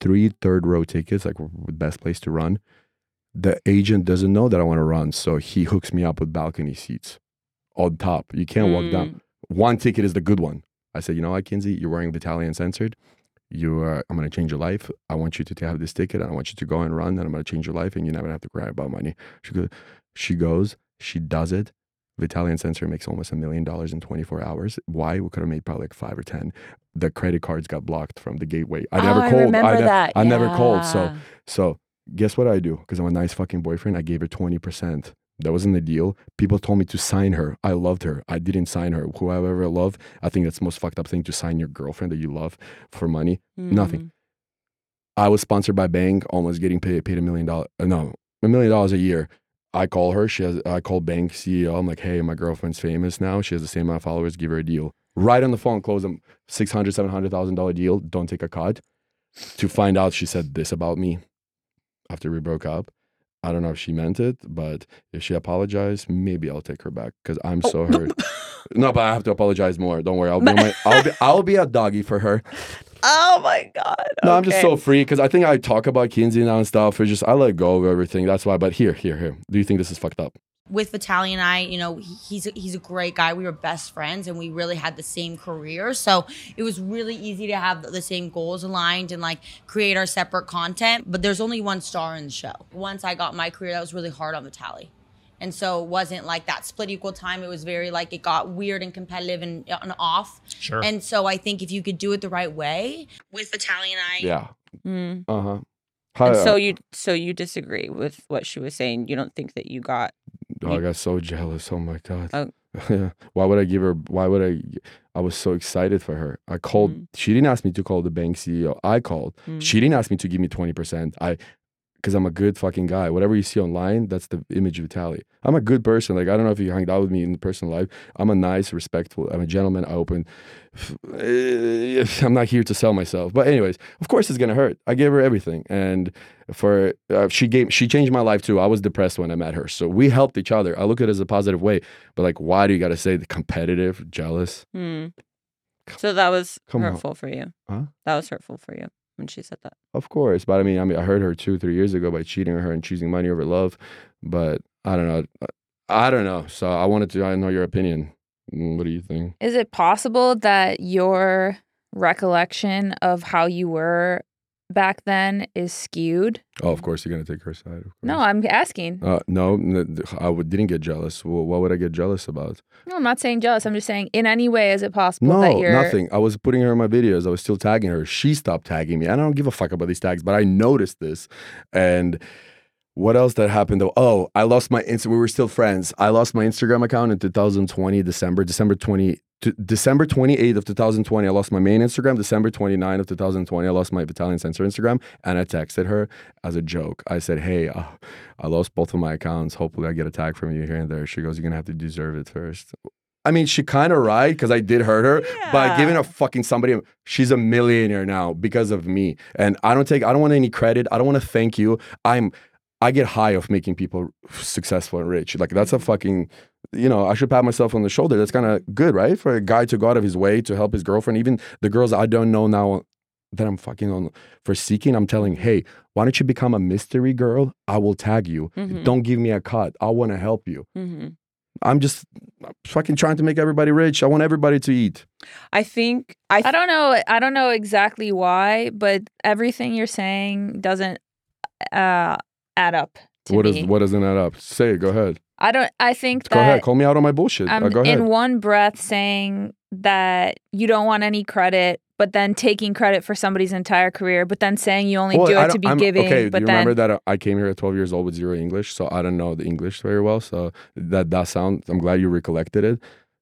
Speaker 3: three third row tickets, like best place to run. The agent doesn't know that I want to run, so he hooks me up with balcony seats on top. You can't walk down. Mm. One ticket is the good one. I said, you know what, Kinsey, you're wearing Vitaly Uncensored. You are, I'm going to change your life. I want you to have this ticket. and I want you to go and run, and I'm going to change your life, and you never have to cry about money. She goes, she goes, she does it. Vitaly Uncensored makes almost a million dollars in 24 hours. Why? We could have made probably like five or 10. The credit cards got blocked from the gateway. I never
Speaker 2: oh, I
Speaker 3: called.
Speaker 2: remember
Speaker 3: ne-
Speaker 2: that.
Speaker 3: I never called. So, so guess what I do? Because I'm a nice fucking boyfriend. I gave her 20%. That wasn't the deal. People told me to sign her. I loved her. I didn't sign her. Whoever I love, I think that's the most fucked up thing to sign your girlfriend that you love for money. nothing.
Speaker 2: Mm.
Speaker 3: I was sponsored by Bang, almost getting paid paid a million dollars. No, a million dollars a year. I call her. She has. I call Bang CEO. I'm like, hey, my girlfriend's famous now. She has the same amount of followers. Give her a deal. Right on the phone, close them six hundred, seven hundred thousand dollar deal. Don't take a cut. To find out, she said this about me after we broke up. I don't know if she meant it, but if she apologized, maybe I'll take her back because I'm oh, so hurt. no, but I have to apologize more. Don't worry. I'll be, my, I'll be I'll be a doggy for her.
Speaker 2: Oh my god.
Speaker 3: No, I'm just so free because I think I talk about Kinsey now and stuff. It's just I let go of everything. That's why. But here, here, here. Do you think this is fucked up?
Speaker 4: With Vitaly and I, you know, he's a, he's a great guy. We were best friends, and we really had the same career, so it was really easy to have the same goals aligned and like create our separate content. But there's only one star in the show. Once I got my career, that was really hard on Vitaly. And so it wasn't like that split equal time. It was very like it got weird and competitive and, and off.
Speaker 5: Sure.
Speaker 4: And so I think if you could do it the right way with Vitaly and I,
Speaker 3: Yeah.
Speaker 2: Mm.
Speaker 3: Uh huh.
Speaker 2: And so you so you disagree with what she was saying. You don't think that you got
Speaker 3: oh, I got so jealous. Oh my god.
Speaker 2: Oh.
Speaker 3: Yeah. why would I give her? Why would I? I was so excited for her. I called.
Speaker 2: Mm.
Speaker 3: She didn't ask me to call the Bang CEO. I called.
Speaker 2: Mm.
Speaker 3: She didn't ask me to give me twenty percent. I. Because I'm a good fucking guy. Whatever you see online, that's the image of Vitaly. I'm a good person. Like I don't know if you hanged out with me in personal life. I'm a nice, respectful. I'm a gentleman. I open. Eh, I'm not here to sell myself. But anyways, of course it's gonna hurt. I gave her everything, and for uh, she gave she changed my life too. I was depressed when I met her, so we helped each other. I look at it as a positive way. But like, why do you gotta say the competitive, jealous?
Speaker 2: Hmm. So that was
Speaker 3: Come on.
Speaker 2: hurtful for you.
Speaker 3: Huh?
Speaker 2: That was hurtful for you when she said that.
Speaker 3: Of course, but I mean, I mean, I heard her two, three years ago by cheating on her and choosing money over love. But I don't know. I don't know. So I wanted to. I know your opinion. Mm, What do you think?
Speaker 1: Is it possible that your recollection of how you were back then is skewed?
Speaker 3: Oh, of course you're gonna take her side. Of.
Speaker 1: No, I'm asking.
Speaker 3: Uh, no, I didn't get jealous. Well, what would I get jealous about?
Speaker 1: No, I'm not saying jealous. I'm just saying, in any way, is it possible
Speaker 3: No,
Speaker 1: that you're
Speaker 3: nothing. I was putting her in my videos. I was still tagging her. She stopped tagging me. I don't give a fuck about these tags, but I noticed this. And what else that happened though? Oh, I lost my Insta. We were still friends. I lost my Instagram account in 2020, December, December 20, to December 28th of 2020, I lost my main Instagram. December 29th of 2020, I lost my Vitaly Uncensored Instagram, and I texted her as a joke. I said, "Hey, uh, I lost both of my accounts. Hopefully, I get a tag from you here and there." She goes, "You're gonna have to deserve it first. I mean, she kind of right because I did hurt her by giving a fucking somebody. She's a millionaire now because of me, and I don't take. I don't want any credit. I don't want to thank you. I'm. I get high of making people successful and rich. Like that's a fucking. You know, I should pat myself on the shoulder. That's kind of good, right? For a guy to go out of his way to help his girlfriend, even the girls I don't know now that I'm fucking on for seeking. I'm telling, hey, why don't you become a mystery girl? I will tag you.
Speaker 2: Mhm.
Speaker 3: Don't give me a cut. I want to help you.
Speaker 2: Mhm.
Speaker 3: I'm just fucking trying to make everybody rich. I want everybody to eat.
Speaker 2: I think I,
Speaker 1: I don't know. I don't know exactly why, but everything you're saying doesn't uh, add up to
Speaker 3: What
Speaker 1: me.
Speaker 3: is what doesn't add up? Say it. Go ahead.
Speaker 1: I don't. I think
Speaker 3: Go ahead. Call me out on my bullshit. Uh,
Speaker 1: I'm
Speaker 3: go ahead.
Speaker 1: in one breath saying that you don't want any credit, but then taking credit for somebody's entire career, but then saying you only
Speaker 3: Well,
Speaker 1: do it to be
Speaker 3: I'm-
Speaker 1: giving.
Speaker 3: Okay,
Speaker 1: but
Speaker 3: you
Speaker 1: then
Speaker 3: remember that uh, I came here at 12 years old with zero English, so I don't know the English very well. So that that sound. I'm glad you recollected it.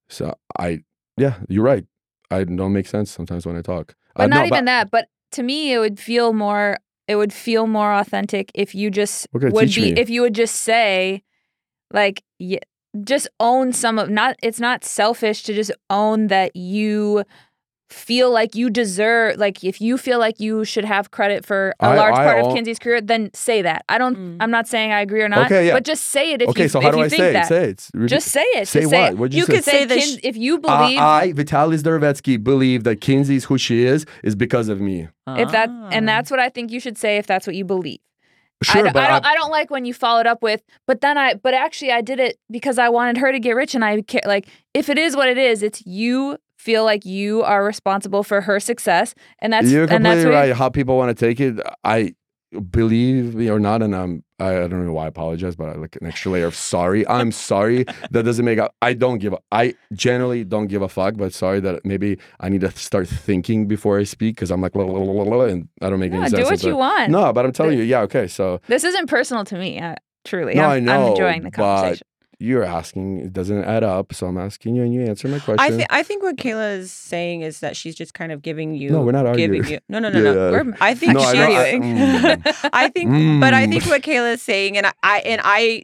Speaker 3: So I, yeah, you're right. I don't make sense sometimes when I talk.
Speaker 1: but
Speaker 3: Uh,
Speaker 1: not
Speaker 3: no,
Speaker 1: even that. But to me, it would feel more. It would feel more authentic if you just
Speaker 3: Okay,
Speaker 1: would be
Speaker 3: me.
Speaker 1: if you would just say, like, yeah, just own some of not. It's not selfish to just own that you feel like you deserve like if you feel like you should have credit for a
Speaker 3: I-
Speaker 1: large
Speaker 3: I
Speaker 1: part of Kinsey's career then say that i don't
Speaker 2: Mm.
Speaker 1: i'm not saying i agree or not
Speaker 3: Okay, yeah.
Speaker 1: but just say it if
Speaker 3: okay,
Speaker 1: you,
Speaker 3: so how do I say
Speaker 1: that
Speaker 3: it? Say it. It's
Speaker 1: just say it
Speaker 3: Say
Speaker 1: just
Speaker 3: what?
Speaker 1: it.
Speaker 3: What'd you
Speaker 2: You
Speaker 3: say?
Speaker 2: could say that
Speaker 1: Kin-
Speaker 2: sh-
Speaker 1: if you
Speaker 3: I,
Speaker 1: believe
Speaker 3: I, Vitaly Zdorovetskiy, believe that Kinsey's who she is is because of me.
Speaker 1: if that
Speaker 2: Ah.
Speaker 1: and that's what i think you should say if that's what you believe
Speaker 3: Sure,
Speaker 1: I, don't-
Speaker 3: but
Speaker 1: I don't, I don't like when you followed up with, but then I, but actually I did it because I wanted her to get rich, and I care. like if it is what it is, it's you feel like you are responsible for her success, and that's
Speaker 3: You're
Speaker 1: and that's
Speaker 3: completely
Speaker 1: what
Speaker 3: right. How people want to take it, I believe me or not, and I'm I, I don't know why I apologize, but I like an extra layer of sorry. I'm sorry. that doesn't make up. I don't give. A, I generally don't give a fuck, but sorry that maybe I need to start thinking before I speak because I'm like la, la, la, la, and I don't make
Speaker 1: No,
Speaker 3: any
Speaker 1: do
Speaker 3: sense.
Speaker 1: Do
Speaker 3: what
Speaker 1: you want.
Speaker 3: No, but I'm telling you, yeah, okay. So
Speaker 1: This isn't personal to me. Uh, truly,
Speaker 3: No,
Speaker 1: I'm,
Speaker 3: I know,
Speaker 1: I'm enjoying the conversation.
Speaker 3: You're asking, it doesn't add up. So I'm asking you, and you answer my question.
Speaker 2: I think I think what Kayla is saying is that she's just kind of giving you.
Speaker 3: No, we're not
Speaker 2: giving
Speaker 3: arguing.
Speaker 2: you. No, no, no, no.
Speaker 1: We're
Speaker 2: I think
Speaker 3: No, I
Speaker 2: she.
Speaker 3: know, I-
Speaker 2: I,
Speaker 3: mm.
Speaker 2: I think, but I
Speaker 3: Mm.
Speaker 2: think what Kayla is saying, and I, I, and I,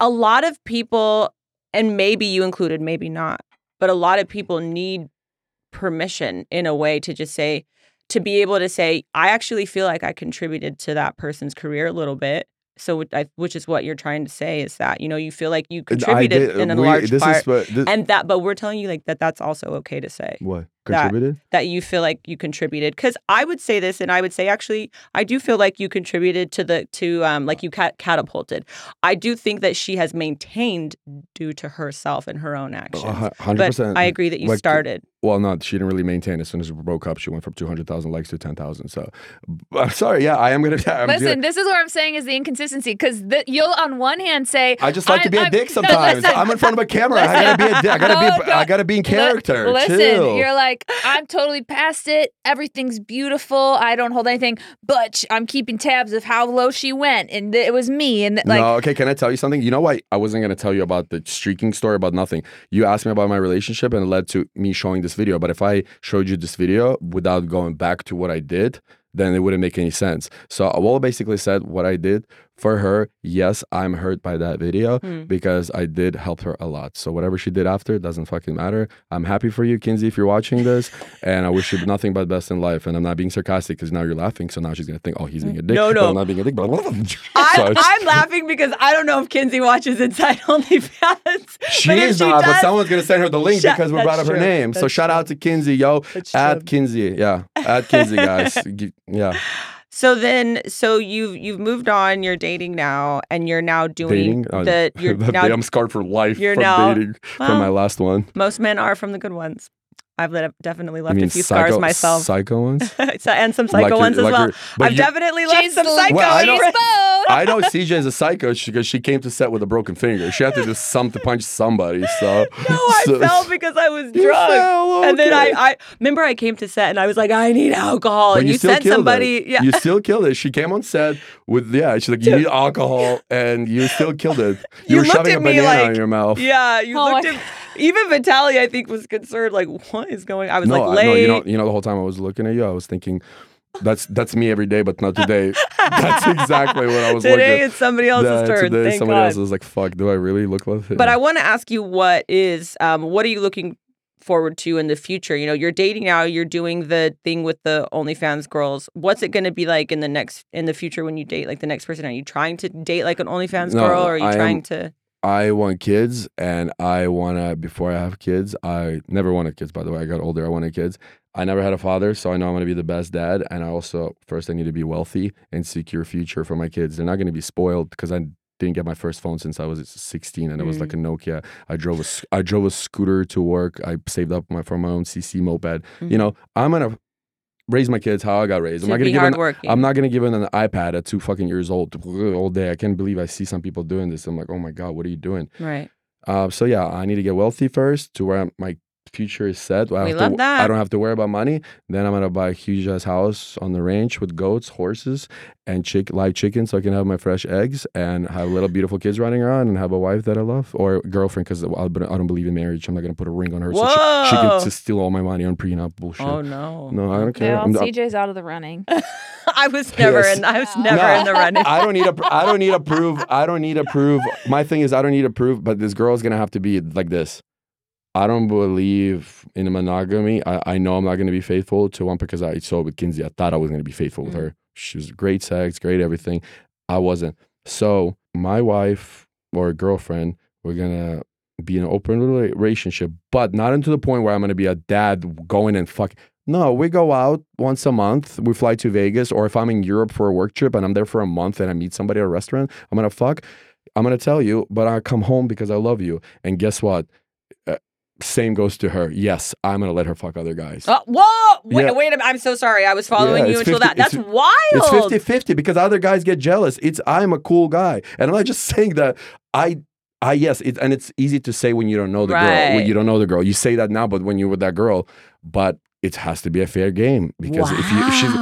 Speaker 2: a lot of people, and maybe you included, maybe not, but a lot of people need permission in a way to just say, to be able to say, I actually feel like I contributed to that person's career a little bit. So, which I, which is what you're trying to say is that you know you feel like you contributed
Speaker 3: did-
Speaker 2: in a
Speaker 3: we-
Speaker 2: large part,
Speaker 3: what- this,
Speaker 2: and that, but we're telling you like that that's also okay to say.
Speaker 3: What?
Speaker 2: That-
Speaker 3: contributed?
Speaker 2: that you feel like you contributed because i would say this and i would say actually i do feel like you contributed to the to um like you cat- catapulted. I do think that she has maintained due to herself and her own actions but i agree that you
Speaker 3: like,
Speaker 2: started
Speaker 3: Well, no, she didn't really maintain. As soon as we broke up, she went from two hundred thousand likes to ten thousand. So, I'm sorry. Yeah, I am gonna. I'm
Speaker 1: Listen,
Speaker 3: gonna-
Speaker 1: this is what I'm saying is the inconsistency because you'll on one hand say
Speaker 3: I just like to be a
Speaker 1: I'm-
Speaker 3: dick
Speaker 1: no,
Speaker 3: sometimes.
Speaker 1: listen.
Speaker 3: I'm in front of a camera. I gotta be a dick. I gotta be.
Speaker 1: No,
Speaker 3: I gotta be in character.
Speaker 1: Listen,
Speaker 3: Chill.
Speaker 1: you're like, I'm totally past it. Everything's beautiful. I don't hold anything, but I'm keeping tabs of how low she went, and it was me. And like,
Speaker 3: no, okay. Can I tell you something? You know why I wasn't gonna tell you about the streaking story about nothing. You asked me about my relationship, and it led to me showing this video. But if I showed you this video without going back to what I did, then it wouldn't make any sense. So I will basically said what I did for her. Yes, I'm hurt by that video
Speaker 2: Hmm.
Speaker 3: because I did help her a lot. So whatever she did after doesn't fucking matter. I'm happy for you, Kinsey, if you're watching this, and I wish you nothing but the best in life. And I'm not being sarcastic because now you're laughing, so now she's gonna think, oh, he's being a dick.
Speaker 2: No,
Speaker 3: but
Speaker 2: no.
Speaker 3: I'm not being a dick. But
Speaker 2: I,
Speaker 3: So it's-
Speaker 2: i'm laughing because i don't know if kinsey watches inside onlyfans
Speaker 3: She
Speaker 2: but
Speaker 3: is
Speaker 2: she
Speaker 3: not, but
Speaker 2: does-
Speaker 3: someone's gonna send her the link
Speaker 2: Shut-
Speaker 3: because we brought up her
Speaker 2: true.
Speaker 3: name. So
Speaker 2: That's
Speaker 3: shout out to Kinsey, yo.
Speaker 2: That's
Speaker 3: At
Speaker 2: true.
Speaker 3: Kinsey, yeah. At Kinsey, guys. Yeah.
Speaker 2: So then, so you've you've moved on. You're dating now, and you're now doing
Speaker 3: Dating. Uh,
Speaker 2: the. You're
Speaker 3: that
Speaker 2: now.
Speaker 3: I'm scarred for life
Speaker 2: you're
Speaker 3: from
Speaker 2: now-
Speaker 3: dating
Speaker 2: well,
Speaker 3: from my last one.
Speaker 2: most men are from the good ones. I've let, definitely left a few scars myself,
Speaker 3: Psycho ones.
Speaker 2: And some psycho
Speaker 3: Like
Speaker 2: ones as
Speaker 3: like
Speaker 2: well.
Speaker 3: your-
Speaker 2: I've
Speaker 3: you-
Speaker 2: definitely left some psycho.
Speaker 3: Well, I don't- I know CJ is a psycho because she came to set with a broken finger. She had to do something to punch somebody. So
Speaker 2: No, I
Speaker 3: so-
Speaker 2: fell because I was
Speaker 3: You
Speaker 2: drunk.
Speaker 3: fell,
Speaker 2: And then I. I remember I came to set and I was like, I need alcohol.
Speaker 3: But
Speaker 2: and you,
Speaker 3: still
Speaker 2: sent
Speaker 3: killed
Speaker 2: somebody.
Speaker 3: It.
Speaker 2: Yeah.
Speaker 3: You still killed it. She came on set with yeah. She's like, you need alcohol, and you still killed it.
Speaker 2: You
Speaker 3: You, were
Speaker 2: looked
Speaker 3: shoving a banana
Speaker 2: like-
Speaker 3: in your mouth.
Speaker 2: yeah, you
Speaker 1: Oh
Speaker 2: looked
Speaker 1: my
Speaker 2: at Even Vitaly, I think, was concerned. Like, what is going? I was
Speaker 3: no,
Speaker 2: like, late.
Speaker 3: no, you know, you know, the whole time I was looking at you, I was thinking, that's that's me every day, but not today. that's exactly what I was
Speaker 2: Today it's somebody else's
Speaker 3: Yeah,
Speaker 2: turn.
Speaker 3: Today
Speaker 2: Thank
Speaker 3: somebody
Speaker 2: God.
Speaker 3: else was like, "Fuck, do I really look like it?"
Speaker 2: But I want to ask you, what is, um, what are you looking forward to in the future? You know, you're dating now. You're doing the thing with the OnlyFans girls. What's it going to be like in the next, in the future when you date like the next person? Are you trying to date like an OnlyFans
Speaker 3: No,
Speaker 2: girl, or are you
Speaker 3: I am-
Speaker 2: trying to?
Speaker 3: I want kids, and I wanna. Before I have kids, I never wanted kids. By the way, I got older. I wanted kids. I never had a father, so I know I'm gonna be the best dad. And I also first I need to be wealthy and secure future for my kids. They're not gonna be spoiled because I didn't get my first phone since I was 16, and it was like a mm. Nokia. I drove a I drove a scooter to work. I saved up my for my own CC moped. You mm-hmm. know, I'm gonna raise my kids how I got raised. I'm not gonna
Speaker 2: be
Speaker 3: give an. I'm not gonna give them an iPad at two fucking years old all day. I can't believe I see some people doing this. I'm like, oh my god, what are you doing?
Speaker 2: right.
Speaker 3: Uh, so yeah, I need to get wealthy first to where I'm, my future is set. I
Speaker 2: We
Speaker 3: have
Speaker 2: love
Speaker 3: to,
Speaker 2: that.
Speaker 3: I don't have to worry about money. Then I'm gonna buy a huge ass house on the ranch with goats, horses, and chick live chicken, so I can have my fresh eggs and have little beautiful kids running around and have a wife that I love or girlfriend because I don't believe in marriage. I'm not gonna put a ring on her so she, she can just steal all my money on prenup bullshit.
Speaker 2: Oh no.
Speaker 3: No, I don't care.
Speaker 1: Well,
Speaker 3: I'm not-
Speaker 1: CJ's out of the running.
Speaker 2: I was never
Speaker 3: Yes.
Speaker 2: in. I was never
Speaker 3: No,
Speaker 2: in the running.
Speaker 3: I don't need a. I don't need to prove. I don't need to prove. My thing is, I don't need to prove. But this girl is gonna have to be like this. I don't believe in monogamy. I, I know I'm not gonna be faithful to one because I saw with Kinsey. I thought I was gonna be faithful with mm. her. She was great sex, great everything. I wasn't. So my wife or girlfriend, we're gonna be in an open relationship, but not into the point where I'm gonna be a dad going and fuck. No, we go out once a month. We fly to Vegas, or if I'm in Europe for a work trip and I'm there for a month and I meet somebody at a restaurant, I'm gonna fuck. I'm gonna tell you, but I come home because I love you. And guess what? Uh, same goes to her. Yes, I'm gonna let her fuck other guys.
Speaker 2: Oh, whoa! Wait,
Speaker 3: Yeah.
Speaker 2: wait a minute. I'm so sorry. I was following
Speaker 3: Yeah,
Speaker 2: you until
Speaker 3: 50
Speaker 2: that. That's wild.
Speaker 3: It's 50 50 because other guys get jealous. It's I'm a cool guy. And I'm not just saying that I I yes, it, and it's easy to say when you don't know the girl. When you don't know the girl. You say that now, but when you're with that girl, but it has to be a fair game because if you if she's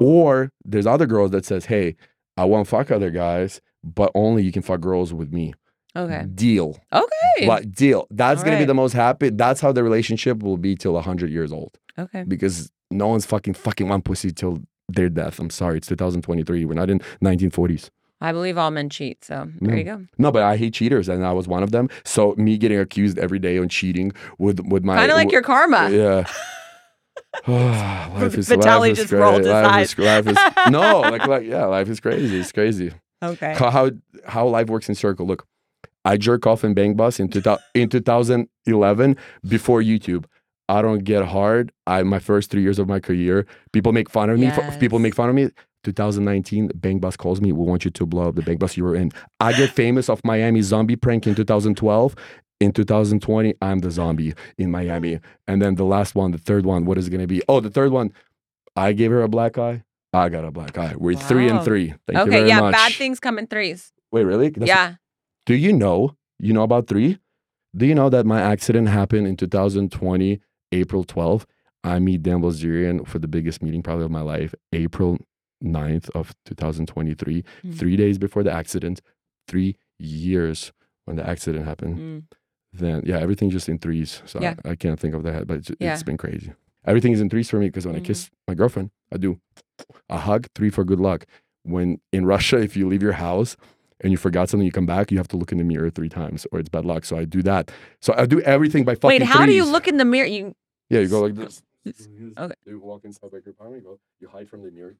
Speaker 3: or there's other girls that says, "Hey, I won't fuck other guys, but only you can fuck girls with me."
Speaker 2: Okay.
Speaker 3: Deal.
Speaker 2: Okay.
Speaker 3: But deal. That's gonna be the most happy. That's how the relationship will be till hundred years old
Speaker 2: Okay.
Speaker 3: because no one's fucking fucking one pussy till their death. I'm sorry, it's 2023. We're not in 1940s.
Speaker 2: I believe all men cheat. So there you mm. go.
Speaker 3: No, but I hate cheaters, and I was one of them. So me getting accused every day on cheating with with my
Speaker 2: Kind of like your karma.
Speaker 3: yeah. life is
Speaker 2: Vitaly
Speaker 3: life is
Speaker 2: just rolled his
Speaker 3: life
Speaker 2: eyes.
Speaker 3: Is, life is no, like like yeah, life is crazy. It's crazy.
Speaker 2: Okay.
Speaker 3: How, how life works in circle. Look, I jerk off in Bang Bus in, two, in 2011 before YouTube. I don't get hard. I my first three years of my career, people make fun of me. f- People make fun of me. 2019, Bang Bus calls me. We want you to blow up the Bang Bus you were in. I get famous off Miami zombie prank in 2012. In 2020, I'm the zombie in Miami. And then the last one, the third one, what is it going to be? Oh, the third one, I gave her a black eye. I got a black eye. We're three and three. Thank you
Speaker 2: Okay.
Speaker 3: very
Speaker 2: Yeah.
Speaker 3: much.
Speaker 2: Bad things come in threes.
Speaker 3: Wait, really? That's-
Speaker 2: yeah.
Speaker 3: Do you know? You know about three? Do you know that my accident happened in 2020, April 12th? I meet Dan Bilzerian for the biggest meeting probably of my life, April 9th of 2023.
Speaker 2: Mm.
Speaker 3: Three days before the accident, three years when the accident happened.
Speaker 2: Mm.
Speaker 3: Then yeah, everything just in threes. So
Speaker 2: Yeah.
Speaker 3: I, I can't think of that, but it's,
Speaker 2: Yeah.
Speaker 3: it's been crazy. Everything is in threes for me because when I
Speaker 2: Mhm.
Speaker 3: kiss my girlfriend, I do a hug, three for good luck. When in Russia, if you leave your house and you forgot something, you come back, you have to look in the mirror three times or it's bad luck. So I do that. So I do everything by fucking
Speaker 2: Wait, how do you look in the mirror? You
Speaker 3: Yeah, you go like this.
Speaker 2: Okay.
Speaker 3: You walk inside like your apartment, you go, you hide from the mirror.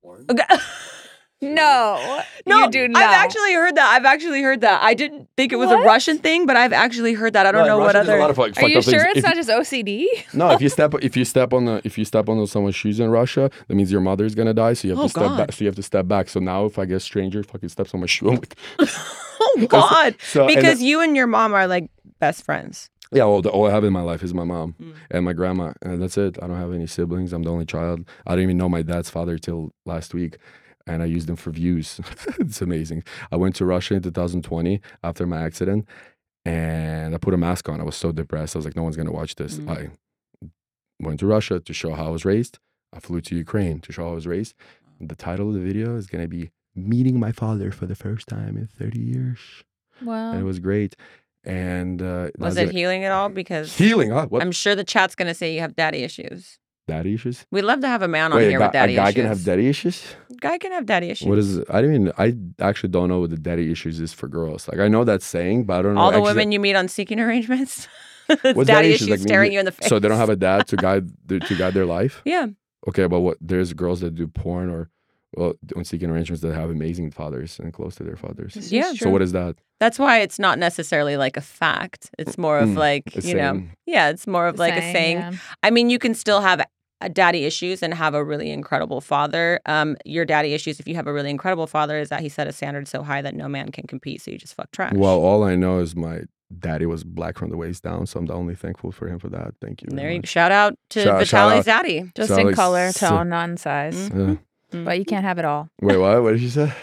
Speaker 3: One.
Speaker 2: okay.
Speaker 1: No,
Speaker 2: No,
Speaker 1: you do not.
Speaker 2: I've actually heard that. I've actually heard that. I didn't think it was a Russian thing, but I've actually heard that. I don't
Speaker 3: No,
Speaker 2: know
Speaker 3: in
Speaker 2: what other.
Speaker 3: A lot of, like,
Speaker 1: Are you
Speaker 3: up things.
Speaker 1: sure it's
Speaker 3: If-
Speaker 1: not just OCD?
Speaker 3: No, if you step if you step on the if you step on someone's shoes in Russia, that means your mother's gonna die. So you have
Speaker 2: Oh,
Speaker 3: to step
Speaker 2: God.
Speaker 3: back. So you have to step back. So now if I get a stranger fucking steps on my shoe, I'm like,
Speaker 2: oh God!
Speaker 3: so and
Speaker 2: Because you and your mom are like best friends.
Speaker 3: Yeah, well, the, all I have in my life is my mom
Speaker 2: Mm.
Speaker 3: and my grandma, and that's it. I don't have any siblings. I'm the only child. I didn't even know my dad's father till last week, and I used them for views. it's amazing. I went to Russia in 2020 after my accident, and I put a mask on. I was so depressed. I was like, no one's gonna watch this.
Speaker 2: Mm.
Speaker 3: I went to Russia to show how I was raised. I flew to Ukraine to show how I was raised. The title of the video is gonna be "Meeting My Father for the First Time in 30 Years."
Speaker 1: Wow.
Speaker 3: and it was great. And uh,
Speaker 2: Was it healing at all? Because
Speaker 3: healing? Huh?
Speaker 2: I'm sure the chat's gonna say you have daddy issues.
Speaker 3: Daddy issues?
Speaker 2: We'd love to have a man on
Speaker 3: Wait, a
Speaker 2: here
Speaker 3: guy,
Speaker 2: with daddy
Speaker 3: a guy
Speaker 2: issues.
Speaker 3: can have daddy issues?
Speaker 2: Guy can have daddy issues.
Speaker 3: What is it? I don't even. I actually don't know what the daddy issues is for girls. Like I know that saying, but I don't know.
Speaker 2: all the women you meet on seeking arrangements?
Speaker 3: What's
Speaker 2: daddy
Speaker 3: daddy
Speaker 2: issues
Speaker 3: Like,
Speaker 2: staring you in the face.
Speaker 3: So they don't have a dad to guide to guide their life.
Speaker 2: Yeah.
Speaker 3: Okay, but what? There's girls that do porn or well, on seeking arrangements that have amazing fathers and close to their fathers.
Speaker 1: This
Speaker 2: Yeah.
Speaker 3: So what is that?
Speaker 2: That's why it's not necessarily like a fact. It's more of
Speaker 3: Mm,
Speaker 2: like,
Speaker 3: a
Speaker 2: you know, yeah, it's more of like a saying.
Speaker 1: yeah.
Speaker 2: I mean, you can still have a daddy issues and have a really incredible father. Um, your daddy issues, if you have a really incredible father, is that he set a standard so high that no man can compete. So you just fuck trash.
Speaker 3: Well, all I know is my daddy was black from the waist down, so I'm the only thankful for him for that. Thank you. Very
Speaker 2: there you
Speaker 3: much.
Speaker 2: shout out to
Speaker 3: Shout- shout
Speaker 2: Vitaly's
Speaker 3: out.
Speaker 2: daddy.
Speaker 1: Just
Speaker 3: So
Speaker 1: in
Speaker 3: it's
Speaker 1: color,
Speaker 3: so-
Speaker 1: tone, not in size.
Speaker 2: Mhm.
Speaker 3: Yeah.
Speaker 2: Mm.
Speaker 1: But you can't have it all.
Speaker 3: Wait, what? What did she say?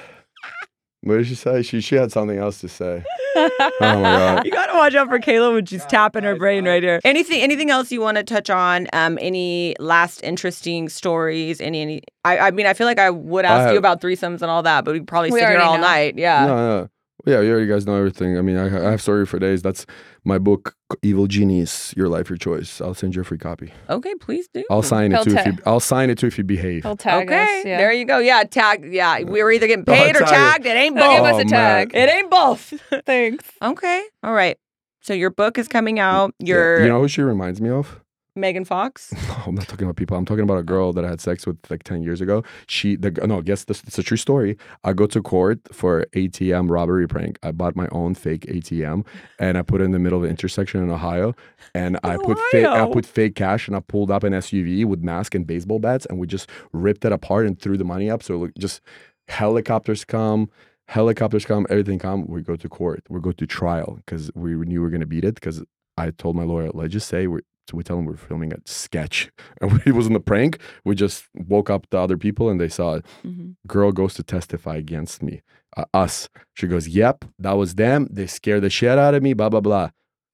Speaker 3: What did she say? She she had something else to say. Oh my god.
Speaker 2: You gotta watch out for Kayla when she's tapping her brain right here. Anything, anything else you want to touch on? Um, any last interesting stories? Any, any? I, I mean, I feel like I would ask
Speaker 3: I-
Speaker 2: you about threesomes and all that, but we'd probably
Speaker 1: We
Speaker 2: sit here all
Speaker 1: know.
Speaker 2: night. Yeah.
Speaker 3: No, no. Yeah, you already guys know everything. I mean, I, I have story for days. That's my book, Evil Genius: Your Life, Your Choice. I'll send you a free copy.
Speaker 2: Okay, please do.
Speaker 3: I'll sign
Speaker 1: He'll
Speaker 3: it too. If you, I'll sign it too if you behave.
Speaker 1: He'll tag
Speaker 2: okay,
Speaker 1: us. Yeah.
Speaker 2: there you go. Yeah, tag. Yeah, we're either getting
Speaker 3: Oh,
Speaker 2: paid or tagged. It ain't
Speaker 1: He'll give
Speaker 2: both.
Speaker 1: us a
Speaker 3: Oh,
Speaker 1: tag.
Speaker 2: It ain't both.
Speaker 1: Thanks.
Speaker 2: okay. All right. So your book is coming out.
Speaker 3: Yeah.
Speaker 2: Your
Speaker 3: You know who she reminds me of?
Speaker 2: Megan Fox.
Speaker 3: No, I'm not talking about people. I'm talking about a girl that I had sex with like 10 years ago. She, the no, guess this. It's a true story. I go to court for ATM robbery prank. I bought my own fake ATM and I put it in the middle of an intersection in Ohio. And I put fake, I put fake cash and I pulled up an SUV with mask and baseball bats and we just ripped it apart and threw the money up. So just helicopters come. Helicopters come, everything come. We go to court. We go to trial because we knew we were gonna beat it. Because I told my lawyer, let's just say we're so we tell them we're filming a sketch, and it wasn't a prank. We just woke up the other people and they saw it.
Speaker 2: Mhm.
Speaker 3: Girl goes to testify against me, uh, us. She goes, "Yep, that was them. They scared the shit out of me." Blah blah blah.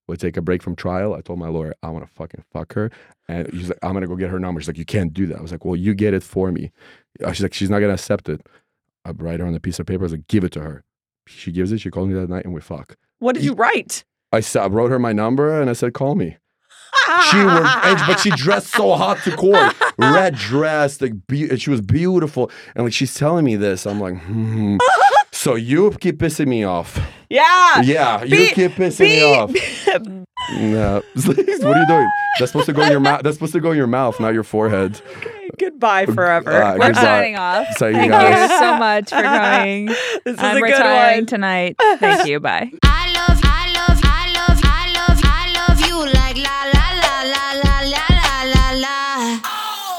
Speaker 3: We take a break from trial. I told my lawyer, "I want to fucking fuck her," and he's like, "I'm gonna go get her number." She's like, "You can't do that." I was like, "Well, you get it for me." Uh, She's like, "She's not gonna accept it." I write her on a piece of paper. I was like, "Give it to her." She gives it. She calls me that night, and we fuck.
Speaker 2: What did you write?
Speaker 3: I, I wrote her my number, and I said, "Call me." She was, and- but she dressed so hot to court, red dress, like be- and she was beautiful, and like she's telling me this, I'm like, hmm. So you keep pissing me off.
Speaker 2: Yeah.
Speaker 3: Yeah, you keep pissing
Speaker 2: be-
Speaker 3: me off. No. what are you doing? That's supposed to go in your mouth. That's supposed to go in your mouth, not your forehead.
Speaker 2: Goodbye forever.
Speaker 3: Uh,
Speaker 1: We're
Speaker 3: Goodbye.
Speaker 1: signing off.
Speaker 3: So you
Speaker 1: Thank
Speaker 3: guys.
Speaker 1: you so much for coming.
Speaker 2: this is
Speaker 1: I'm
Speaker 2: a good
Speaker 1: retiring
Speaker 2: one.
Speaker 1: tonight. Thank you. Bye.
Speaker 5: I love, I love, I love, I love, I love you like la la la la